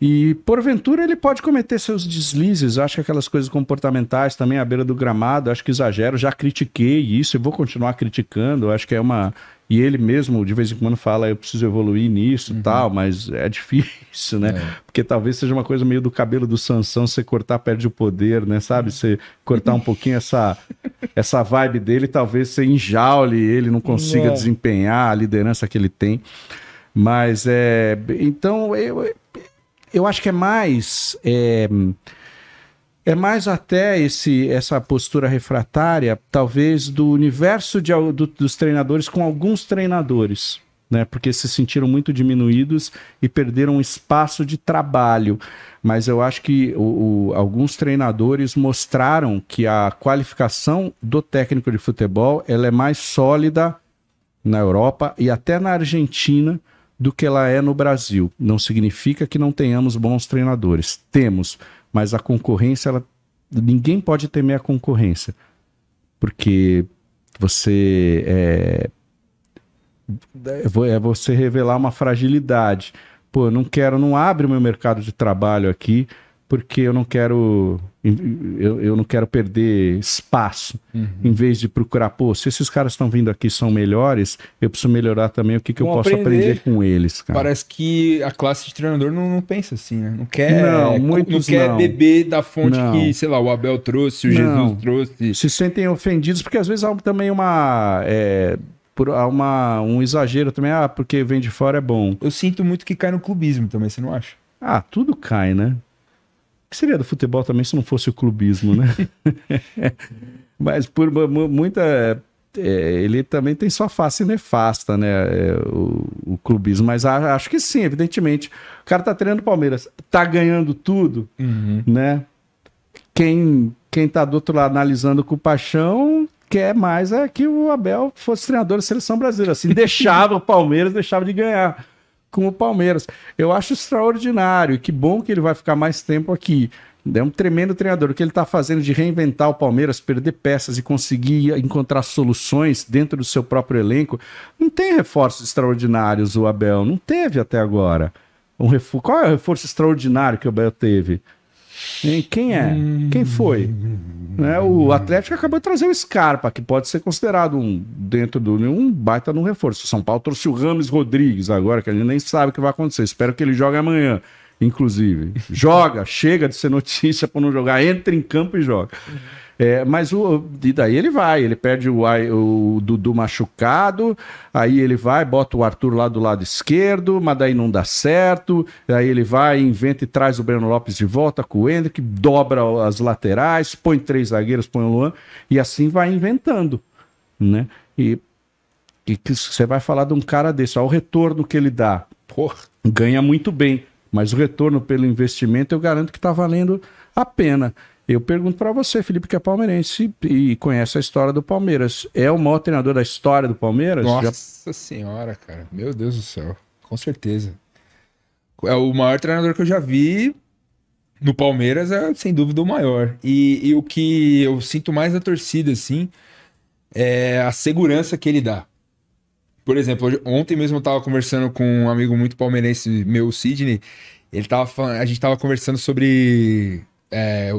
E porventura ele pode cometer seus deslizes, acho que aquelas coisas comportamentais também à beira do gramado, acho que exagero, já critiquei isso e vou continuar criticando, acho que é uma. E ele mesmo de vez em quando fala, eu preciso evoluir nisso e tal, mas é difícil, né? Porque talvez seja uma coisa meio do cabelo do Sansão, você cortar perde o poder, né? Sabe? Você cortar um pouquinho essa, essa vibe dele, talvez você enjaule ele, não consiga É. desempenhar a liderança que ele tem. Mas é. Então, eu, eu acho que é mais. É, é mais até esse, essa postura refratária, talvez, do universo de, do- dos treinadores com alguns treinadores. Né, porque se sentiram muito diminuídos e perderam espaço de trabalho. Mas eu acho que o- o- alguns treinadores mostraram que a qualificação do técnico de futebol ela é mais sólida na Europa e até na Argentina do que ela é no Brasil. Não significa que não tenhamos bons treinadores. Temos, mas a concorrência, ela... ninguém pode temer a concorrência. Porque você é... é você revelar uma fragilidade. Pô, eu não quero, não abre o meu mercado de trabalho aqui porque eu não quero eu, eu não quero perder espaço em vez de procurar, pô, se esses caras estão vindo aqui são melhores, eu preciso melhorar também o que, que eu posso aprender. aprender com eles, cara. Parece que a classe de treinador não, não pensa assim, né? Não quer, Não, não muitos quer não. beber da fonte Não. que, sei lá, o Abel trouxe, o Não. Jesus trouxe. Se sentem ofendidos porque às vezes há também uma é, por, uma um exagero também, ah, porque vem de fora é bom. Eu sinto muito que cai no clubismo também, você não acha? Ah, tudo cai, né? Que seria do futebol também se não fosse o clubismo, né? [laughs] Mas por mu- mu- muita. é, ele também tem sua face nefasta, né? é, o, o clubismo. Mas a- acho que sim, evidentemente. O cara tá treinando o Palmeiras, tá ganhando tudo, né? Quem, quem tá do outro lado analisando com paixão quer mais é que o Abel fosse treinador da seleção brasileira. Assim, [laughs] deixava o Palmeiras, deixava de ganhar com o Palmeiras. Eu acho extraordinário. Que bom que ele vai ficar mais tempo aqui. É um tremendo treinador. O que ele está fazendo de reinventar o Palmeiras, perder peças e conseguir encontrar soluções dentro do seu próprio elenco. Não tem reforços extraordinários o Abel. Não teve até agora. Um refor... Qual é o reforço extraordinário que o Abel teve? Quem é? Quem foi? Né, o Atlético acabou de trazer o Scarpa, que pode ser considerado um dentro do um baita no reforço. O São Paulo trouxe o Rames Rodrigues agora, que a gente nem sabe o que vai acontecer. Espero que ele jogue amanhã, inclusive. Joga, [laughs] chega de ser notícia para não jogar, entra em campo e joga. É, mas o, e daí ele vai, ele perde o, o Dudu machucado, aí ele vai, bota o Arthur lá do lado esquerdo, mas daí não dá certo, aí ele vai, inventa e traz o Breno Lopes de volta com o Hendrick, dobra as laterais, põe três zagueiros, põe o Luan, e assim vai inventando, né? E, e que você vai falar de um cara desse, ó, o retorno que ele dá, Porra. ganha muito bem, mas o retorno pelo investimento eu garanto que está valendo a pena. Eu pergunto para você, Felipe, que é palmeirense e conhece a história do Palmeiras. É o maior treinador da história do Palmeiras? Já- Nossa senhora, cara. Meu Deus do céu. Com certeza. É o maior treinador que eu já vi no Palmeiras, é sem dúvida o maior. E, e o que eu sinto mais da torcida, assim, é a segurança que ele dá. Por exemplo, hoje- ontem mesmo eu tava conversando com um amigo muito palmeirense, meu, o Sidney. Ele tava a gente tava conversando sobre é,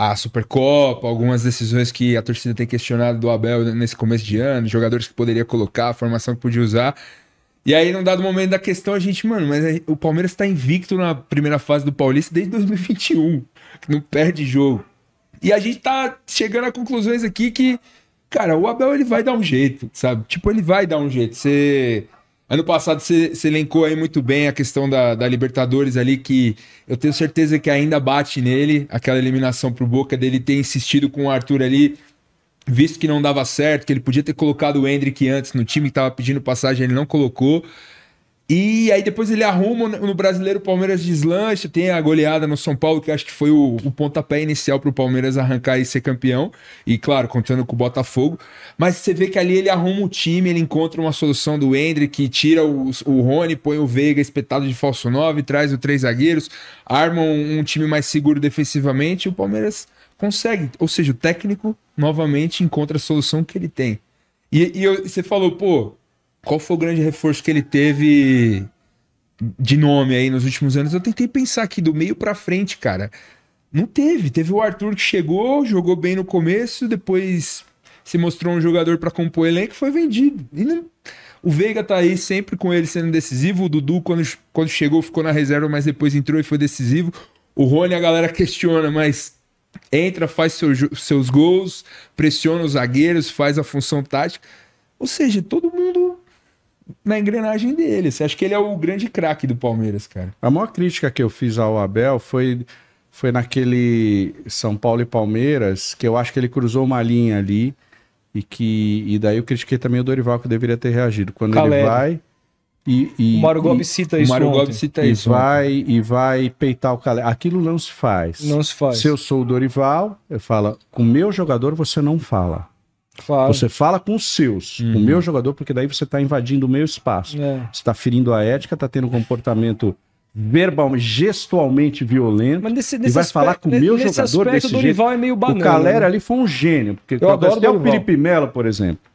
a Supercopa, algumas decisões que a torcida tem questionado do Abel nesse começo de ano, jogadores que poderia colocar, a formação que podia usar. E aí, num dado momento da questão, a gente, mano, mas o Palmeiras tá invicto na primeira fase do Paulista desde 2021, que não perde jogo. E a gente tá chegando a conclusões aqui que, cara, o Abel ele vai dar um jeito, sabe? Tipo, ele vai dar um jeito. Você. Ano passado você, elencou aí muito bem a questão da, da Libertadores ali, que eu tenho certeza que ainda bate nele, aquela eliminação pro Boca dele ter insistido com o Arthur ali visto que não dava certo, que ele podia ter colocado o Hendrick antes no time que tava pedindo passagem, ele não colocou. E aí depois ele arruma no brasileiro Palmeiras deslancha, tem a goleada no São Paulo, que acho que foi o, o pontapé inicial para o Palmeiras arrancar e ser campeão. E claro, contando com o Botafogo. Mas você vê que ali ele arruma o time, ele encontra uma solução do Hendrick, tira o, o Rony, põe o Veiga espetado de falso 9, traz os três zagueiros, arma um, um time mais seguro defensivamente e o Palmeiras consegue. Ou seja, o técnico novamente encontra a solução que ele tem. E, e eu, você falou, pô, qual foi o grande reforço que ele teve de nome aí nos últimos anos? Eu tentei pensar aqui do meio para frente, cara. Não teve. Teve o Arthur que chegou, jogou bem no começo, depois se mostrou um jogador para compor elenco e foi vendido. E não... O Veiga tá aí sempre com ele sendo decisivo. O Dudu, quando, quando chegou, ficou na reserva, mas depois entrou e foi decisivo. O Rony, a galera questiona, mas entra, faz seu, seus gols, pressiona os zagueiros, faz a função tática. Ou seja, todo mundo na engrenagem dele. Você acha que ele é o grande craque do Palmeiras, cara? A maior crítica que eu fiz ao Abel foi, foi naquele São Paulo e Palmeiras, que eu acho que ele cruzou uma linha ali e que e daí eu critiquei também o Dorival que deveria ter reagido. Quando Calera. ele vai e, e, o Mário Gomes cita isso. O Mário Gomes cita e isso. Vai, e vai peitar o Calera. Aquilo não se faz. Não se faz. Se eu sou o Dorival, eu falo, com meu jogador você não fala. Claro. Você fala com os seus, uhum. o meu jogador, porque daí você está invadindo o meu espaço. É. Você está ferindo a ética, está tendo um comportamento verbalmente, gestualmente violento. Mas nesse, nesse e vai aspecto, falar com o meu jogador desse o jeito. É meio banana, o Calera né? ali foi um gênio, porque eu adoro até o Felipe Melo, por exemplo.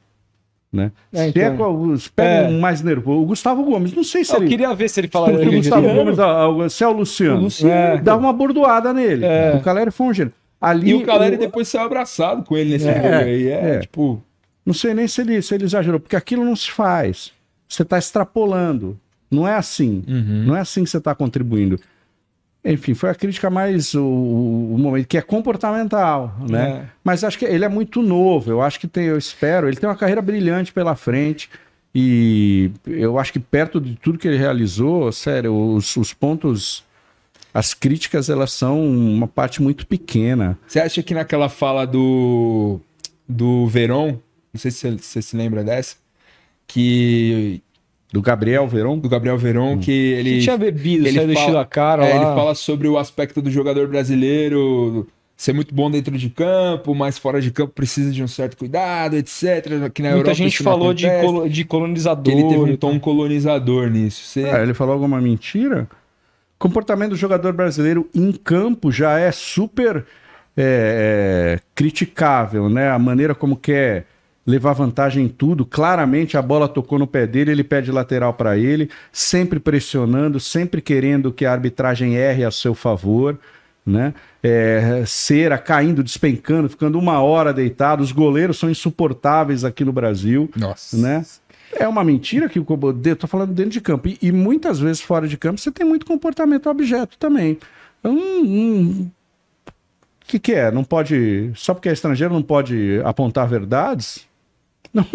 Né? É, então. pega é. um mais nervoso. O Gustavo Gomes, não sei se eu ele. Eu queria ver se ele falaria. O Gustavo Gomes, se é o Luciano. O Luciano. É. Dava uma bordoada nele. É. O Calera foi um gênio. Ali, e o Caleri o... depois saiu abraçado com ele nesse é, jogo aí. É, é, tipo. Não sei nem se ele, se ele exagerou, porque aquilo não se faz. Você está extrapolando. Não é assim. Uhum. Não é assim que você está contribuindo. Enfim, foi a crítica mais o, o, momento que é comportamental, né? É. Mas acho que ele é muito novo. Eu acho que tem, eu espero, ele tem uma carreira brilhante pela frente. E eu acho que perto de tudo que ele realizou, sério, os, os pontos as críticas elas são uma parte muito pequena. Você acha que naquela fala do do Veron, não sei se você se lembra dessa, que do Gabriel Veron? Do Gabriel Veron, hum. que ele. Que tinha bebido, ele fala, a cara. É, ele fala sobre o aspecto do jogador brasileiro ser muito bom dentro de campo, mas fora de campo precisa de um certo cuidado, etc. Que na Muita Europa, gente falou de, colo de colonizador. Ele teve um tom colonizador nisso. Você... É, ele falou alguma mentira? Comportamento do jogador brasileiro em campo já é super é, é, criticável, né? A maneira como quer levar vantagem em tudo. Claramente a bola tocou no pé dele, ele pede lateral para ele, sempre pressionando, sempre querendo que a arbitragem erre a seu favor. Né? É, cera caindo, despencando, ficando uma hora deitado. Os goleiros são insuportáveis aqui no Brasil. Nossa. Né? É uma mentira que o eu tô falando dentro de campo. E, e, muitas vezes fora de campo você tem muito comportamento objeto também. O um, que, que é? Não pode. Só porque é estrangeiro não pode apontar verdades? [laughs] Não,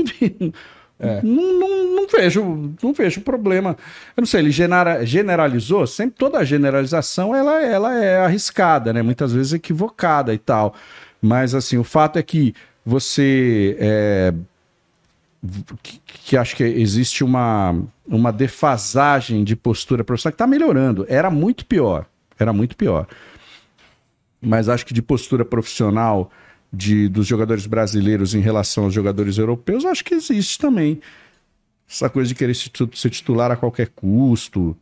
é. não, não, não, vejo, não vejo problema. Eu não sei, ele generalizou, sempre toda generalização ela, ela é arriscada, né? Muitas vezes equivocada e tal. Mas assim, o fato é que você é, que, que, acho que existe uma, uma defasagem de postura profissional que está melhorando. Era muito pior. Era muito pior. Mas acho que de postura profissional de, dos jogadores brasileiros em relação aos jogadores europeus, acho que existe também. Essa coisa de querer se, se titular a qualquer custo.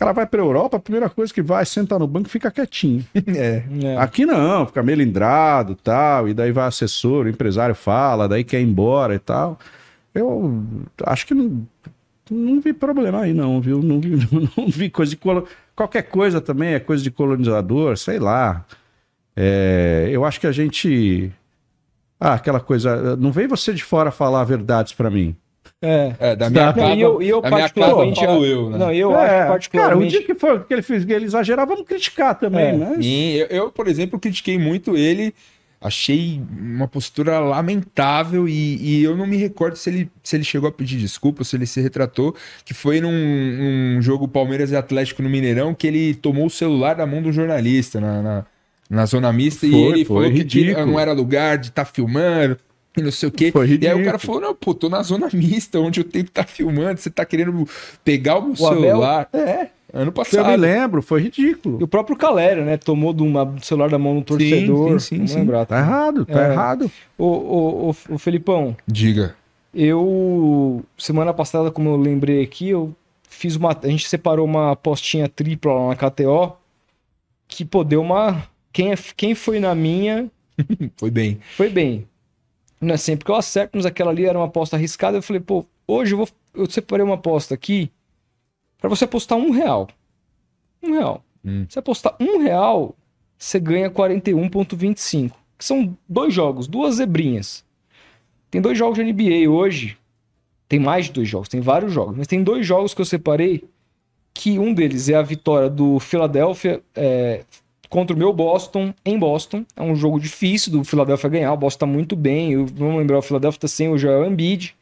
Cara vai para a Europa, a primeira coisa que vai, senta no banco e fica quietinho. [laughs] É, é. Aqui não, fica melindrado tal, e daí vai assessor, o empresário fala, daí quer ir embora e tal. Eu acho que não, não vi problema aí, não, viu? Não vi, [laughs] não vi coisa de. Colo... Qualquer coisa também é coisa de colonizador, sei lá. É, eu acho que a gente. Ah, aquela coisa. Não vem você de fora falar verdades para mim. É, é, da minha casa. E eu, eu particularmente. Falo eu, né? Não, eu é, acho particularmente. Cara, o dia que for que ele fez que ele exagerar, vamos criticar também, é. né? Sim, eu, eu, por exemplo, critiquei muito ele. Achei uma postura lamentável e, e, eu não me recordo se ele, se ele chegou a pedir desculpa, se ele se retratou, que foi num, num jogo Palmeiras e Atlético no Mineirão que ele tomou o celular da mão do jornalista na, na, na zona mista foi, e ele falou ridículo. que não era lugar de estar tá filmando. E [laughs] não sei o quê. Foi E aí ridículo. o cara falou: não, pô, tô na zona [laughs] mista, onde tenho que estar filmando, você tá querendo pegar o meu O Abel- celular. É, ano Eu me passado. lembro, foi E ridículo. o próprio Calério, né? Tomou do, uma- do celular da mão do torcedor. sim, sim, sim. lembrar. Tá errado, tá É. errado. Ô, ô, ô, ô, Felipão, Diga. eu, semana passada, como eu lembrei aqui, eu fiz uma. A gente separou uma apostinha tripla lá na KTO. Que, pô, deu uma. Quem, é- quem foi na minha, [laughs] Foi bem. foi bem. Não é sempre que eu acerto, mas aquela ali era uma aposta arriscada. Eu falei, pô, hoje eu vou. Eu separei uma aposta aqui pra você apostar um real. Um real. Hum. Se apostar um real, você ganha 41,25. Que são dois jogos, duas zebrinhas. Tem dois jogos de NBA hoje. Tem mais de dois jogos, tem vários jogos. Mas tem dois jogos que eu separei. Que um deles é a vitória do Philadelphia é, contra o meu Boston em Boston. É um jogo difícil do Philadelphia ganhar. O Boston tá muito bem. Eu, vamos lembrar, o Philadelphia tá sem o Joel Embiid.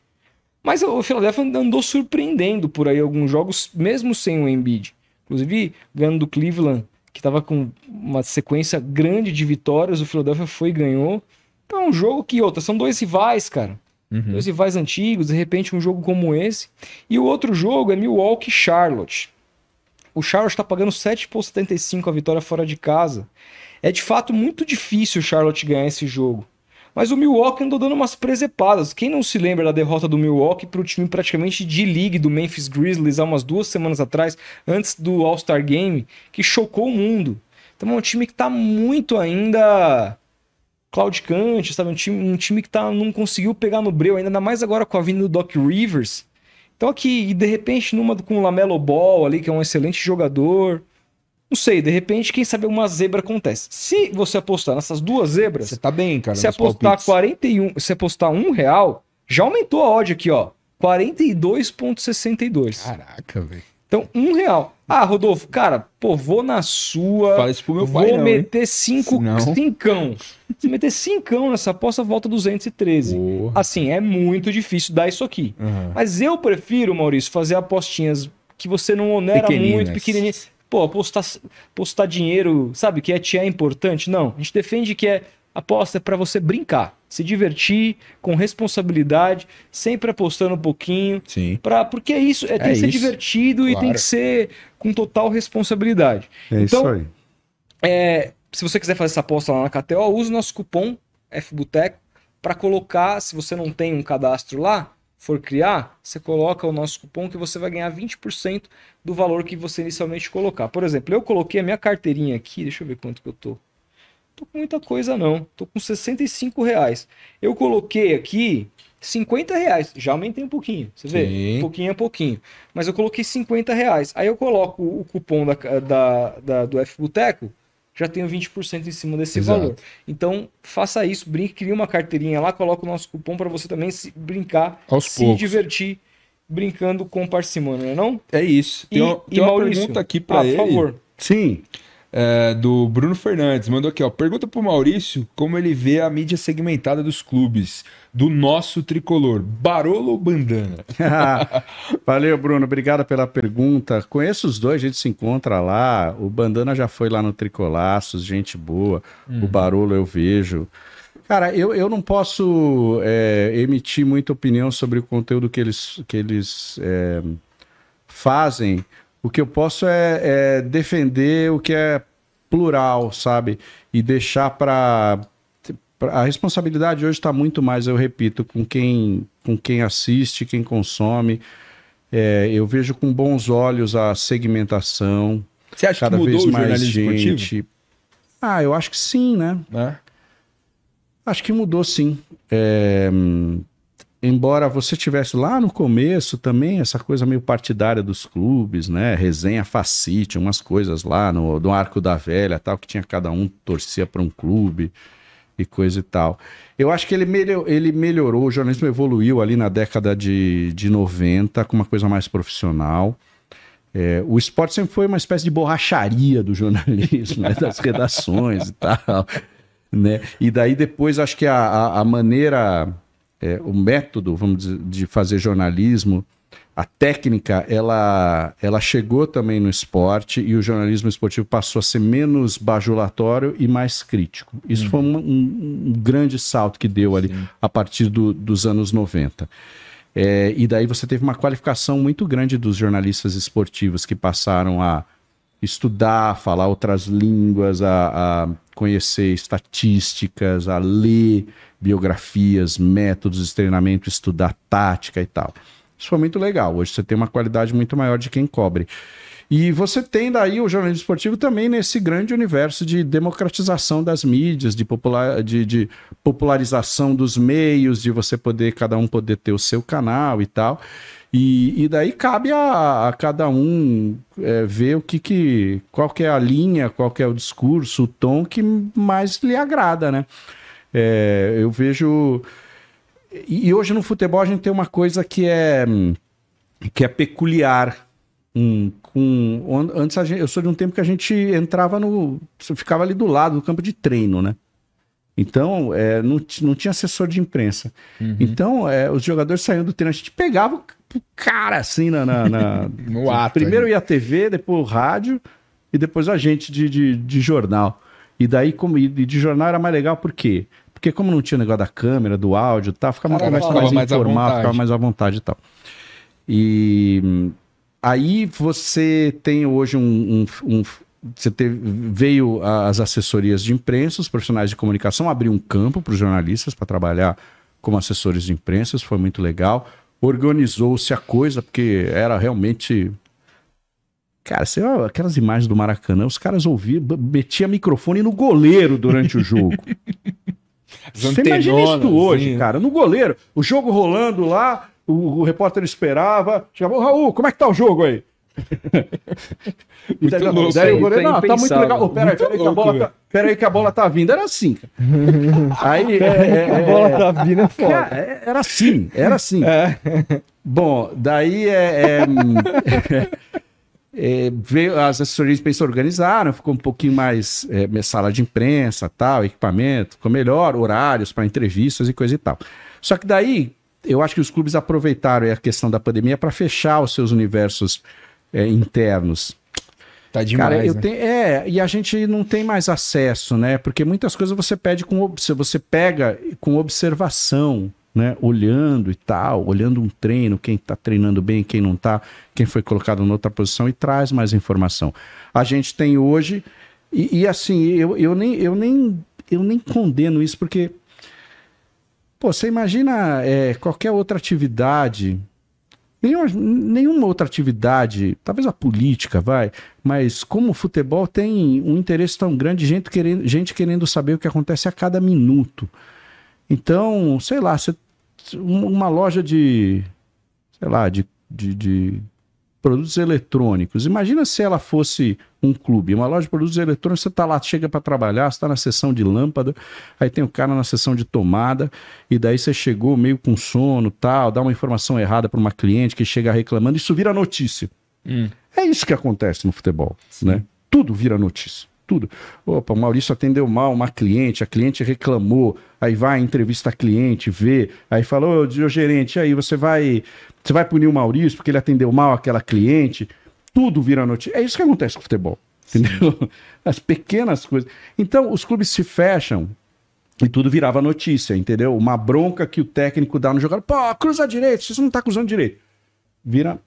Mas o Philadelphia andou surpreendendo por aí alguns jogos, mesmo sem o Embiid. Inclusive, ganhando do Cleveland, que estava com uma sequência grande de vitórias, o Philadelphia foi e ganhou. Então é um jogo que, outra, são dois rivais, cara. Uhum. Dois rivais antigos, de repente um jogo como esse. E o outro jogo é Milwaukee Charlotte. O Charlotte está pagando 7,75 a vitória fora de casa. É de fato muito difícil o Charlotte ganhar esse jogo. Mas o Milwaukee andou dando umas presepadas. Quem não se lembra da derrota do Milwaukee para o time praticamente de league do Memphis Grizzlies há umas duas semanas atrás, antes do All-Star Game, que chocou o mundo. Então é um time que está muito ainda claudicante, sabe? Um time, um time que tá, não conseguiu pegar no breu, ainda mais agora com a vinda do Doc Rivers. Então aqui, e de repente, numa com o Lamelo Ball ali, que é um excelente jogador. Não sei, de repente, quem sabe uma zebra acontece. Se você apostar nessas duas zebras, Você tá bem, cara. se apostar palpites. 41, se apostar um real, já aumentou a odd aqui, ó. 42,62. Caraca, velho. Então, um real. Ah, Rodolfo, cara, pô, vou na sua. Fala isso pro meu vou pai, hein? meter cinco, Não. cincão. Se meter cincão nessa aposta, volta 213. Porra. Assim, é muito difícil dar isso aqui. Aham. Mas eu prefiro, Maurício, fazer apostinhas que você não onera Pequeninas. muito, pequenininhas. Pô, apostar, apostar dinheiro, sabe, que é, é importante. Não, a gente defende que é aposta é para você brincar, se divertir com responsabilidade, sempre apostando um pouquinho. Sim. Pra, porque é isso, é, tem É que ser isso. divertido e tem Claro. que ser com total responsabilidade. É Então, isso aí. É, se você quiser fazer essa aposta lá na KTO, use o nosso cupom FBUTECO para colocar, se você não tem um cadastro lá, for criar, você coloca o nosso cupom que você vai ganhar 20% do valor que você inicialmente colocar. Por exemplo, eu coloquei a minha carteirinha aqui, deixa eu ver quanto que eu tô. Tô com muita coisa não, tô com 65 reais. Eu coloquei aqui 50 reais, já aumentei um pouquinho, você vê? Sim. Pouquinho a pouquinho. Mas eu coloquei 50 reais. Aí eu coloco o cupom da, da, da- do F Boteco, já tenho 20% em cima desse Exato. valor. Então, faça isso, brinque, crie uma carteirinha lá, coloca o nosso cupom para você também se brincar, Aos se poucos. divertir brincando com parcimônia, não é não? É isso. Tem, E- uma, e tem uma Maurício? pergunta aqui pra Ah, ele. por favor. Sim. É, do Bruno Fernandes. Mandou aqui, ó. Pergunta pro Maurício como ele vê a mídia segmentada dos clubes, do nosso tricolor. Barolo ou Bandana? [laughs] Valeu, Bruno. Obrigado pela pergunta. Conheço os dois, a gente se encontra lá. O Bandana já foi lá no Tricolaços, gente boa. O Barolo eu vejo. Cara, eu, eu não posso é, emitir muita opinião sobre o conteúdo que eles, que eles é, fazem. O que eu posso é, é defender o que é plural, sabe? E deixar para a responsabilidade hoje está muito mais, eu repito, com quem, com quem assiste, quem consome. É, eu vejo com bons olhos a segmentação, Você acha cada que mudou vez o mais jornalismo esportivo? gente. Ah, eu acho que sim, né? Né? Acho que mudou sim. É, hum, embora você tivesse lá no começo também essa coisa meio partidária dos clubes, né? Resenha facite, umas coisas lá no, no Arco da Velha, tal, que tinha cada um torcia para um clube e coisa e tal. Eu acho que ele, melhor, ele melhorou, o jornalismo evoluiu ali na década de, de 90 com uma coisa mais profissional. É, o esporte sempre foi uma espécie de borracharia do jornalismo, né, das redações e tal. Né? E daí depois acho que a, a, a maneira, é, o método, vamos dizer, de fazer jornalismo a técnica ela, ela chegou também no esporte e o jornalismo esportivo passou a ser menos bajulatório e mais crítico. Isso uhum. foi um, um, grande salto que deu ali Sim. a partir do, dos anos 90. É, e daí você teve uma qualificação muito grande dos jornalistas esportivos que passaram a estudar, falar outras línguas, a, a conhecer estatísticas, a ler biografias, métodos de treinamento, estudar tática e tal. Isso foi muito legal. Hoje você tem uma qualidade muito maior de quem cobre. E você tem daí o jornalismo esportivo também nesse grande universo de democratização das mídias, de, popular, de, de popularização dos meios, de você poder, cada um poder ter o seu canal e tal. E, e daí cabe a, a cada um é, ver o que, que qual que é a linha, qual que é o discurso, o tom que mais lhe agrada, né? É, eu vejo e hoje no futebol a gente tem uma coisa que é que é peculiar. Um, antes gente, eu sou de um tempo que a gente entrava no. ficava ali do lado do campo de treino, né? Então, é, não, não tinha assessor de imprensa. Uhum. Então, é, os jogadores saíam do treino, a gente pegava o cara assim na. na, na [laughs] no ato. Primeiro ia a TV, depois o rádio e depois a gente de, de, de jornal. E daí, como e de jornal era mais legal, por quê? Porque como não tinha o negócio da câmera, do áudio, tá, ficava uma conversa mais, mais informal, ficava mais à vontade e tal. E aí você tem hoje um, um, um você teve, veio as assessorias de imprensa, os profissionais de comunicação abriu um campo para os jornalistas para trabalhar como assessores de imprensa, isso foi muito legal. Organizou-se a coisa, porque era realmente. Cara, você olha aquelas imagens do Maracanã, os caras ouviam, metia microfone no goleiro durante o jogo. [laughs] Você imagina isso hoje, cara, no goleiro, o jogo rolando lá, o, o repórter esperava, chegava, Raul, como é que tá o jogo aí? [laughs] e daí, louco, daí o goleiro, não, tá muito legal. Oh, peraí, peraí, que a bola tá, peraí que a bola tá vindo. Era assim, cara. [laughs] aí, é, é, a bola é, tá vindo é foda. É, era assim, era assim. É. Bom, daí é, é é, veio, as assessorias de imprensa organizaram, ficou um pouquinho mais é, sala de imprensa, tal, equipamento, ficou melhor, horários para entrevistas e coisa e tal. Só que daí, eu acho que os clubes aproveitaram a questão da pandemia para fechar os seus universos é, internos. Tá demais, Cara, eu né? tenho, é, e a gente não tem mais acesso, né? Porque muitas coisas você pede com você pega com observação, né, olhando e tal, olhando um treino, quem está treinando bem, quem não está, quem foi colocado em outra posição e traz mais informação. A gente tem hoje, e, e assim, eu, eu, nem, eu, nem, eu nem condeno isso, porque, pô, você imagina é, qualquer outra atividade, nenhuma, nenhuma outra atividade, talvez a política, vai, mas como o futebol tem um interesse tão grande, gente querendo, gente querendo saber o que acontece a cada minuto. Então, sei lá, você uma loja de, sei lá, de, de, de produtos eletrônicos. Imagina se ela fosse um clube, uma loja de produtos eletrônicos, você está lá, chega para trabalhar, você está na seção de lâmpada, aí tem o cara na seção de tomada, e daí você chegou meio com sono, tal, dá uma informação errada para uma cliente que chega reclamando, isso vira notícia. Hum. É isso que acontece no futebol, Sim. né? Tudo vira notícia tudo. Opa, o Maurício atendeu mal uma cliente, a cliente reclamou, aí vai, entrevista a cliente, vê, aí falou, ô gerente, aí você vai, você vai punir o Maurício porque ele atendeu mal aquela cliente. Tudo vira notícia. É isso que acontece com o futebol. Entendeu? Sim. [laughs] As pequenas coisas. Então, os clubes se fecham e tudo virava notícia, entendeu? Uma bronca que o técnico dá no jogador. Pô, cruza direito, você não tá cruzando direito. Vira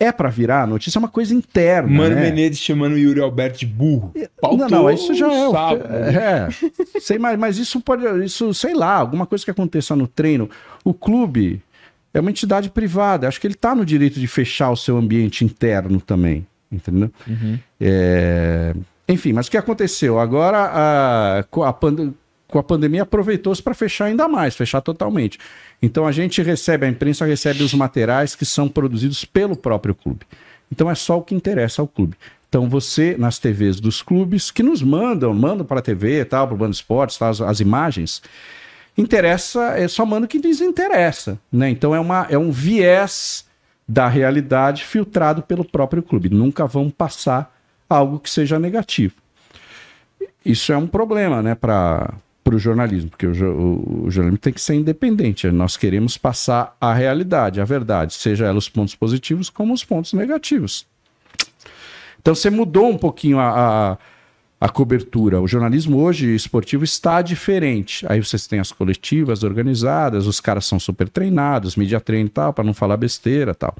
é para virar, a notícia é uma coisa interna. Mano né? Menezes chamando o Yuri Alberto de burro. Pautou não, não, isso já é. Sábado, é, é. sei, mas, mas isso pode. Isso, sei lá, alguma coisa que aconteça no treino. O clube é uma entidade privada. Acho que ele está no direito de fechar o seu ambiente interno também. Entendeu? Uhum. É... Enfim, mas o que aconteceu? Agora, a, a pand... com a pandemia, aproveitou-se para fechar ainda mais, fechar totalmente. Então a gente recebe, a imprensa recebe os materiais que são produzidos pelo próprio clube. Então é só o que interessa ao clube. Então você, nas TVs dos clubes, que nos mandam, mandam para a TV, tal, para o Bando Esportes, tal, as, as, imagens, interessa, é só manda o que lhes interessa. Né? Então é, uma, é um viés da realidade filtrado pelo próprio clube. Nunca vão passar algo que seja negativo. Isso é um problema né, para para o jornalismo, porque o, o, o, jornalismo tem que ser independente. Nós queremos passar a realidade, a verdade, seja ela os pontos positivos como os pontos negativos. Então você mudou um pouquinho a, a, a cobertura. O jornalismo hoje esportivo está diferente. Aí vocês têm as coletivas organizadas, os caras são super treinados, media treino e tal, para não falar besteira tal.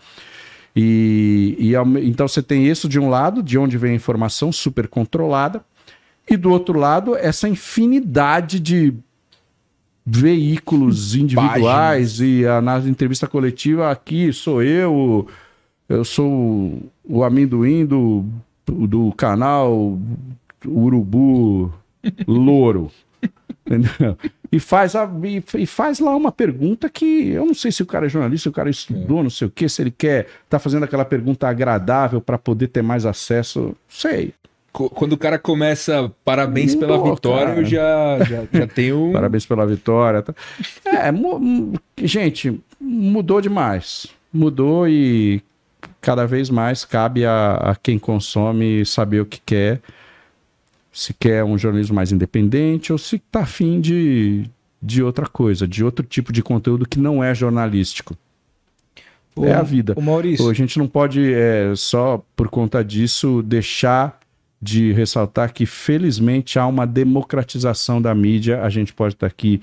E, e então você tem isso de um lado, de onde vem a informação super controlada, e do outro lado, essa infinidade de veículos individuais e a, na entrevista coletiva aqui sou eu, eu sou o amendoim do, do canal Urubu Louro. [laughs] Entendeu? E faz, a, e, e, faz lá uma pergunta que eu não sei se o cara é jornalista, se o cara estudou, é. não sei o que, se ele quer, tá fazendo aquela pergunta agradável para poder ter mais acesso, sei. Quando o cara começa parabéns pela vitória, cara. eu já, já, já [laughs] tenho. parabéns pela vitória. Tá. É, gente, mudou demais. Mudou e cada vez mais cabe a, a quem consome saber o que quer. Se quer um jornalismo mais independente ou se está afim de, de outra coisa, de outro tipo de conteúdo que não é jornalístico. Ô, é a vida. O Maurício. A gente não pode, é, só por conta disso, deixar de ressaltar que, felizmente, há uma democratização da mídia. A gente pode estar aqui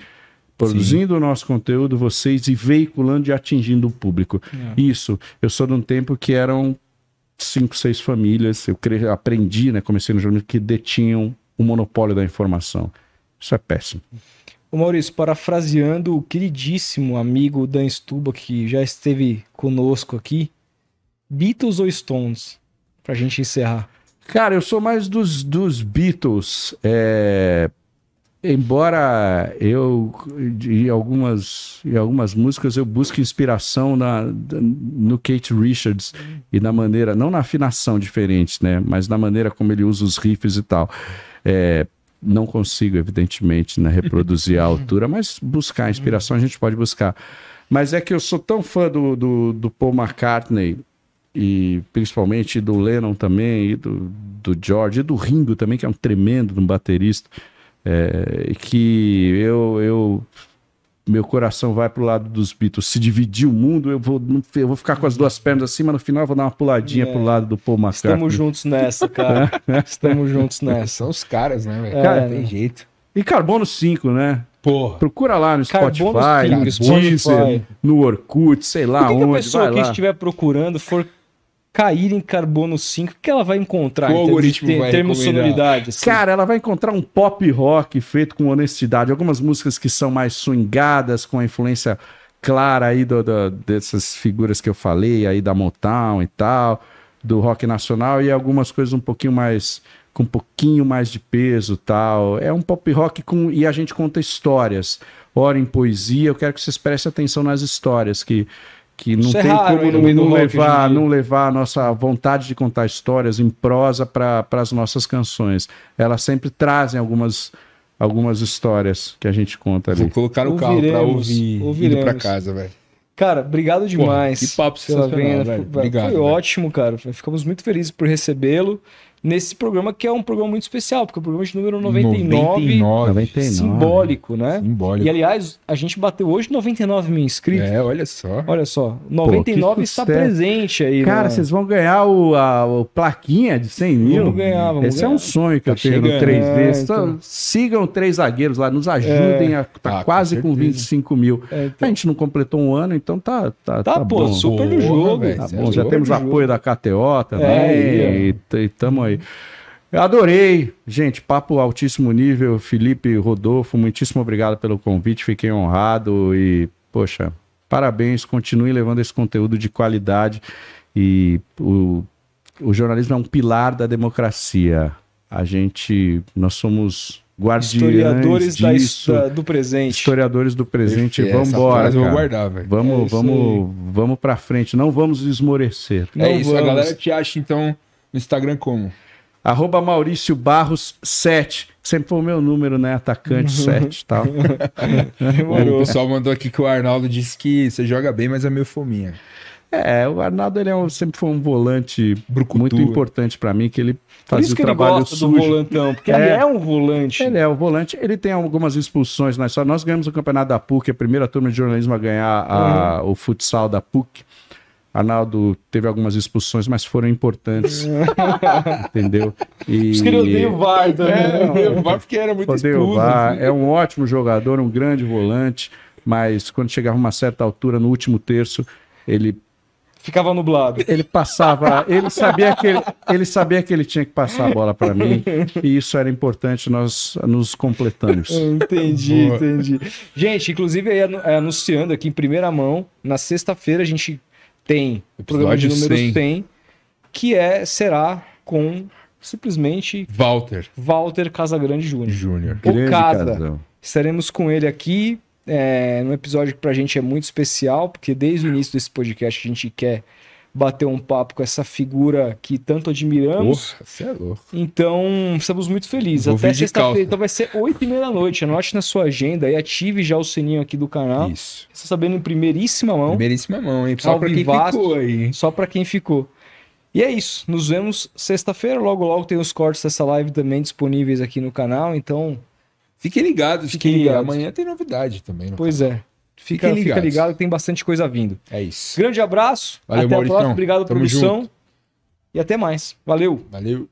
produzindo Sim. o nosso conteúdo, vocês, e veiculando e atingindo o público. É. Isso, eu sou de um tempo que eram cinco, seis famílias, eu cre... aprendi, né, comecei no jornalismo, que detinham o monopólio da informação. Isso é péssimo. O Maurício, parafraseando o queridíssimo amigo Dan Stuba, que já esteve conosco aqui, Beatles ou Stones? Pra gente encerrar. Cara, eu sou mais dos, dos Beatles. É... Embora eu, em algumas, em algumas músicas, eu busque inspiração na, no Kate Richards e na maneira, não na afinação diferente, né? Mas na maneira como ele usa os riffs e tal. É, não consigo, evidentemente, né, reproduzir a [laughs] altura, mas buscar inspiração a gente pode buscar. Mas é que eu sou tão fã do, do, do Paul McCartney e principalmente do Lennon também, e do, do George, e do Ringo também, que é um tremendo um baterista, é, que eu, eu meu coração vai pro lado dos Beatles. Se dividir o mundo, eu vou, eu vou ficar com as duas pernas assim, mas no final eu vou dar uma puladinha é. pro lado do Paul McCartney. Estamos juntos nessa, cara. [laughs] Estamos juntos nessa. São os caras, né, velho? É, cara, tem jeito. E Carbono 5, né? Porra. Procura lá no Spotify, no Deezer, no Orkut, sei lá Por que onde. Que a pessoa que estiver procurando for cair em carbono 5, o que ela vai encontrar Qual em algoritmo termos, vai termos sonoridade? Assim? Cara, ela vai encontrar um pop rock feito com honestidade. Algumas músicas que são mais swingadas, com a influência clara aí do, do, dessas figuras que eu falei, aí da Motown e tal, do rock nacional, e algumas coisas um pouquinho mais com um pouquinho mais de peso tal. É um pop rock com. E a gente conta histórias. Ora em poesia, eu quero que vocês prestem atenção nas histórias, que que não Isso tem é raro, como não, não levar, não levar a nossa vontade de contar histórias em prosa para as nossas canções. Elas sempre trazem algumas algumas histórias que a gente conta ali. Vou colocar no carro para ouvir ouviremos. indo para casa, velho. Cara, obrigado demais. Porra, que papo sensacional, velho. Obrigado. Foi velho. ótimo, cara. Ficamos muito felizes por recebê-lo nesse programa que é um programa muito especial, porque é o programa de número 99, 99, 99. simbólico, né? Simbólico. E aliás, a gente bateu hoje 99 mil inscritos. É, olha só. Olha só, 99 Pô, está presente aí. Cara, né? vocês vão ganhar o, a, o plaquinha de 100 mil. Vamos ganhar, vamos Esse ganhar. é um sonho que tá eu tenho no 3D. É, então... Sigam três zagueiros lá, nos ajudem é. a tá ah, quase com, com 25 mil. É, então... A gente não completou um ano, então tá Tá, tá, tá pô, bom. super no jogo. Tá bom, já temos apoio jogo. da KTO também é, e, e tamo aí. Eu adorei. Gente, papo altíssimo nível. Felipe Rodolfo, muitíssimo obrigado pelo convite. Fiquei honrado e, poxa, parabéns. Continue levando esse conteúdo de qualidade. E o, o jornalismo é um pilar da democracia. A gente, nós somos guardiões historiadores disso, da, do presente. Historiadores do presente. Vamos embora. Vou guardar, velho. Vamos, é vamos, vamos para frente. Não vamos esmorecer. É Não isso. Vamos. A galera te acha então no Instagram como? Arroba Maurício Barros 7. Sempre foi o meu número, né? Atacante 7 e tal. [laughs] o pessoal mandou aqui que o Arnaldo disse que você joga bem, mas é meio fominha. É, o Arnaldo ele é um- sempre foi um volante Brucutu. muito importante pra mim, que ele Por fazia o que ele trabalho gosta do sujo. volantão, porque É. ele é um volante. Ele é o volante, ele tem algumas expulsões na história. Nós ganhamos o campeonato da PUC, a primeira turma de jornalismo a ganhar a- o futsal da PUC. Arnaldo teve algumas expulsões, mas foram importantes. [laughs] entendeu? E... Por que ele o VAR também. É, o VAR porque era muito Odeio o expulso. VAR. É um ótimo jogador, um grande volante, mas quando chegava a uma certa altura, no último terço, ele Ficava nublado. ele passava, ele sabia que ele, ele sabia que ele tinha que passar a bola para mim, e isso era importante, nós nos completamos. [laughs] Entendi, Boa. entendi. Gente, inclusive aí é, anunciando aqui em primeira mão, na sexta-feira a gente tem o programa de Episódio número 100. 100, que é será com simplesmente Walter Walter Casagrande Júnior. Júnior. O Grande Casa. casal. Estaremos com ele aqui é, num episódio que pra gente é muito especial, porque desde o início desse podcast a gente quer bater um papo com essa figura que tanto admiramos. Porra, você é louco. Então, estamos muito felizes. Vou Até sexta-feira, então vai ser 8 e meia da noite. Anote na sua agenda e ative já o sininho aqui do canal. Isso. Você sabendo em primeiríssima mão, Primeiríssima mão, hein? Só pra quem ficou aí, só pra quem ficou. E é isso. Nos vemos sexta-feira. Logo, logo tem os cortes dessa live também disponíveis aqui no canal. Então, Fiquem ligados Fiquem que ligados. amanhã tem novidade também. no pois é. Fica, Fiquem fica ligados. ligado que tem bastante coisa vindo. É isso. Grande abraço. Valeu, até a Mauritão. próxima. Obrigado, Tamo produção. E até mais. Valeu. Valeu.